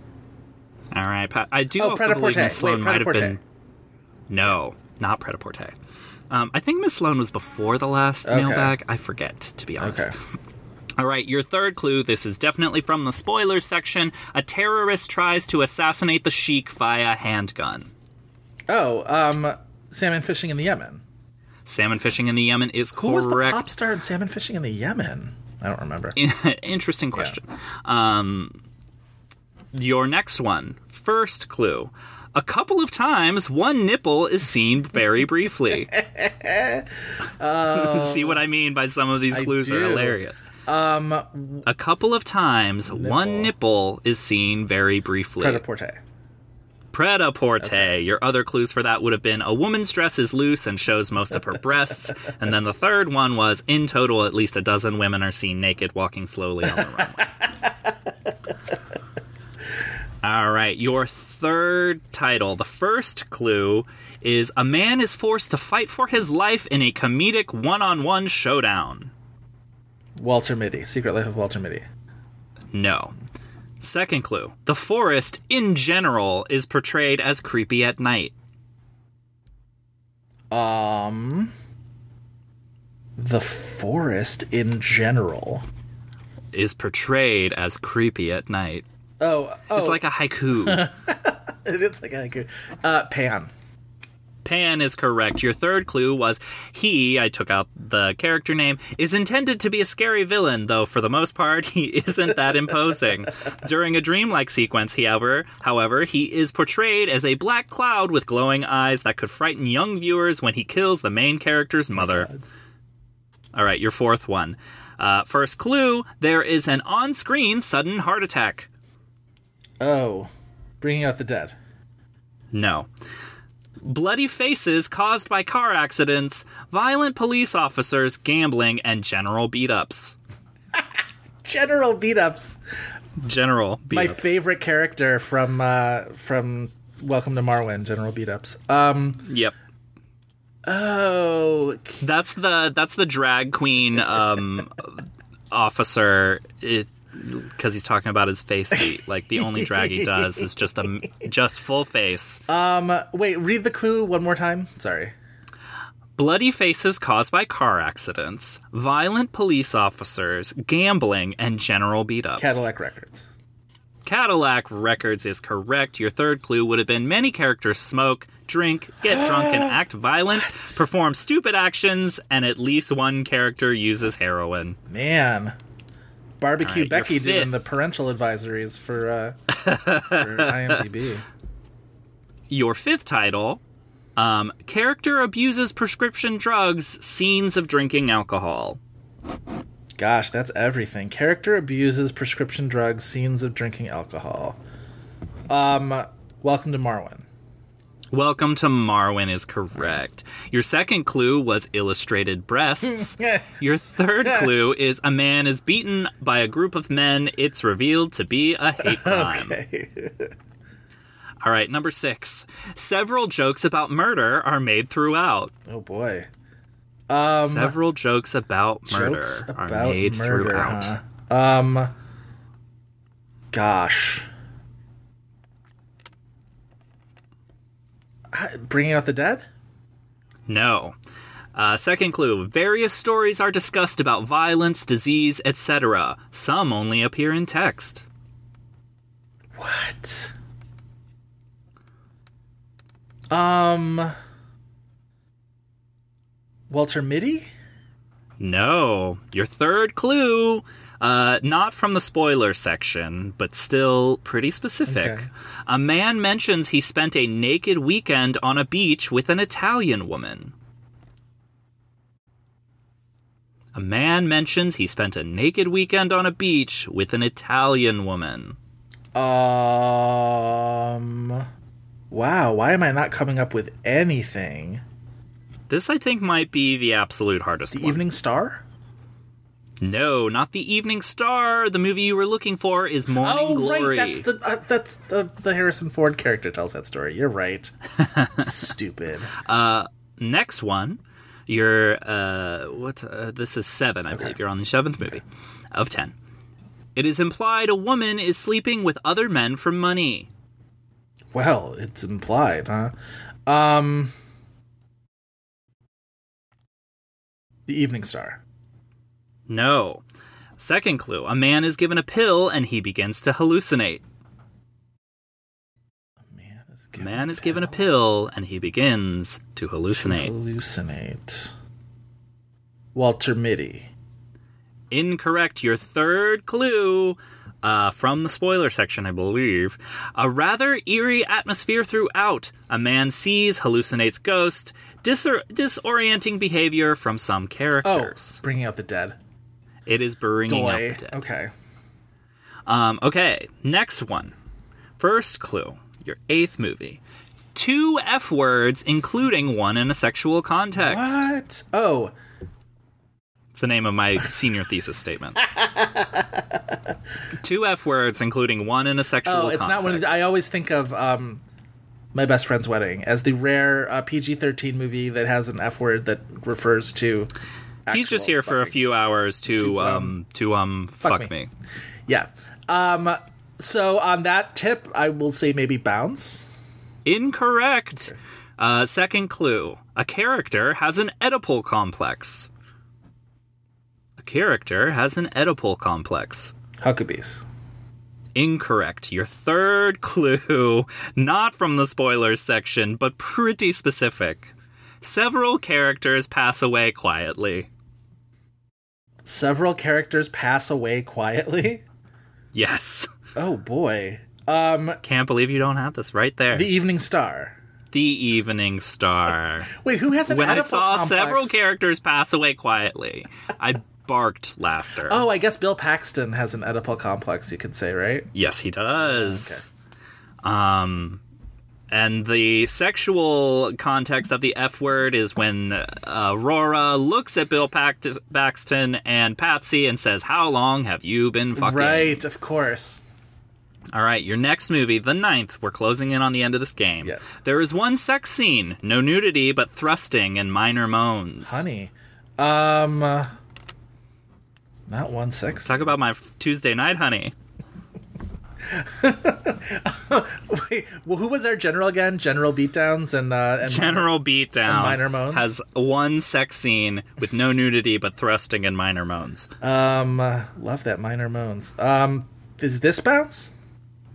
All right. Pa- I do Oh, also believe Miss Sloane Wait, might have been. No, not Pret a Um, I think Miss Sloane was before the last Okay. mailbag. I forget, to be honest. Okay. All right, your third clue. This is definitely from the spoiler section. A terrorist tries to assassinate the sheik via handgun. Oh, um, salmon fishing in the Yemen. Salmon fishing in the Yemen is Who was the correct. pop star in salmon fishing in the Yemen? I don't remember. Interesting question. Um, your next one, first clue. A couple of times, one nipple is seen very briefly. See what I mean by some of these clues are hilarious. Um, a couple of times, one nipple is seen very briefly. Pret-a-porter. Pret-a-porter. Your other clues for that would have been a woman's dress is loose and shows most of her breasts. and then the third one was in total, at least a dozen women are seen naked walking slowly on the runway. All right, your third title. The first clue is a man is forced to fight for his life in a comedic one-on-one showdown. Walter Mitty. Secret Life of Walter Mitty. No. Second clue. The forest, in general, is portrayed as creepy at night. Um, the forest in general. Is portrayed as creepy at night. Oh, oh, It's like a haiku. it is like a haiku. Uh, Pan. Pan is correct. Your third clue was he, I took out the character name, is intended to be a scary villain, though for the most part he isn't that imposing. During a dreamlike sequence, however, however, he is portrayed as a black cloud with glowing eyes that could frighten young viewers when he kills the main character's mother. All right, your fourth one. Uh, first clue: there is an on-screen sudden heart attack. Oh, bringing out the dead. No. Bloody faces caused by car accidents, violent police officers, gambling, and general beat ups. General beat ups. General beat My favorite character from uh from Welcome to Marwen. General beat ups. Um. Yep. Oh, That's the that's the drag queen um, officer. Because he's talking about his face beat. Like the only drag he does is just a just full face. um. Wait. Read the clue one more time. Sorry. Bloody faces caused by car accidents, violent police officers, gambling, and general beat ups. Cadillac Records. Cadillac Records is correct. Your third clue would have been many characters smoke, drink, get drunk, and act violent, perform stupid actions, and at least one character uses heroin. Man. Barbecue right, Becky doing the parental advisories for uh for IMDb. Your fifth title um, Character abuses prescription drugs, scenes of drinking alcohol. Gosh, that's everything. Character abuses prescription drugs, scenes of drinking alcohol. Um, welcome to Marwen. Welcome to Marwen is correct. Your second clue was illustrated breasts. Your third clue is a man is beaten by a group of men. It's revealed to be a hate crime. Okay. All right, number six. Several jokes about murder are made throughout. Oh boy. Um, Several jokes about murder jokes are made murder, throughout. huh? Um, gosh. Bringing out the dead? No. Uh, second clue various stories are discussed about violence, disease, etc. Some only appear in text. What? Um, Walter Mitty? No. Your third clue, uh, not from the spoiler section, but still pretty specific. Okay. A man mentions he spent a naked weekend on a beach with an Italian woman. A man mentions he spent a naked weekend on a beach with an Italian woman. Um, wow. Why am I not coming up with anything? This, I think, might be the absolute hardest The one. Evening Star? No, not the Evening Star. The movie you were looking for is Morning Oh, Glory. right. That's the uh, that's the the Harrison Ford character tells that story. You're right. Stupid. Next one, you're uh, what? Uh, this is seven, I believe. You're on the seventh movie of ten. It is implied a woman is sleeping with other men for money. Well, it's implied, huh? Um, The Evening Star. No. Second clue: a man is given a pill and he begins to hallucinate. Man is A given man is given a pill and he begins to hallucinate. hallucinate. Walter Mitty. Incorrect. Your third clue uh, from the spoiler section, I believe. A rather eerie atmosphere throughout. A man sees, hallucinates ghost, disor- disorienting behavior from some characters. Oh, characters. Bringing Out the Dead. It is bringing Doy. up the dead. Okay. Um, okay, next one. First clue. Your eighth movie. Two F words, including one in a sexual context. What? Oh, It's the name of my senior thesis statement. Two F words, including one in a sexual oh, it's not one. Context. I always think of um, my best friend's wedding as the rare uh, PG-13 movie that has an F word that refers to. He's just here for a few hours to, To, um, um to um fuck, me. me. Yeah. Um. So on that tip, I will say maybe bounce. Incorrect. Uh, second clue: a character has an Oedipal complex. A character has an Oedipal complex. Huckabees. Incorrect. Your third clue, not from the spoilers section, but pretty specific. Several characters pass away quietly. Several characters pass away quietly. Yes. Oh boy. Um. Can't believe you don't have this right there. The Evening Star. The Evening Star. Wait, who has an when I saw complex? several characters pass away quietly, I barked laughter. Oh, I guess Bill Paxton has an Oedipal complex. You could say, right? Yes, he does. Um, and the sexual context of the F word is when uh, Aurora looks at Bill Paxton and Patsy and says, "How long have you been fucking?" Right, of course. All right, your next movie, the ninth. We're closing in on the end of this game. Yes. There is one sex scene, no nudity, but thrusting and minor moans. Honey. Um. uh, not one sex. Talk about my Tuesday night, honey. Wait, well, who was our general again? General Beatdowns and uh, and General Beatdown And minor moans? has one sex scene with no nudity but thrusting and minor moans. Um, uh, love that minor moans. Um, is this bounce?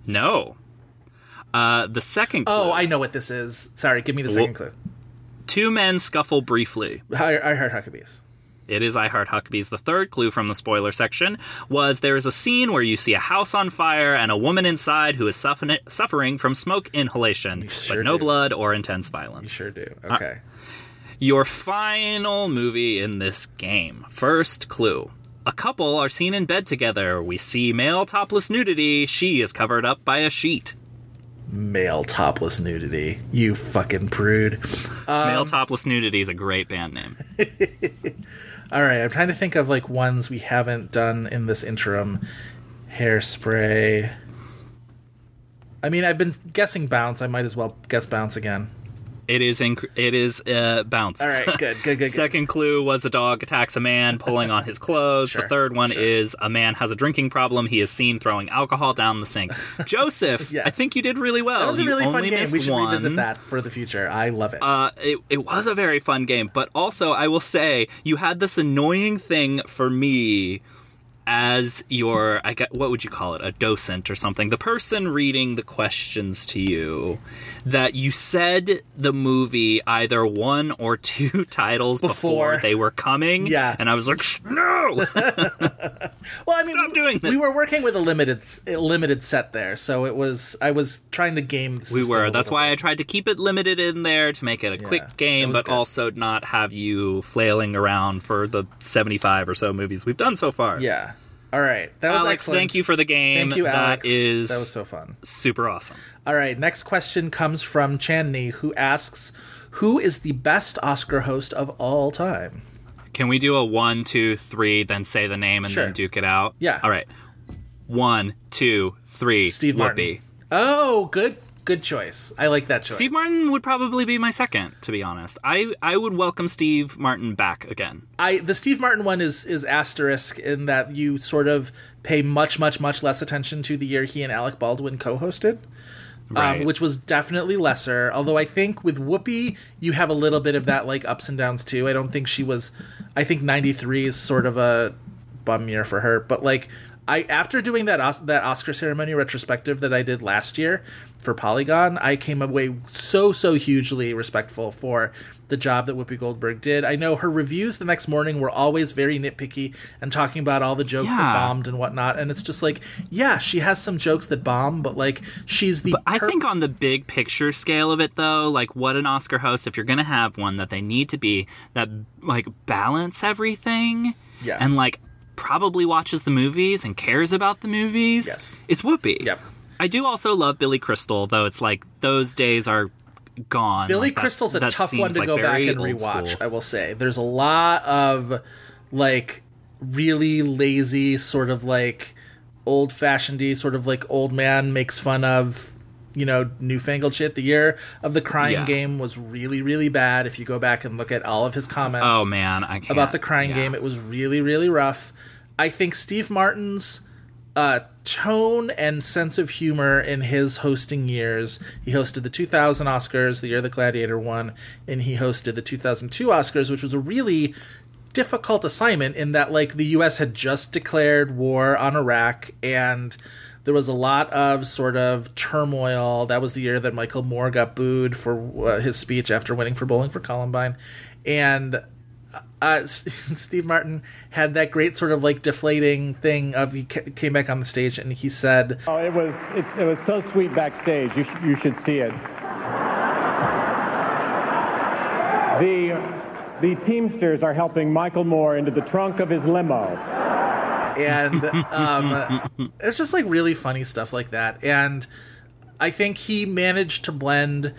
No. Uh, the second clue. Oh, I know what this is. Sorry, give me the second clue. Two men scuffle briefly. I, I Heart Huckabees. It is I Heart Huckabees. The third clue from the spoiler section was there is a scene where you see a house on fire and a woman inside who is suffering, suffering from smoke inhalation, sure but no do. blood or intense violence. You sure do. Okay. Your final movie in this game. First clue. A couple are seen in bed together. We see male topless nudity. She is covered up by a sheet. Male topless nudity. You fucking prude. male um, topless nudity is a great band name. All right, I'm trying to think of like ones we haven't done in this interim. Hairspray. I mean, I've been guessing bounce. I might as well guess bounce again. It is inc- it is uh, bounce. All right, good, good, good, good. Second clue was a dog attacks a man pulling on his clothes. Sure, the third one sure. is a man has a drinking problem. He is seen throwing alcohol down the sink. Joseph, Yes. I think you did really well. That was a You really fun game. We should one. revisit that for the future. I love it. Uh, it, it was a very fun game, but also I will say you had this annoying thing for me as your I get what would you call it a docent or something the person reading the questions to you that you said the movie either one or two titles before, Before. they were coming Yeah. and I was like no well, I mean, stop doing this. we were working with a limited a limited set there, so it was. I was trying to game. The we were that's why bit. I tried to keep it limited in there to make it a Yeah, quick game but good. also not have you flailing around for the 75 or so movies we've done so far Yeah. All right. That was Alex, excellent. thank you for the game. Thank you, That Alex. is that was so fun. super awesome. All right. Next question comes from Chandni, who asks, "Who is the best Oscar host of all time?" Can we do a one, two, three, then say the name and Sure. then duke it out? Yeah. All right. One, two, three. Steve Martin. Oh, good, good choice. I like that choice. Steve Martin would probably be my second, to be honest. I I would welcome Steve Martin back again. I the Steve Martin one is is asterisk in that you sort of pay much much much less attention to the year he and Alec Baldwin co-hosted. Right. Um, which was definitely lesser. Although I think with Whoopi, you have a little bit of that like ups and downs too. I don't think she was. I think '93 is sort of a bum year for her. But like, I after doing that that Oscar ceremony retrospective that I did last year for Polygon, I came away so so hugely respectful for the job that Whoopi Goldberg did. I know her reviews the next morning were always very nitpicky and talking about all the jokes that bombed and whatnot. And it's just like, yeah, she has some jokes that bomb, but like she's the. I per- think on the big picture scale of it, though, like what an Oscar host, if you're going to have one, that they need to be that like balance everything, Yeah. and like probably watches the movies and cares about the movies. Yes. it's Whoopi. Yep. I do also love Billy Crystal, though. It's like those days are gone. Billy Like, that- Crystal's a that tough one to like, go back and rewatch. school. I will say there's a lot of like really lazy, sort of like old fashioned sort of like old man makes fun of you know newfangled shit. The year of the Crying Yeah. Game was really really bad. If you go back and look at all of his comments, Oh man, I can't about the crying yeah. game. It was really, really rough. I think Steve Martin's uh, tone and sense of humor in his hosting years. He hosted the 2000 Oscars, the year the Gladiator won, and he hosted the 2002 Oscars, which was a really difficult assignment in that like the US had just declared war on Iraq and there was a lot of sort of turmoil. That was the year that Michael Moore got booed for uh, his speech after winning for Bowling for Columbine. And uh, Steve Martin had that great sort of like deflating thing of he ca- came back on the stage and he said, Oh, it was it, it was so sweet backstage. You, sh- you should see it. The the Teamsters are helping Michael Moore into the trunk of his limo. and um, it's just like really funny stuff like that. And I think he managed to blend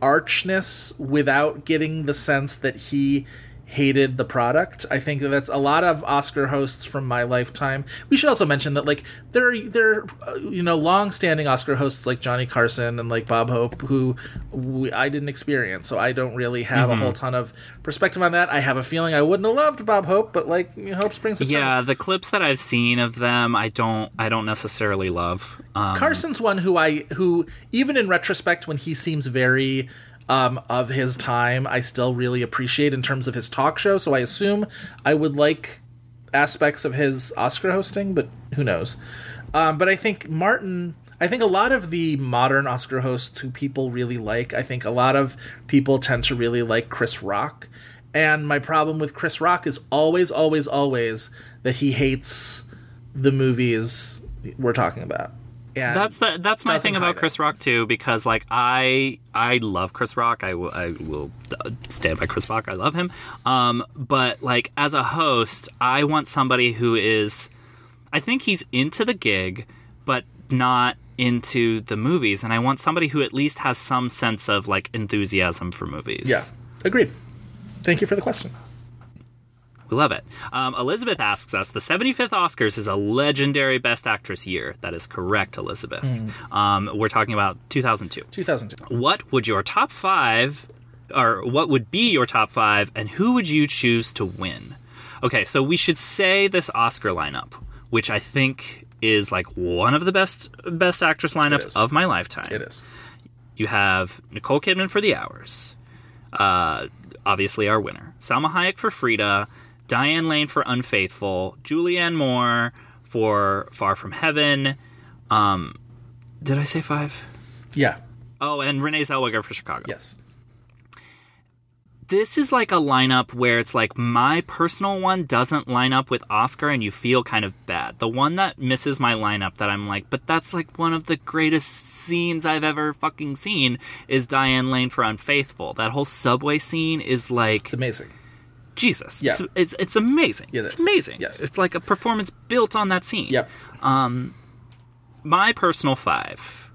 archness without getting the sense that he hated the product. I think that's a lot of Oscar hosts from my lifetime. We should also mention that like there are there are, uh, you know long-standing Oscar hosts like Johnny Carson and like Bob Hope who we, I didn't experience, so I don't really have a whole ton of perspective on that. I have a feeling I wouldn't have loved Bob Hope, but like you know, Hope Springs. Yeah, the clips that I've seen of them, I don't, I don't necessarily love. Um, Carson's one who I who even in retrospect when he seems very um, of his time, I still really appreciate in terms of his talk show. So I assume I would like aspects of his Oscar hosting, but who knows? Um, but I think Martin. I think a lot of the modern Oscar hosts who people really like. I think a lot of people tend to really like Chris Rock. And my problem with Chris Rock is always, always, always that he hates the movies we're talking about. And That's the, that's my thing about. Chris Rock too, because like I I love Chris Rock. I will I will uh, stand by Chris Rock. I love him. Um, but like as a host, I want somebody who is, I think he's into the gig, but not into the movies, and I want somebody who at least has some sense of like enthusiasm for movies. Yeah, agreed. Thank you for the question. We love it. Um, Elizabeth asks us the 75th Oscars is a legendary Best Actress year. That is correct, Elizabeth. Um, we're talking about 2002. 2002. What would your top five, or what would be your top five, and who would you choose to win? Okay, so we should say this Oscar lineup, which I think is like one of the best best actress lineups of my lifetime. It is. You have Nicole Kidman for The Hours, uh, obviously our winner. Salma Hayek for Frida, Diane Lane for Unfaithful, Julianne Moore for Far From Heaven. Um, did I say five? Yeah. Oh, and Renee Zellweger for Chicago. Yes. This is like a lineup where it's like my personal one doesn't line up with Oscar and you feel kind of bad. The one that misses my lineup that I'm like, but that's like one of the greatest scenes I've ever fucking seen is Diane Lane for Unfaithful. That whole subway scene is like It's amazing. Jesus. Yeah. It's, it's it's amazing. It it's amazing. Yes. It's like a performance built on that scene. Yep. Um, My personal five.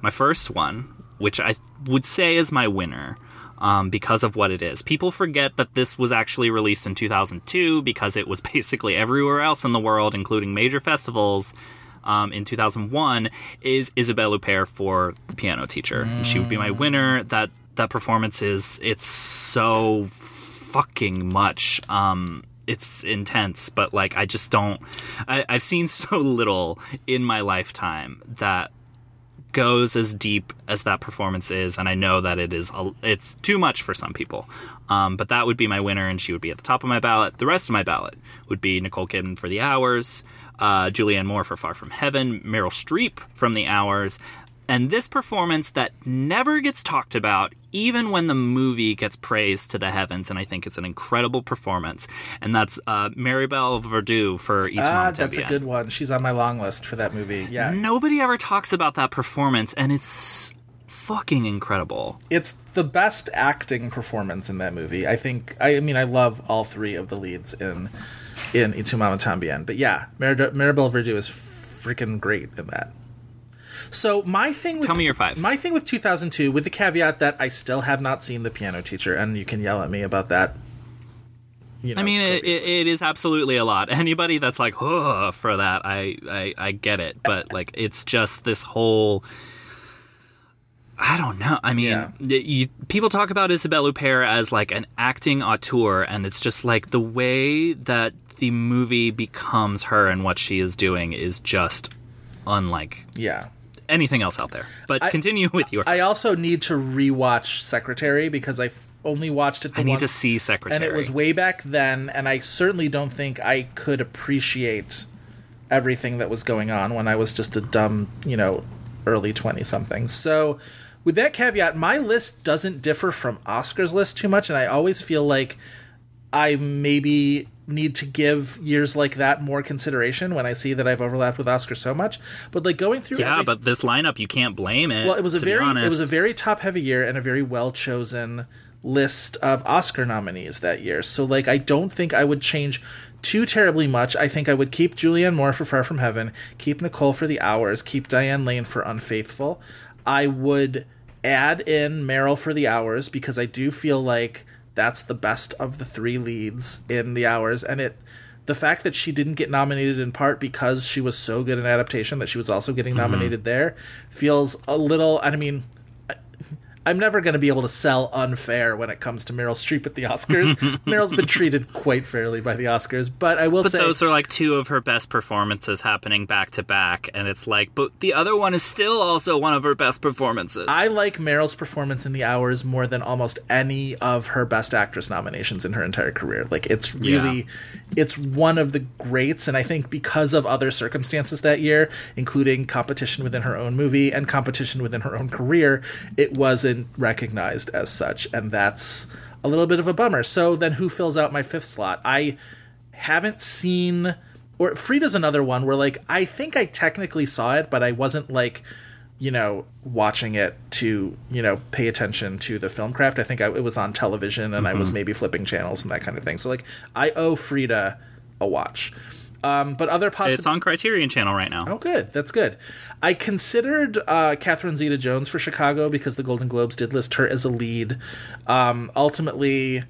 My first one, which I would say is my winner, um, because of what it is. People forget that this was actually released in 2002 because it was basically everywhere else in the world, including major festivals. Um, in 2001, is Isabelle Huppert for the piano teacher. And she would be my winner. That that performance is it's so fucking much. Um, it's intense, but like I just don't. I, I've seen so little in my lifetime that goes as deep as that performance is, and I know that it is. It's too much for some people. Um, but that would be my winner, and she would be at the top of my ballot. The rest of my ballot would be Nicole Kidman for The Hours, uh, Julianne Moore for Far From Heaven, Meryl Streep from The Hours, and this performance that never gets talked about, even when the movie gets praised to the heavens, and I think it's an incredible performance, and that's uh, Maribel Verdú for Each Ah, that's a good one. She's on my long list for that movie. Yeah. Nobody ever talks about that performance, and it's fucking incredible. It's the best acting performance in that movie. I think. I, I mean, I love all three of the leads in in Y Tu Mama Tambien. But yeah, Mar- Maribel Verdú is freaking great in that. So my thing with Tell me your five. My thing with 2002, with the caveat that I still have not seen The Piano Teacher, and you can yell at me about that. You know, I mean, it, it, it is absolutely a lot. Anybody that's like, oh, for that, I, I, I get it. But like, it's just this whole. I don't know. I mean, Yeah. you, people talk about Isabelle Huppert as like an acting auteur, and it's just like the way that the movie becomes her and what she is doing is just unlike yeah. Anything else out there. But continue with your. I also need to rewatch Secretary because I f- only watched it. The I need to see Secretary. and it was way back then, and I certainly don't think I could appreciate everything that was going on when I was just a dumb, you know, early twenty something. So, with that caveat, my list doesn't differ from Oscar's list too much, and I always feel like I maybe need to give years like that more consideration when I see that I've overlapped with Oscar so much. But like going through, yeah, everyth- but this lineup, you can't blame it. well, it was a very it was a very top heavy year and a very well chosen list of Oscar nominees that year. So like I don't think I would change too terribly much. I think I would keep Julianne Moore for Far From Heaven, keep Nicole for The Hours, keep Diane Lane for Unfaithful. I would add in Meryl for The Hours because I do feel like that's the best of the three leads in The Hours. And it the fact that she didn't get nominated in part because she was so good in adaptation that she was also getting mm-hmm. nominated there feels a little I mean I'm never going to be able to sell unfair when it comes to Meryl Streep at the Oscars. Meryl's been treated quite fairly by the Oscars, but I will But say those are like two of her best performances happening back to back, and it's like, but the other one is still also one of her best performances. I like Meryl's performance in The Hours more than almost any of her Best Actress nominations in her entire career. Like it's really, it's one of the greats, and I think because of other circumstances that year, including competition within her own movie and competition within her own career, it recognized as such, and that's a little bit of a bummer. So then, who fills out my fifth slot? I haven't seen or Frida's another one where like I think I technically saw it, but I wasn't like you know watching it to you know pay attention to the film craft. I think I, it was on television and I was mm-hmm. maybe flipping channels and that kind of thing. So like I owe Frida a watch. Um, but other it's on Criterion Channel right now. Oh, good. That's good. I considered uh, Catherine Zeta Jones for Chicago because the Golden Globes did list her as a lead. Um, ultimately,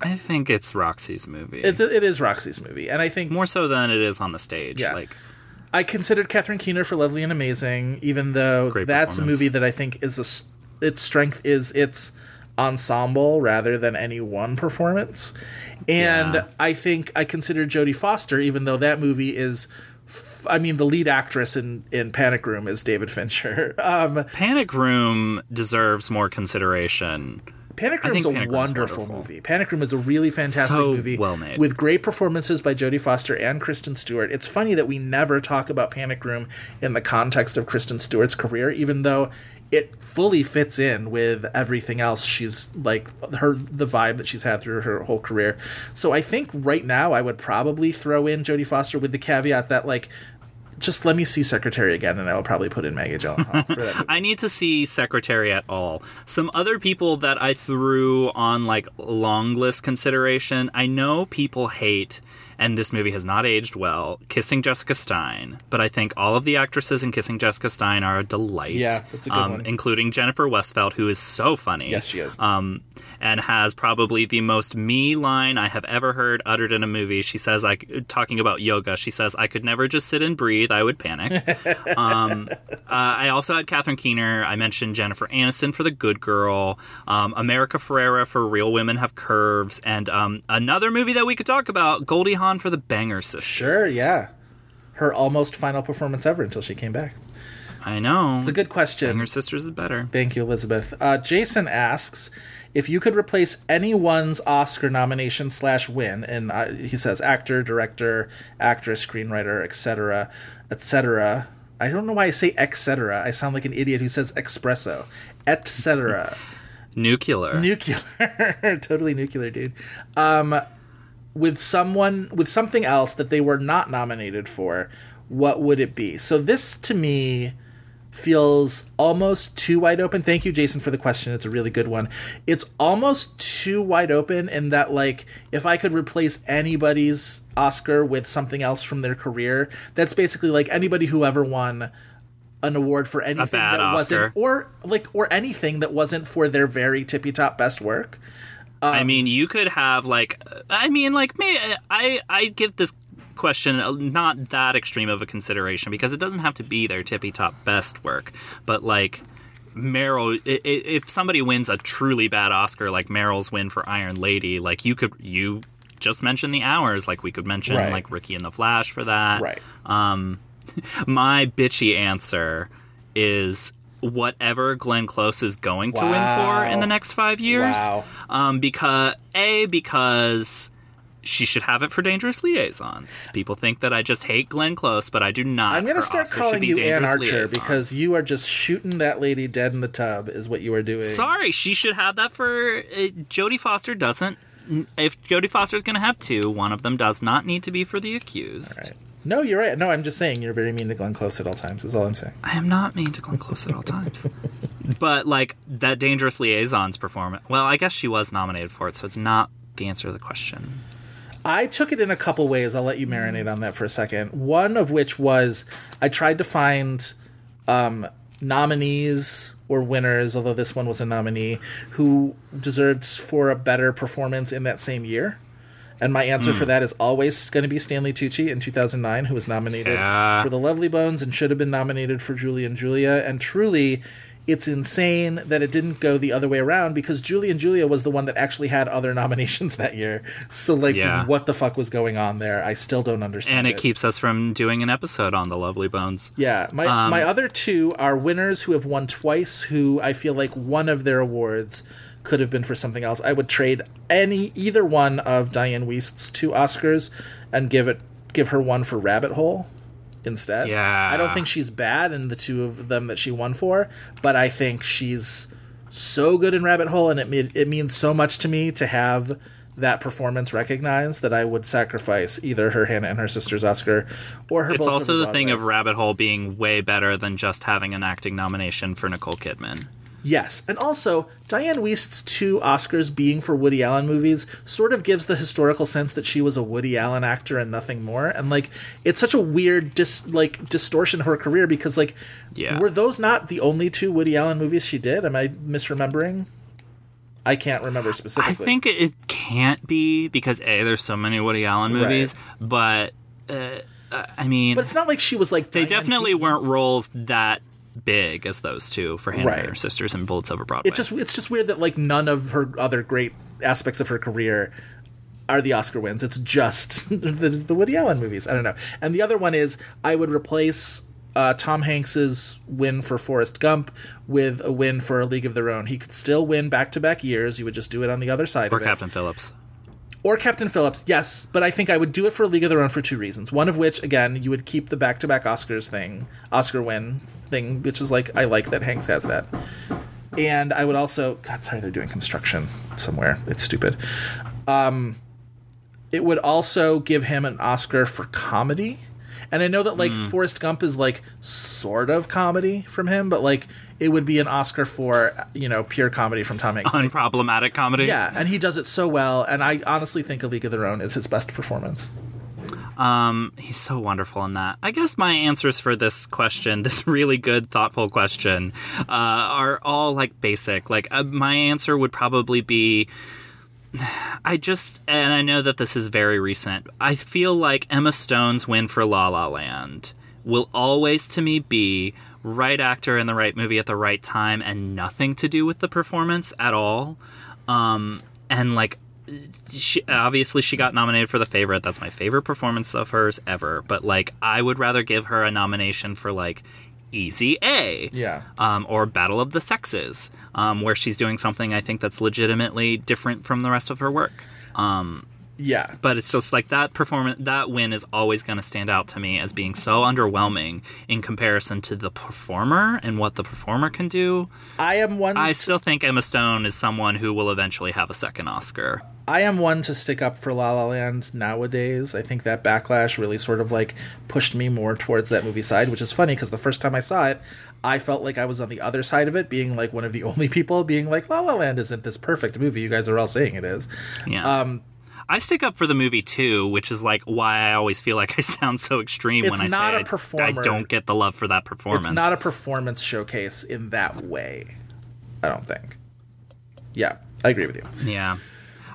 I think it's Roxy's movie. It's it is Roxy's movie, and I think more so than it is on the stage. Yeah. Like I considered Catherine Keener for Lovely and Amazing, even though that's a movie that I think is a its strength is its ensemble rather than any one performance. And Yeah. I think I consider Jodie Foster, even though that movie is. f- I mean, the lead actress in, in Panic Room is David Fincher. Um, Panic Room deserves more consideration. Panic Room is a wonderful wonderful. movie. Panic Room is a really fantastic So movie, well made. with great performances by Jodie Foster and Kristen Stewart. It's funny that we never talk about Panic Room in the context of Kristen Stewart's career, even though it fully fits in with everything else she's like her the vibe that she's had through her whole career. So I think right now I would probably throw in Jodie Foster with the caveat that like just let me see Secretary again, and I will probably put in Maggie Gyllenhaal for that. I need to see Secretary at all. Some other people that I threw on like long list consideration. I know people hate, and this movie has not aged well. Kissing Jessica Stein, but I think all of the actresses in Kissing Jessica Stein are a delight. Yeah, that's a good um, one. including Jennifer Westfeldt, who is so funny. Yes, she is. Um, and has probably the most me line I have ever heard uttered in a movie. She says, "I talking about yoga." She says, "I could never just sit and breathe. I would panic." um, uh, I also had Catherine Keener. I mentioned Jennifer Aniston for The Good Girl. Um, America Ferrera for Real Women Have Curves, and um, another movie that we could talk about, Goldie Hawn for The Banger Sisters. Sure, yeah. Her almost final performance ever until she came back. I know. It's a good question. Banger Sisters is better. Thank you, Elizabeth. Uh, Jason asks if you could replace anyone's Oscar nomination slash win, and uh, he says actor, director, actress, screenwriter, etc., etc. I don't know why I say etc. I sound like an idiot who says espresso, etc. Nuclear. nuclear, totally nuclear, dude. Um, with someone with something else that they were not nominated for, what would it be? So this to me feels almost too wide open. Thank you, Jason, for the question. It's a really good one. It's almost too wide open in that, like, if I could replace anybody's Oscar with something else from their career, that's basically like anybody who ever won an award for anything that wasn't or like or anything that wasn't for their very tippy top best work. I Um, mean, you could have like, I mean, like, may I I give this question not that extreme of a consideration because it doesn't have to be their tippy top best work, but like. Meryl, i- i- if somebody wins a truly bad Oscar like Meryl's win for Iron Lady, like you could, you just mentioned the hours, like we could mention Right. like Ricki and the Flash for that. Right. Um, my bitchy answer is whatever Glenn Close is going to win for in the next five years. Wow. Um, because a because she should have it for Dangerous Liaisons. People think that I just hate Glenn Close, but I do not. I'm gonna start Oscar calling you Anne Archer Liaisons. because you are just shooting that lady dead in the tub. Is what you are doing. Sorry, she should have that for uh, Jodie Foster. Doesn't. If Jodie Foster is going to have two, one of them does not need to be for the accused. Right. No, you're right. No, I'm just saying you're very mean to Glenn Close at all times. Is all I'm saying. I am not mean to Glenn Close at all times. but like that Dangerous Liaisons performance. Well, I guess she was nominated for it, so it's not the answer to the question. I took it in a couple ways. I'll let you marinate on that for a second. One of which was I tried to find um, nominees or winners, although this one was a nominee, who deserved for a better performance in that same year. And my answer Hmm. for that is always going to be Stanley Tucci in 2009, who was nominated Yeah. for The Lovely Bones and should have been nominated for Julie and Julia. And truly, it's insane that it didn't go the other way around because Julie and Julia was the one that actually had other nominations that year. So, like, Yeah. what the fuck was going on there? I still don't understand. And it keeps us from doing an episode on the Lovely Bones. Yeah, my Um, my other two are winners who have won twice. Who I feel like one of their awards could have been for something else. I would trade any either one of Diane Wiest's two Oscars and give it give her one for Rabbit Hole instead. Yeah. I don't think she's bad in the two of them that she won for, but I think she's so good in Rabbit Hole, and it me- it means so much to me to have that performance recognized that I would sacrifice either her Hannah and her sister's Oscar or her. It's also the thing of Rabbit Hole being way better than just having an acting nomination for Nicole Kidman. Yes, and also Diane Wiest's two Oscars being for Woody Allen movies sort of gives the historical sense that she was a Woody Allen actor and nothing more. And like, it's such a weird dis like distortion of her career because like, Yeah. were those not the only two Woody Allen movies she did? Am I misremembering? I can't remember specifically. I think it, can't be because a there's so many Woody Allen Right. movies, but uh, uh, I mean, But it's not like she was like they definitely Keaton. weren't roles that big as those two for Hannah Right. and her sisters and Bullets Over Broadway. It just it's just weird that like none of her other great aspects of her career are the Oscar wins. It's just the, the Woody Allen movies. I don't know. And the other one is I would replace uh, Tom Hanks's win for Forrest Gump with a win for A League of Their Own. He could still win back to back years. You would just do it on the other side or of it. Captain Phillips. or Captain Phillips, yes, but I think I would do it for a League of Their Own for two reasons. One of which, again, you would keep the back-to-back Oscars thing, Oscar win thing, which is like I like that Hanks has that. And I would also, God, sorry, they're doing construction somewhere. It's stupid. Um, it would also give him an Oscar for comedy. And I know that like Forrest Gump is like sort of comedy from him, but like it would be an Oscar for you know pure comedy from Tom Hanks. Unproblematic comedy. Yeah, and he does it so well, and I honestly think A League of Their Own is his best performance. Um, he's so wonderful in that. I guess my answers for this question, this really good, thoughtful question, uh, are all like basic. Like uh, my answer would probably be. I just, and I know that this is very recent. I feel like Emma Stone's win for La La Land will always, to me, be right actor in the right movie at the right time and nothing to do with the performance at all. Um, and like, she obviously she got nominated for the favorite. That's my favorite performance of hers ever. But like i would rather give her a nomination for like easy a Yeah. um, or battle of the sexes um, where she's doing something i think that's legitimately different from the rest of her work. Um, Yeah, but it's just like that performance that win is always going to stand out to me as being so underwhelming in comparison to the performer and what the performer can do. I am one. i still think emma stone is someone who will eventually have a second oscar I am one to stick up for La La Land nowadays. I think that backlash really sort of like pushed me more towards that movie side, which is funny because the first time I saw it, I felt like I was on the other side of it, being like one of the only people being like, La La Land isn't this perfect movie you guys are all saying it is. Yeah. Um, I stick up for the movie too, which is like why I always feel like I sound so extreme when I not say a I-. I, don't get the love for that performance. It's not a performance showcase in that way. I don't think. Yeah, I agree with you. yeah.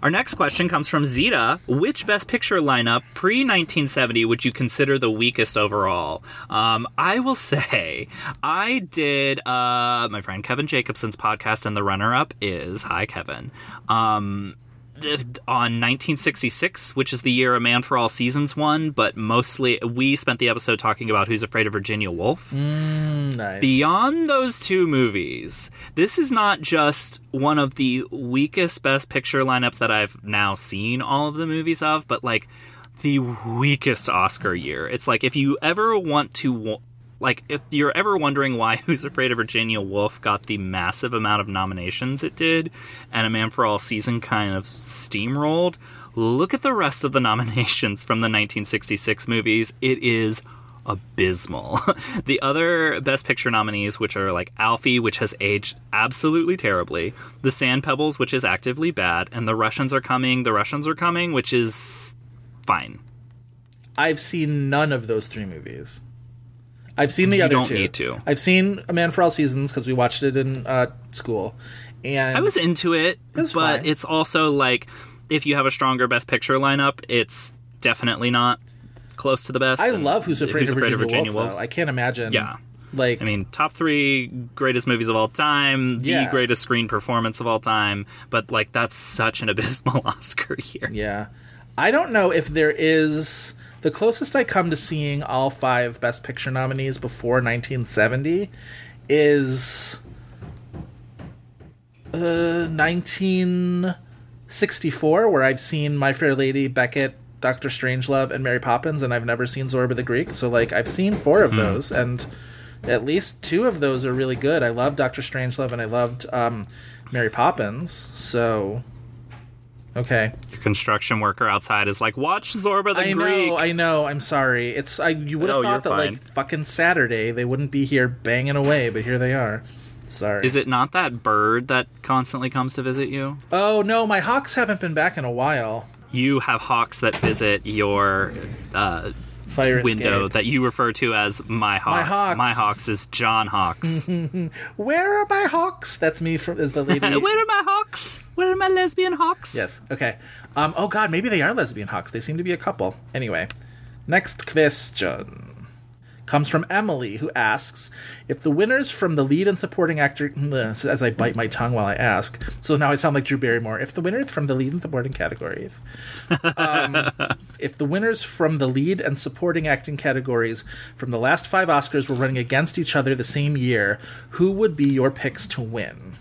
Our next question comes from Zeta. Which Best Picture lineup pre 1970 would you consider the weakest overall? Um, I will say I did uh, my friend Kevin Jacobson's podcast, and the runner up is Hi Kevin. Um, on 1966, which is the year A Man for All Seasons won, but mostly we spent the episode talking about Who's Afraid of Virginia Woolf. Mm, nice. Beyond those two movies, this is not just one of the weakest Best Picture lineups that I've now seen all of the movies of, but like the weakest Oscar year. It's like if you ever want to. Like, if you're ever wondering why Who's Afraid of Virginia Woolf got the massive amount of nominations it did, and A Man for All Season kind of steamrolled, look at the rest of the nominations from the 1966 movies. It is abysmal. the other Best Picture nominees, which are like Alfie, which has aged absolutely terribly, The Sand Pebbles, which is actively bad, and The Russians Are Coming, The Russians Are Coming, which is fine. I've seen none of those three movies. I've seen the You other don't two. need to. I've seen A Man for All Seasons because we watched it in uh, school, and I was into it, was but fine. it's also like if you have a stronger Best Picture lineup, it's definitely not close to the best. I love Who's Afraid, of, Virginia Woolf, though. I can't imagine. Yeah. like I mean, top three greatest movies of all time, the Yeah. greatest screen performance of all time, but like that's such an abysmal Oscar year. yeah. I don't know if there is the closest I come to seeing all five Best Picture nominees before 1970 is uh 1964 where I've seen My Fair Lady, Becket, Doctor Strangelove and Mary Poppins and I've never seen Zorba the Greek. So like I've seen four of those and at least two of those are really good. I love Doctor Strangelove and I loved um Mary Poppins. So okay. Your construction worker outside is like, watch Zorba the I Greek. know, I know. I'm sorry. It's I. You would have thought that you're like fucking Saturday they wouldn't be here banging away, but here they are. Sorry. Is it not that bird that constantly comes to visit you? Oh no, my hawks haven't been back in a while. You have hawks that visit your uh, Fire window escape. that you refer to as my hawks. Hawks. My hawks is John Hawks. Where are my hawks? That's me from is the lady. Where are my hawks? Where are my lesbian hawks? Yes. Okay. Um. Oh God, maybe they are lesbian hawks. They seem to be a couple. Anyway, next question comes from Emily, who asks if the winners from the lead and supporting actor. As I bite my tongue while I ask, so now I sound like Drew Barrymore. If the winners from the lead and supporting categories, um, if the winners from the lead and supporting acting categories from the last five Oscars were running against each other the same year, who would be your picks to win?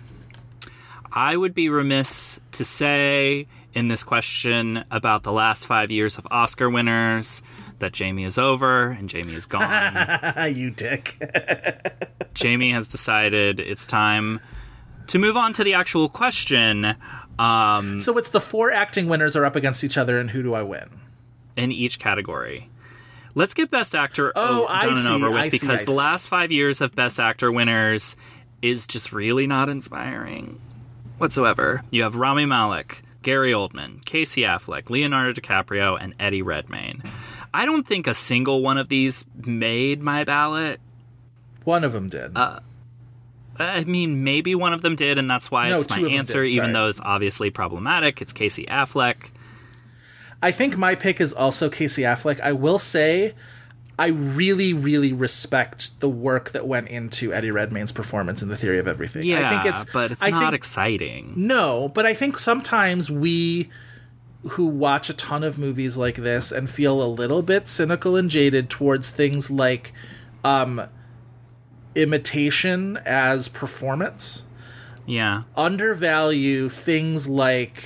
I would be remiss to say in this question about the last five years of Oscar winners that Jamie is over and Jamie is gone. you dick. Jamie has decided it's time to move on to the actual question. Um, so it's the four acting winners are up against each other, and who do I win? in each category. Let's get Best Actor Oh, o- I done and see, over with I because I the see. last five years of Best Actor winners is just really not inspiring whatsoever. You have Rami Malek, Gary Oldman, Casey Affleck, Leonardo DiCaprio, and Eddie Redmayne. I don't think a single one of these made my ballot. One of them did. Uh, I mean, maybe one of them did, and that's why No, it's my answer, did, even though it's obviously problematic. It's Casey Affleck. I think my pick is also Casey Affleck. I will say, I really, really respect the work that went into Eddie Redmayne's performance in The Theory of Everything. Yeah, I think it's, but it's I not think- exciting. No, but I think sometimes we who watch a ton of movies like this and feel a little bit cynical and jaded towards things like um imitation as performance. Yeah. undervalue things like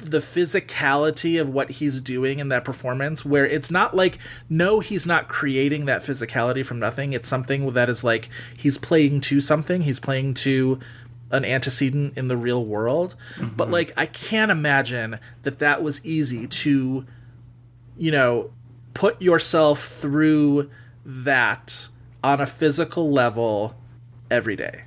the physicality of what he's doing in that performance where it's not like no he's not creating that physicality from nothing. It's something that is like he's playing to something. He's playing to an antecedent in the real world. But mm-hmm. like i can't imagine that that was easy to you know put yourself through that on a physical level every day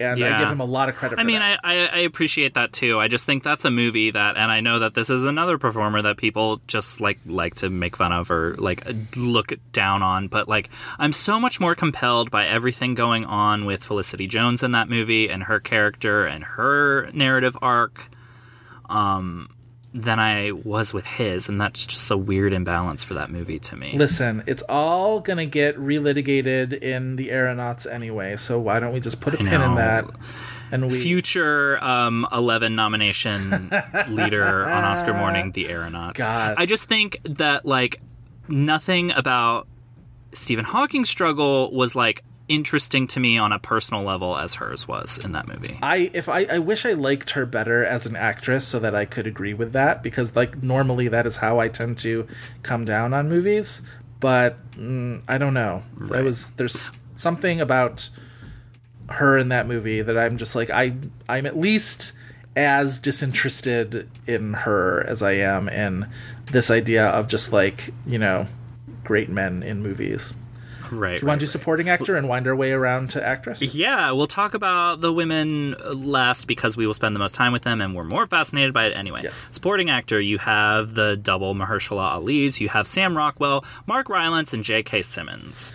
and I give him a lot of credit. I for mean, that. I, I, I appreciate that too. I just think that's a movie that, and I know that this is another performer that people just like like to make fun of or like look down on. But like, I'm so much more compelled by everything going on with Felicity Jones in that movie and her character and her narrative arc, um, than I was with his, and that's just a weird imbalance for that movie to me. Listen, it's all gonna get relitigated in the aeronauts anyway. So why don't we just put a I pin in that? And we future um, 11 nomination leader on Oscar morning, The Aeronauts. God. I just think that, like, nothing about Stephen Hawking's struggle was, like, interesting to me on a personal level as hers was in that movie. I if I, I wish I liked her better as an actress so that I could agree with that because like normally that is how I tend to come down on movies, but mm, I don't know. I was there's something about her in that movie that I'm just like I I'm at least as disinterested in her as I am in this idea of just like you know great men in movies. Right. Do you want to do supporting actor and wind our way around to actress? Yeah, we'll talk about the women last because we will spend the most time with them and we're more fascinated by it anyway. Yes. Supporting actor, you have the double Mahershala Ali's, you have Sam Rockwell, Mark Rylance, and J.K. Simmons.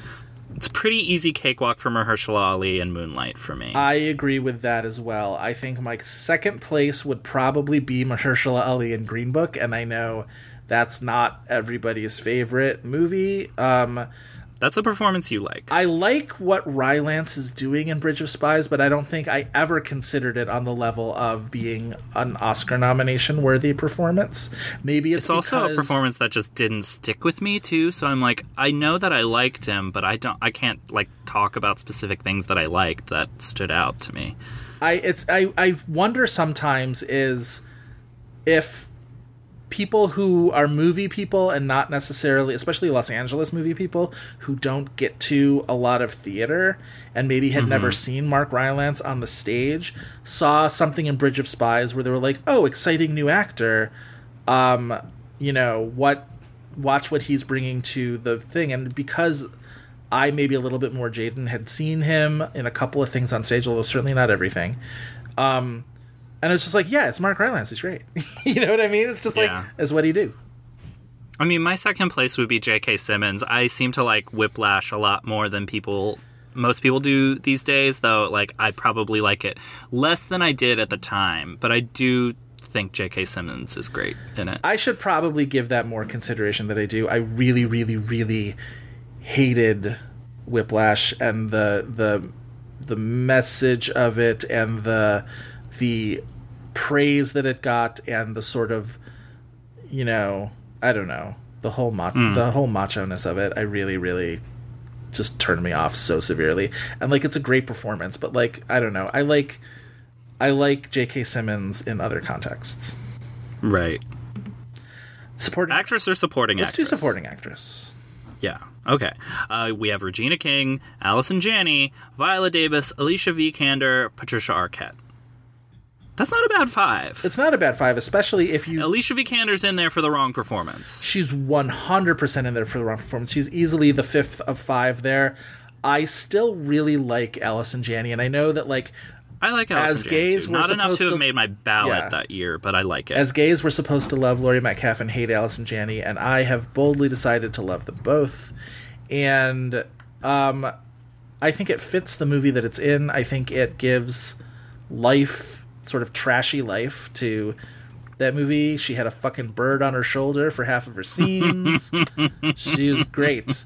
It's a pretty easy cakewalk for Mahershala Ali and Moonlight for me. I agree with that as well. I think my second place would probably be Mahershala Ali in Green Book, and I know that's not everybody's favorite movie. Um, That's a performance you like. I like what Rylance is doing in Bridge of Spies, but I don't think I ever considered it on the level of being an Oscar nomination worthy performance. Maybe it's, it's also a performance that just didn't stick with me too. So I'm like, I know that I liked him, but I don't. I can't like talk about specific things that I liked that stood out to me. I it's I I wonder sometimes is if people who are movie people and not necessarily especially Los Angeles movie people who don't get to a lot of theater and maybe had never seen Mark Rylance on the stage saw something in Bridge of Spies where they were like, "Oh, exciting new actor." Um, you know, what watch what he's bringing to the thing and because I maybe a little bit more Jaden had seen him in a couple of things on stage, although certainly not everything. Um, and it's just like, yeah, it's Mark Rylance. He's great. you know what I mean? It's just Yeah. like, it's what he do. I mean, my second place would be J.K. Simmons. I seem to like Whiplash a lot more than people most people do these days, though. Like I probably like it less than I did at the time, but I do think J.K. Simmons is great in it. I should probably give that more consideration than I do. I really, really, really hated Whiplash and the the the message of it and the the praise that it got and the sort of you know I don't know the whole ma- the whole macho ness of it. I really, really just turned me off so severely. And like it's a great performance, but like I don't know. I like I like J.K. Simmons in other contexts. right. Supporting Actress or supporting Let's actress? do supporting actress. Yeah. Okay. Uh, we have Regina King, Allison Janney, Viola Davis, Alicia Vikander, Patricia Arquette. That's not a bad five. It's not a bad five, especially if you. Alicia Vikander's in there for the wrong performance. She's one hundred percent in there for the wrong performance. She's easily the fifth of five there. I still really like Allison Janney, and I know that like I like Allison As Janney, gays, too. Not enough to have made my ballot Yeah. that year, but I like it. as gays we're supposed to love Laurie Metcalf and hate Allison Janney, and I have boldly decided to love them both. And um, I think it fits the movie that it's in. I think it gives life, sort of trashy life, to that movie. She had a fucking bird on her shoulder for half of her scenes. she was great.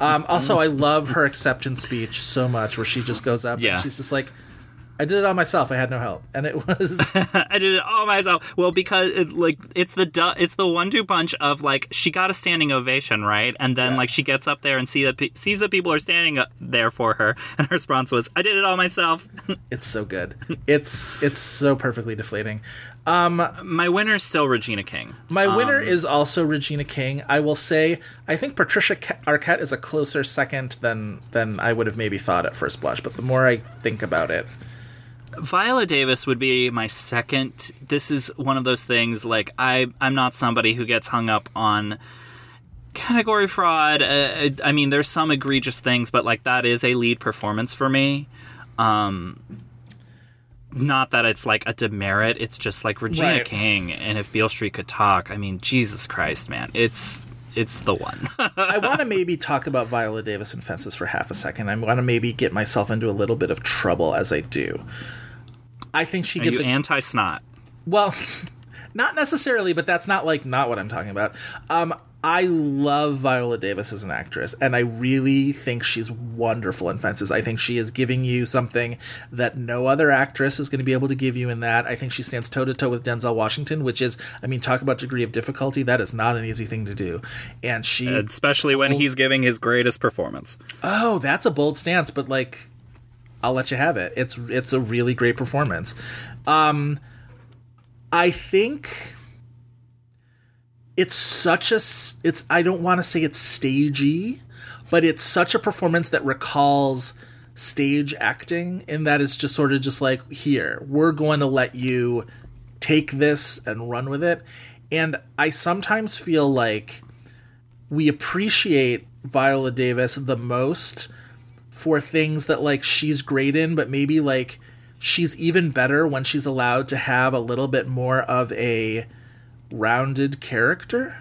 Um, also, I love her acceptance speech so much, where she just goes up Yeah. and she's just like. I did it all myself. I had no help, and it was I did it all myself. Well, because it, like it's the du- it's the one-two punch of like she got a standing ovation, right? And then like she gets up there and see that pe- sees that people are standing up there for her, and her response was, "I did it all myself." It's so good. It's it's so perfectly deflating. Um, My winner is still Regina King. My winner um, is also Regina King. I will say I think Patricia Arquette is a closer second than than I would have maybe thought at first blush. But the more I think about it, Viola Davis would be my second. This is one of those things like I I'm not somebody who gets hung up on category fraud. Uh, I mean, there's some egregious things, but like that is a lead performance for me. Um, not that it's like a demerit. It's just like Regina Right. King, and if Beale Street could talk, I mean, Jesus Christ, man, it's it's the one. I want to maybe talk about Viola Davis and fences for half a second. I want to maybe get myself into a little bit of trouble as I do. I think she Are gives you a anti snot? Well, not necessarily, but that's not like not what I'm talking about. Um, I love Viola Davis as an actress, and I really think she's wonderful in Fences. I think she is giving you something that no other actress is going to be able to give you in that. I think she stands toe to toe with Denzel Washington, which is, I mean, talk about degree of difficulty. That is not an easy thing to do, and she. Especially when he's giving his greatest performance. Oh, that's a bold stance, but like I'll let you have it. It's it's a really great performance. Um I think it's such a it's I don't want to say it's stagey, but it's such a performance that recalls stage acting in that it's just sort of just like here, we're going to let you take this and run with it. And I sometimes feel like we appreciate Viola Davis the most for things that like she's great in, but maybe like she's even better when she's allowed to have a little bit more of a rounded character.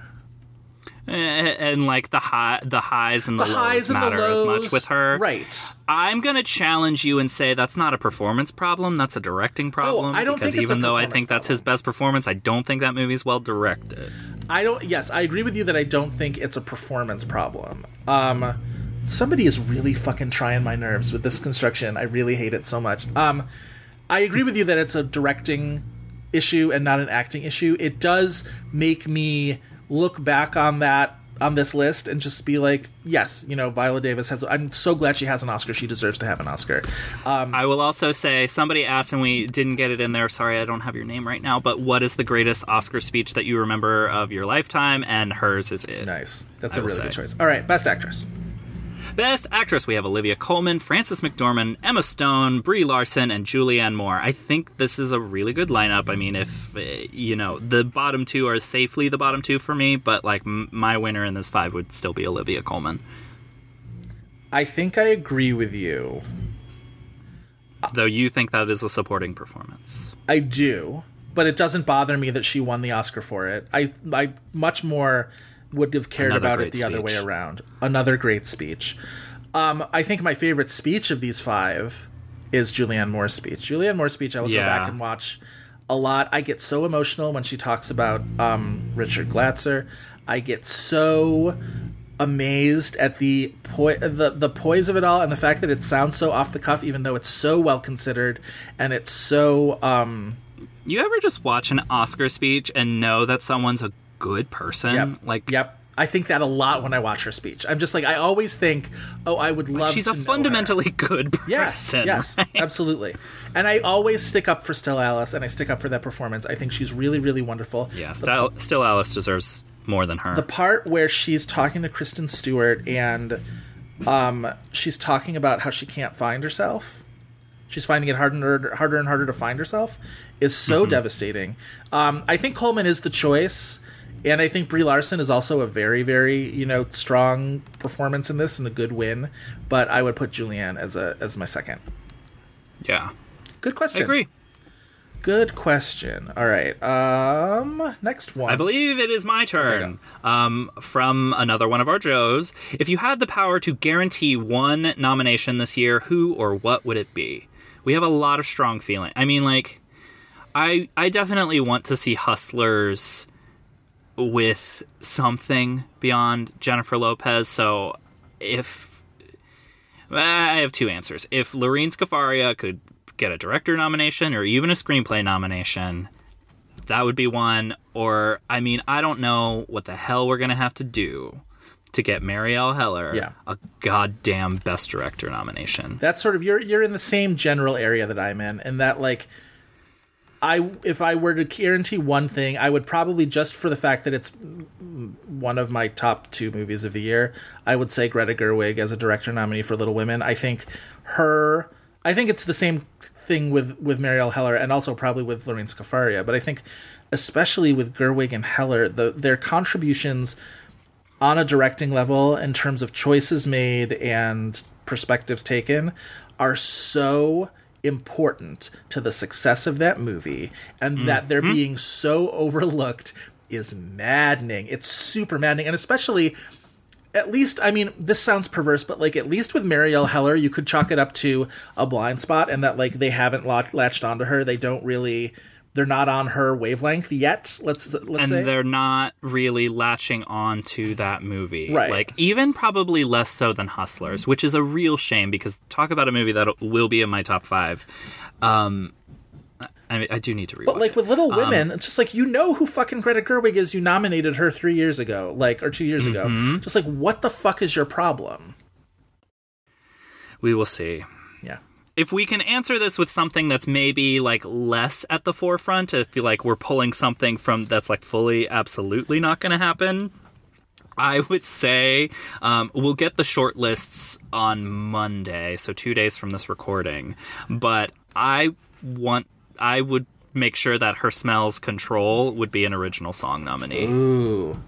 and, and like the high, the highs and the, The lows highs and the matter lows, as much with her. right? I'm gonna challenge you and say that's not a performance problem. That's a directing problem. Oh, I don't because think even though I think that's his best performance, I don't think that movie's well directed. I don't. Yes, I agree with you that I don't think it's a performance problem. Um, somebody is really fucking trying my nerves with this construction. I really hate it so much. Um, I agree with you that it's a directing issue and not an acting issue. It does make me look back on that on this list and just be like, yes, you know, Viola Davis has. I'm so glad she has an Oscar. She deserves to have an Oscar. I will also say somebody asked and we didn't get it in there. Sorry, I don't have your name right now. But what is the greatest Oscar speech that you remember of your lifetime? And hers is it. Nice. That's I a really good choice. All right, best actress. Best actress, we have Olivia Colman, Frances McDormand, Emma Stone, Brie Larson, and Julianne Moore. I think this is a really good lineup. I mean, if, uh, you know, the bottom two are safely the bottom two for me, but, like, m- my winner in this five would still be Olivia Colman. I think I agree with you. Though you think that is a supporting performance. I do, but it doesn't bother me that she won the Oscar for it. I I much more would have cared Another about it the other way around. Another great speech. Um, I think my favorite speech of these five is Julianne Moore's speech. Julianne Moore's speech I will go back and watch a lot. I get so emotional when she talks about um, Richard Glatzer. I get so amazed at the poi- the the poise of it all and the fact that it sounds so off the cuff, even though it's so well considered and it's so um, You ever just watch an Oscar speech and know that someone's a good person? Yep. Like, yep. I think that a lot when I watch her speech. I'm just like I always think, oh, I would love. she's a fundamentally good person. yes, right? absolutely. And I always stick up for Still Alice, and I stick up for that performance. I think she's really, really wonderful. Yeah, still, still Alice deserves more than her. The part where she's talking to Kristen Stewart and um, she's talking about how she can't find herself. She's finding it harder and harder, harder and harder to find herself. Is so Mm-hmm. devastating. Um, I think Colman is the choice, and I think Brie Larson is also a very, very you know strong performance in this and a good win. But I would put Julianne as a as my second. yeah, Good I question. agree. Good question. All right. Um, next one. I believe it is my turn. Um, from another one of our Joes. If you had the power to guarantee one nomination this year, who or what would it be? We have a lot of strong feeling. I mean, like, I I definitely want to see Hustlers with something beyond Jennifer Lopez. So if I have two answers, if Lorene Scafaria could get a director nomination or even a screenplay nomination, that would be one. Or, I mean, I don't know what the hell we're going to have to do to get Marielle Heller Yeah. a goddamn Best Director nomination. That's sort of you're you're in the same general area that I'm in, and that like I if I were to guarantee one thing, I would probably just for the fact that it's one of my top two movies of the year, I would say Greta Gerwig as a director nominee for Little Women. I think her I think it's the same thing with with Marielle Heller and also probably with Lorene Scafaria, but I think especially with Gerwig and Heller, the their contributions on a directing level in terms of choices made and perspectives taken are so important to the success of that movie and that they're mm-hmm. being so overlooked is maddening. It's super maddening and especially at least I mean this sounds perverse but like at least with Marielle Heller you could chalk it up to a blind spot and that like they haven't latched latched onto her. They don't really they're not on her wavelength yet let's let's and say they're not really latching on to that movie. Right. Like, even probably less so than Hustlers, which is a real shame because talk about a movie that will be in my top five. Um, I, mean, I do need to rewatch But like it. with Little Women, it's just like you know who fucking Greta Gerwig is. You nominated her three years ago, like or two years Mm-hmm. ago. Just like what the fuck is your problem? We will see. Yeah, if we can answer this with something that's maybe like less at the forefront, if like we're pulling something from that's like fully absolutely not going to happen, I would say um, we'll get the short lists on Monday, so two days from this recording. But I want, I would make sure that Her Smell's Control would be an original song nominee. ooh,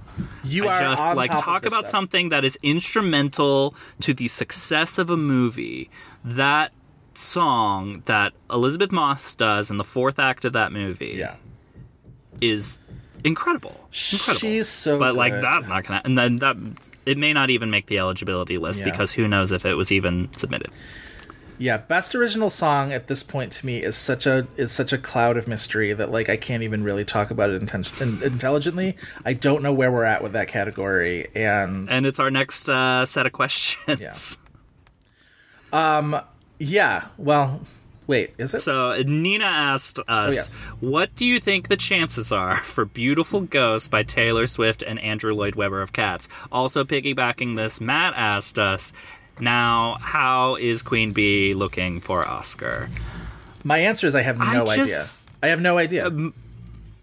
you I are just like talk about stuff. something that is instrumental to the success of a movie. That song that Elisabeth Moss does in the fourth act of that movie Yeah, is incredible. Incredible. She's so But like good. that's not gonna and then that it may not even make the eligibility list Yeah. because who knows if it was even submitted. yeah. Best original song at this point to me is such a is such a cloud of mystery that like I can't even really talk about it inten- intelligently. I don't know where we're at with that category, and And it's our next uh, set of questions. yeah, well, wait, is it? So Nina asked us, oh, yes. "What do you think the chances are for Beautiful Ghost by Taylor Swift and Andrew Lloyd Webber of Cats?" Also piggybacking this, Matt asked us, "Now, how is Queen Bey looking for Oscar?" My answer is I have I no just- idea. I have no idea. Um,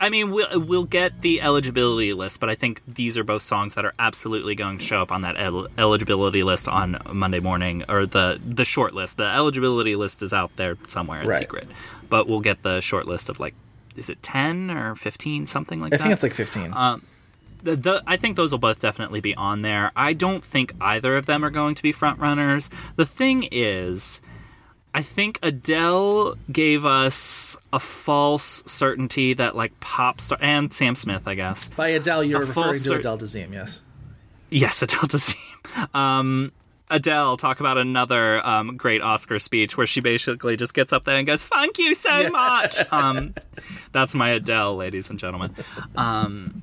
I mean, we'll we'll get the eligibility list, but I think these are both songs that are absolutely going to show up on that el- eligibility list on Monday morning, or the the short list. The eligibility list is out there somewhere in Right. secret, but we'll get the short list of like, is it ten or fifteen, something like I that? I think it's like fifteen. Um, the, the, I think those will both definitely be on there. I don't think either of them are going to be front runners. The thing is, I think Adele gave us a false certainty that like pop star and Sam Smith, I guess. By Adele, you're a referring to Adele Dazeem, yes. Yes, Adele Dazeem. Um, Adele talk about another um, great Oscar speech where she basically just gets up there and goes, "Thank you so much." Um, that's my Adele, ladies and gentlemen. Um,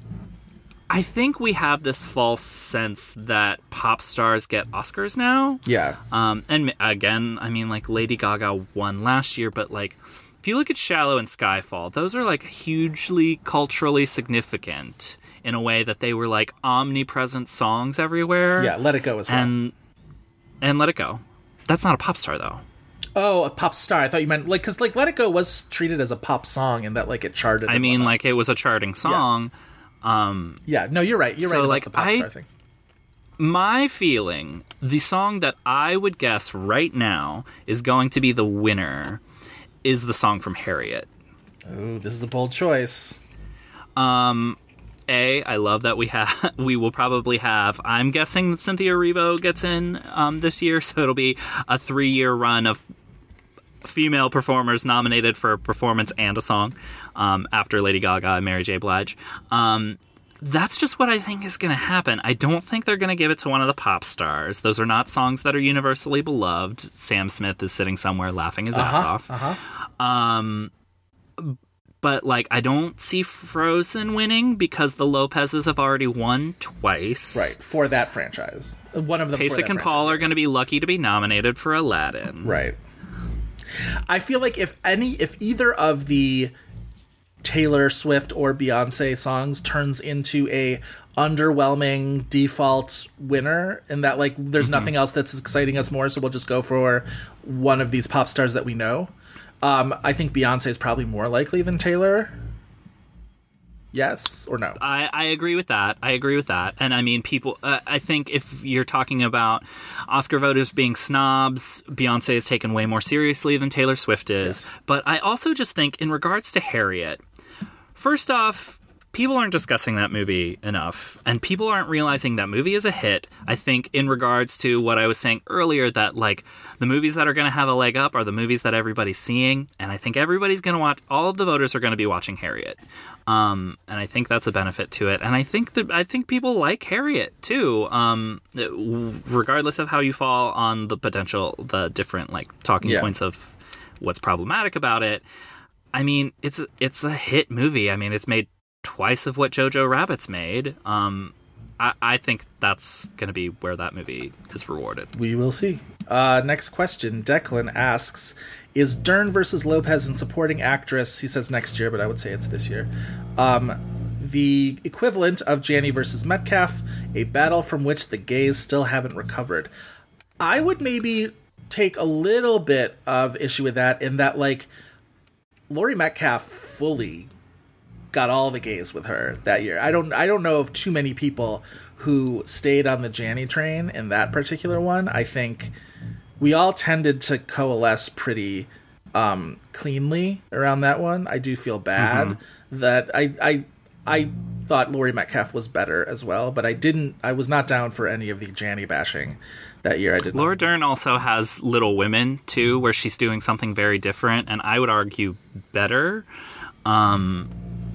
I think we have this false sense that pop stars get Oscars now. Yeah. Um, and again, I mean, like Lady Gaga won last year, but like if you look at Shallow and Skyfall, those are like hugely culturally significant in a way that they were like omnipresent songs everywhere. Yeah, Let It Go as well. and and Let It Go. That's not a pop star though. oh, a pop star. I thought you meant like cuz like Let It Go was treated as a pop song and that like it charted. I mean, like it was a charting song. Yeah, no, you're right. You're So, right about like, the pop I- star thing. My feeling, the song that I would guess right now is going to be the winner, is the song from Harriet. Ooh, this is a bold choice. Um, A, I love that we have we will probably have. I'm guessing that Cynthia Erivo gets in um, this year, so it'll be a three year run of female performers nominated for a performance and a song um, after Lady Gaga and Mary J. Blige. Um, that's just what I think is going to happen. I don't think they're going to give it to one of the pop stars. Those are not songs that are universally beloved. Sam Smith is sitting somewhere laughing his ass off. Um, but like, I don't see Frozen winning because the Lopez's have already won twice. Right, for that franchise. One of them Pasek and Paul are going to be lucky to be nominated for Aladdin. Right. I feel like if any if either of the Taylor Swift or Beyonce songs turns into a underwhelming default winner and that like there's Mm-hmm. nothing else that's exciting us more so we'll just go for one of these pop stars that we know. Um I think Beyonce is probably more likely than Taylor. Yes or no? I, I agree with that. I agree with that. And I mean, people, uh, I think if you're talking about Oscar voters being snobs, Beyonce is taken way more seriously than Taylor Swift is. But I also just think, in regards to Harriet, first off, people aren't discussing that movie enough, and people aren't realizing that movie is a hit. I think, in regards to what I was saying earlier, that like the movies that are going to have a leg up are the movies that everybody's seeing, and I think everybody's going to watch. All of the voters are going to be watching Harriet, um, and I think that's a benefit to it. And I think that I think people like Harriet too, um, regardless of how you fall on the potential, the different like talking Yeah. points of what's problematic about it. I mean, it's it's a hit movie. I mean, it's made twice of what Jojo Rabbit's made. Um, I, I think that's going to be where that movie is rewarded. We will see. Uh, next question. Declan asks Is Dern versus Lopez in supporting actress? He says next year, but I would say it's this year. Um, the equivalent of Janney versus Metcalf, a battle from which the gays still haven't recovered. I would maybe take a little bit of issue with that in that, like, Laurie Metcalf fully got all the gays with her that year. I don't I don't know of too many people who stayed on the Janney train in that particular one. I think we all tended to coalesce pretty um cleanly around that one. I do feel bad that I I I thought Laurie Metcalf was better as well, but I didn't I was not down for any of the Janney bashing that year. I did Laura Dern also has Little Women too, where she's doing something very different, and I would argue better. Um,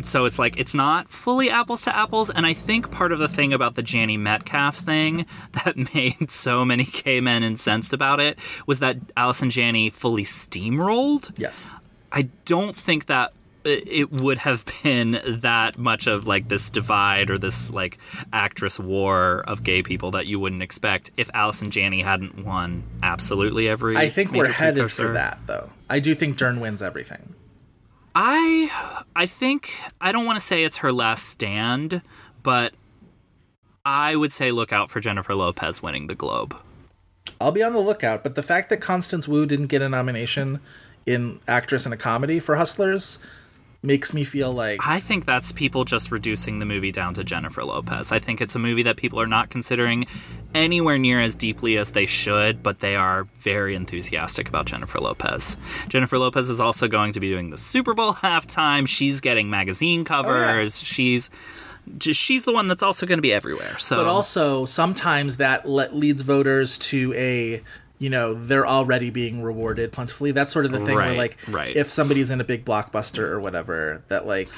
so it's like it's not fully apples to apples, and I think part of the thing about the Janney Metcalf thing that made so many gay men incensed about it was that Allison Janney fully steamrolled. Yes. I don't think that it would have been that much of like this divide or this like actress war of gay people that you wouldn't expect if Allison Janney hadn't won absolutely every. I think we're headed precursor. for that though. I do think Dern wins everything. I I think I don't want to say it's her last stand, but I would say look out for Jennifer Lopez winning the Globe. I'll be on the lookout, but the fact that Constance Wu didn't get a nomination in actress in a comedy for Hustlers makes me feel like I think that's people just reducing the movie down to Jennifer Lopez. I think it's a movie that people are not considering anywhere near as deeply as they should, but they are very enthusiastic about Jennifer Lopez. Jennifer Lopez is also going to be doing the Super Bowl halftime. She's getting magazine oh, covers. She's just she's the one that's also going to be everywhere. So but also sometimes that le- leads voters to a you know they're already being rewarded plentifully that's sort of the thing where like right. if somebody's in a big blockbuster or whatever that like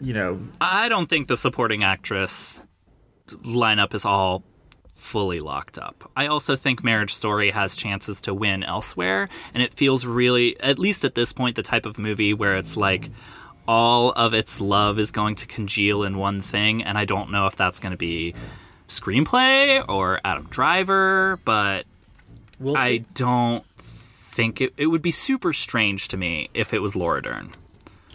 you know I don't think the supporting actress lineup is all fully locked up. I also think Marriage Story has chances to win elsewhere, and it feels really, at least at this point, the type of movie where it's like all of its love is going to congeal in one thing, and I don't know if that's going to be screenplay or Adam Driver, but We'll see. I don't think it, it would be super strange to me if it was Laura Dern.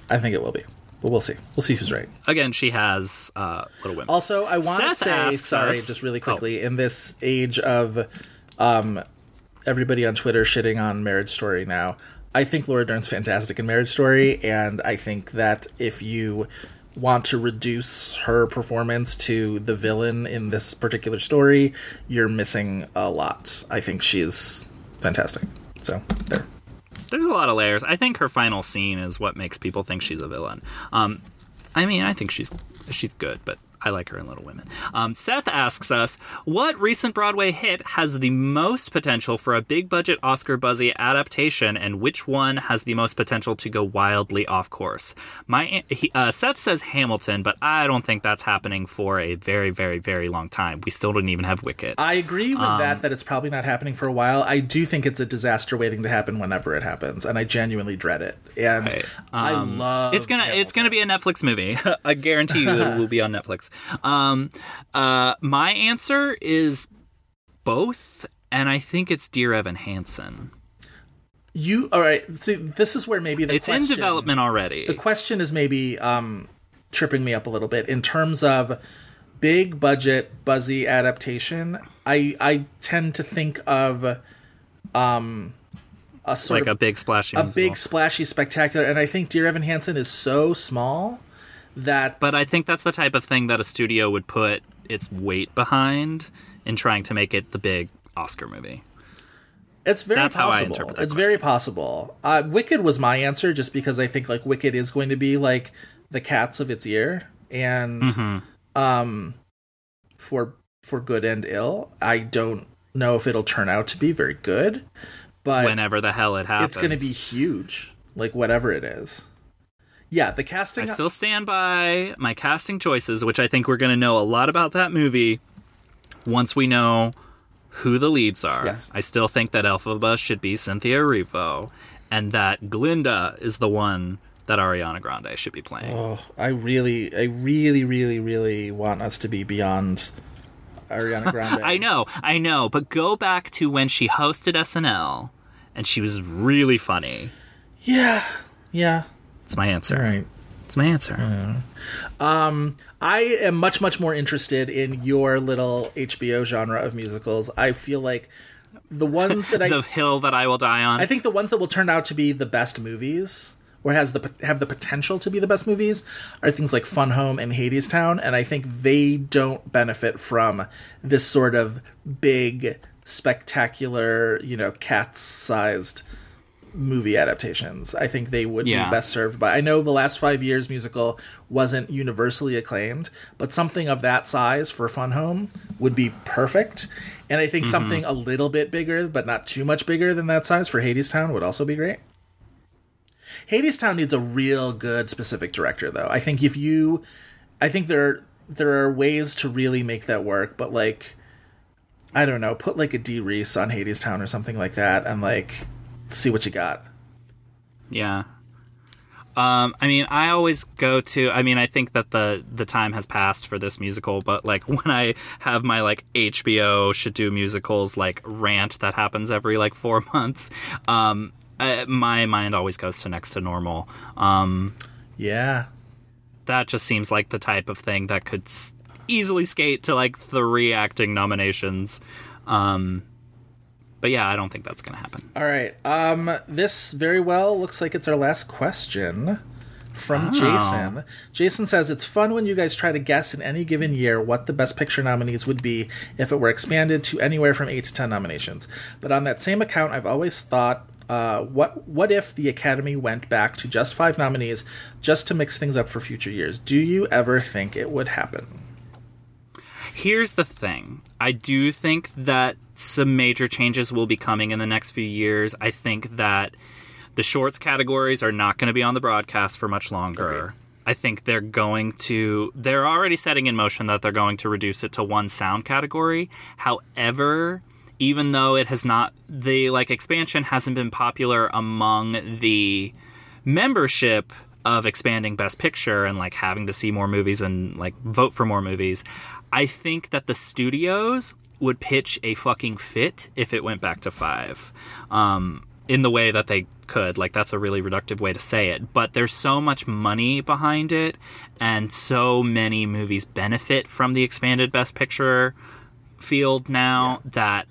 I think it will be, but we'll see. We'll see who's right. Again, she has uh, Little Women. Also, I want to say, sorry, us- just really Oh. quickly, in this age of um, everybody on Twitter shitting on Marriage Story now, I think Laura Dern's fantastic in Marriage Story, and I think that if you want to reduce her performance to the villain in this particular story, you're missing a lot. I think she's fantastic. So, there. There's a lot of layers. I think her final scene is what makes people think she's a villain. Um, I mean, I think she's she's good, but I like her in Little Women. Um, Seth asks us, what recent Broadway hit has the most potential for a big budget Oscar buzzy adaptation, and which one has the most potential to go wildly off course? My he, uh, Seth says Hamilton, but I don't think that's happening for a very, very, very long time. We still don't even have Wicked. I agree with Um, that, that it's probably not happening for a while. I do think it's a disaster waiting to happen whenever it happens, and I genuinely dread it. And Right. I love it's gonna it's gonna be a Netflix movie. I guarantee you it will be on Netflix. Um, uh, my answer is both, and I think it's Dear Evan Hansen. You all right? See, this is where maybe the It's question, in development already. The question is maybe um, tripping me up a little bit in terms of big budget buzzy adaptation. I I tend to think of um a sort like of a big splashy a musical. big splashy spectacular, and I think Dear Evan Hansen is so small that but I think that's the type of thing that a studio would put its weight behind in trying to make it the big Oscar movie. It's very That's how I possible. interpret that it's very possible. Uh, Wicked was my answer just because I think like Wicked is going to be like the cats of its year, and Mm-hmm. um, for for good and ill. I don't know if it'll turn out to be very good, but Whenever the hell it happens, it's going to be huge. Like whatever it is. Yeah, the casting. I still stand by my casting choices, which I think we're going to know a lot about that movie once we know who the leads are. Yes. I still think that Elphaba should be Cynthia Erivo, and that Glinda is the one that Ariana Grande should be playing. oh, I really, I really, really, really want us to be beyond Ariana Grande. I know, I know, but go back to when she hosted SNL, and she was really funny. Yeah, yeah. It's my answer. All right. It's my answer. Um, I am much, much more interested in your little HBO genre of musicals. I feel like the ones that I, the hill that I will die on. I think the ones that will turn out to be the best movies, or has the have the potential to be the best movies, are things like Fun Home and Hadestown, and I think they don't benefit from this sort of big, spectacular, you know, cats-sized movie adaptations. I think they would Yeah. be best served by. I know the last five years musical wasn't universally acclaimed, but something of that size for Fun Home would be perfect. And I think mm-hmm. something a little bit bigger, but not too much bigger than that size for Hadestown would also be great. Hadestown needs a real good specific director, though. I think if you, I think there there are ways to really make that work, but like, I don't know, put like a Dee Rees on Hadestown or something like that, and like see what you got. Yeah. Um, I mean, I always go to. I mean, I think that the the time has passed for this musical, but like when I have my like HBO should do musicals like rant that happens every like four months, um, uh, my mind always goes to next to normal. Um, Yeah, that just seems like the type of thing that could s- easily skate to like three acting nominations. Um, but yeah, I don't think that's gonna happen. All right. Um, this very well looks like it's our last question from Jason. Jason says it's fun when you guys try to guess in any given year what the best picture nominees would be if it were expanded to anywhere from eight to ten nominations. But on that same account, I've always thought. Uh, what what if the Academy went back to just five nominees, just to mix things up for future years? Do you ever think it would happen? Here's the thing. I do think that some major changes will be coming in the next few years. I think that the shorts categories are not going to be on the broadcast for much longer. I think they're going to they're already setting in motion that they're going to reduce it to one sound category. However, even though it has not the like expansion hasn't been popular among the membership of expanding best picture and like having to see more movies and like vote for more movies, I think that the studios would pitch a fucking fit if it went back to 5. Um in the way that they could. Like that's a really reductive way to say it, but there's so much money behind it and so many movies benefit from the expanded best picture field now that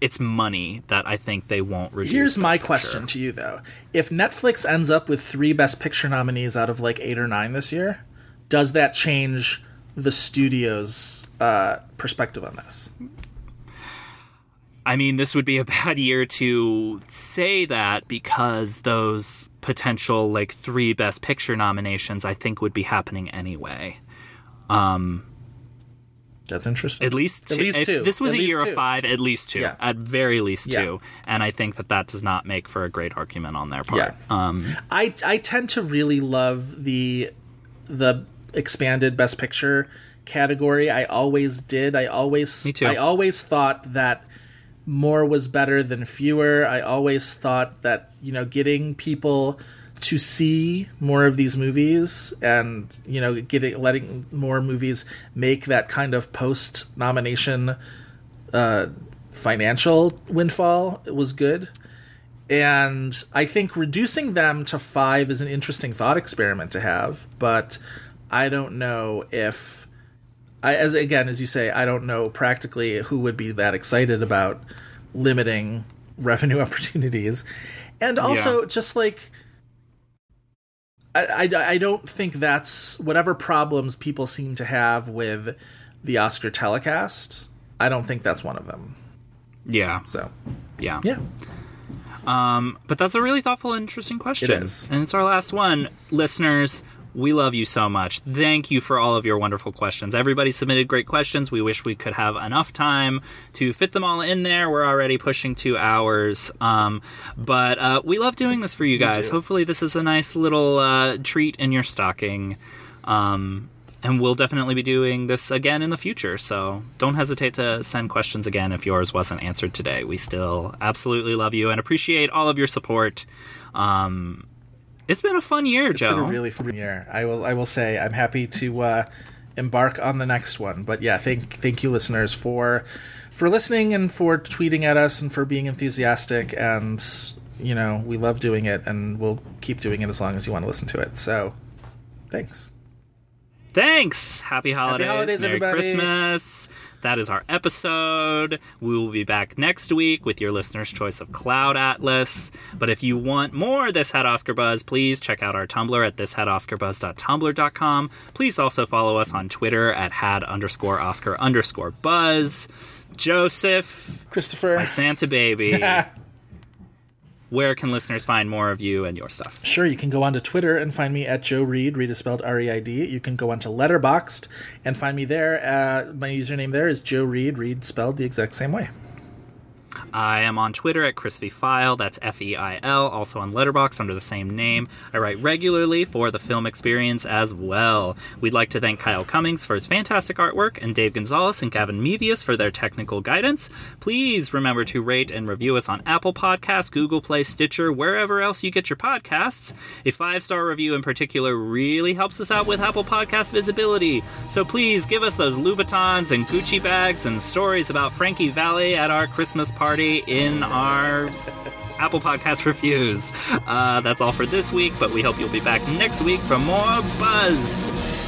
it's money that I think they won't reduce. Here's my Picture. question to you though: If Netflix ends up with three Best Picture nominees out of like eight or nine this year, does that change the studio's uh, perspective on this? I mean, this would be a bad year to say that because those potential like three best picture nominations I think would be happening anyway. That's interesting. At least At two. least two. this was At a year two. of five, at least two. Yeah. At very least Yeah. two. And I think that that does not make for a great argument on their part. Yeah. Um, I I tend to really love the the expanded best picture category. I always did. I always Me too. I always thought that more was better than fewer. I always thought that, you know, getting people to see more of these movies and, you know, getting letting more movies make that kind of post nomination uh financial windfall was good. And I think reducing them to five is an interesting thought experiment to have, but I don't know if, I, as again as you say, I don't know practically who would be that excited about limiting revenue opportunities, and also Yeah. just like. I, I, I don't think that's whatever problems people seem to have with the Oscar telecast. I don't think that's one of them. yeah. So Yeah. yeah, Um, but that's a really thoughtful and interesting question. It is. And it's our last one. Listeners, we love you so much. Thank you for all of your wonderful questions. Everybody submitted great questions. We wish we could have enough time to fit them all in there. We're already pushing two hours. Um, but uh, we love doing this for you guys. Hopefully, this is a nice little uh, treat in your stocking. Um, and we'll definitely be doing this again in the future. So don't hesitate to send questions again if yours wasn't answered today. We still absolutely love you and appreciate all of your support. Um, it's been a fun year, It's Joe. been a really fun year. I will. I will say I'm happy to uh, embark on the next one. But yeah, thank thank you, listeners, for for listening and for tweeting at us and for being enthusiastic. And you know, we love doing it, and we'll keep doing it as long as you want to listen to it. So, thanks. Thanks. Happy holidays. holidays, Merry everybody. Christmas. That is our episode. We will be back next week with your listener's choice of Cloud Atlas. But if you want more This Had Oscar Buzz, please check out our Tumblr at thishadoscarbuzz.tumblr.com. Please also follow us on Twitter at had underscore Oscar underscore Buzz. Joseph, Christopher. my Santa baby. Where can listeners find more of you and your stuff? Sure, you can go onto Twitter and find me at Joe Reid. Reid is spelled R E I D. You can go onto Letterboxd and find me there. Uh, my username there is Joe Reid. Reid spelled the exact same way. I am on Twitter at Crispy Feil. That's F E I L. Also on Letterboxd under the same name. I write regularly for the Film Experience as well. We'd like to thank Kyle Cummings for his fantastic artwork and Dave Gonzalez and Gavin Mevius for their technical guidance. Please remember to rate and review us on Apple Podcasts, Google Play, Stitcher, wherever else you get your podcasts. A five star review in particular really helps us out with Apple Podcast visibility. So please give us those Louboutins and Gucci bags and stories about Frankie Valli at our Christmas party in our Apple Podcast reviews. Uh, that's all for this week, but we hope you'll be back next week for more buzz.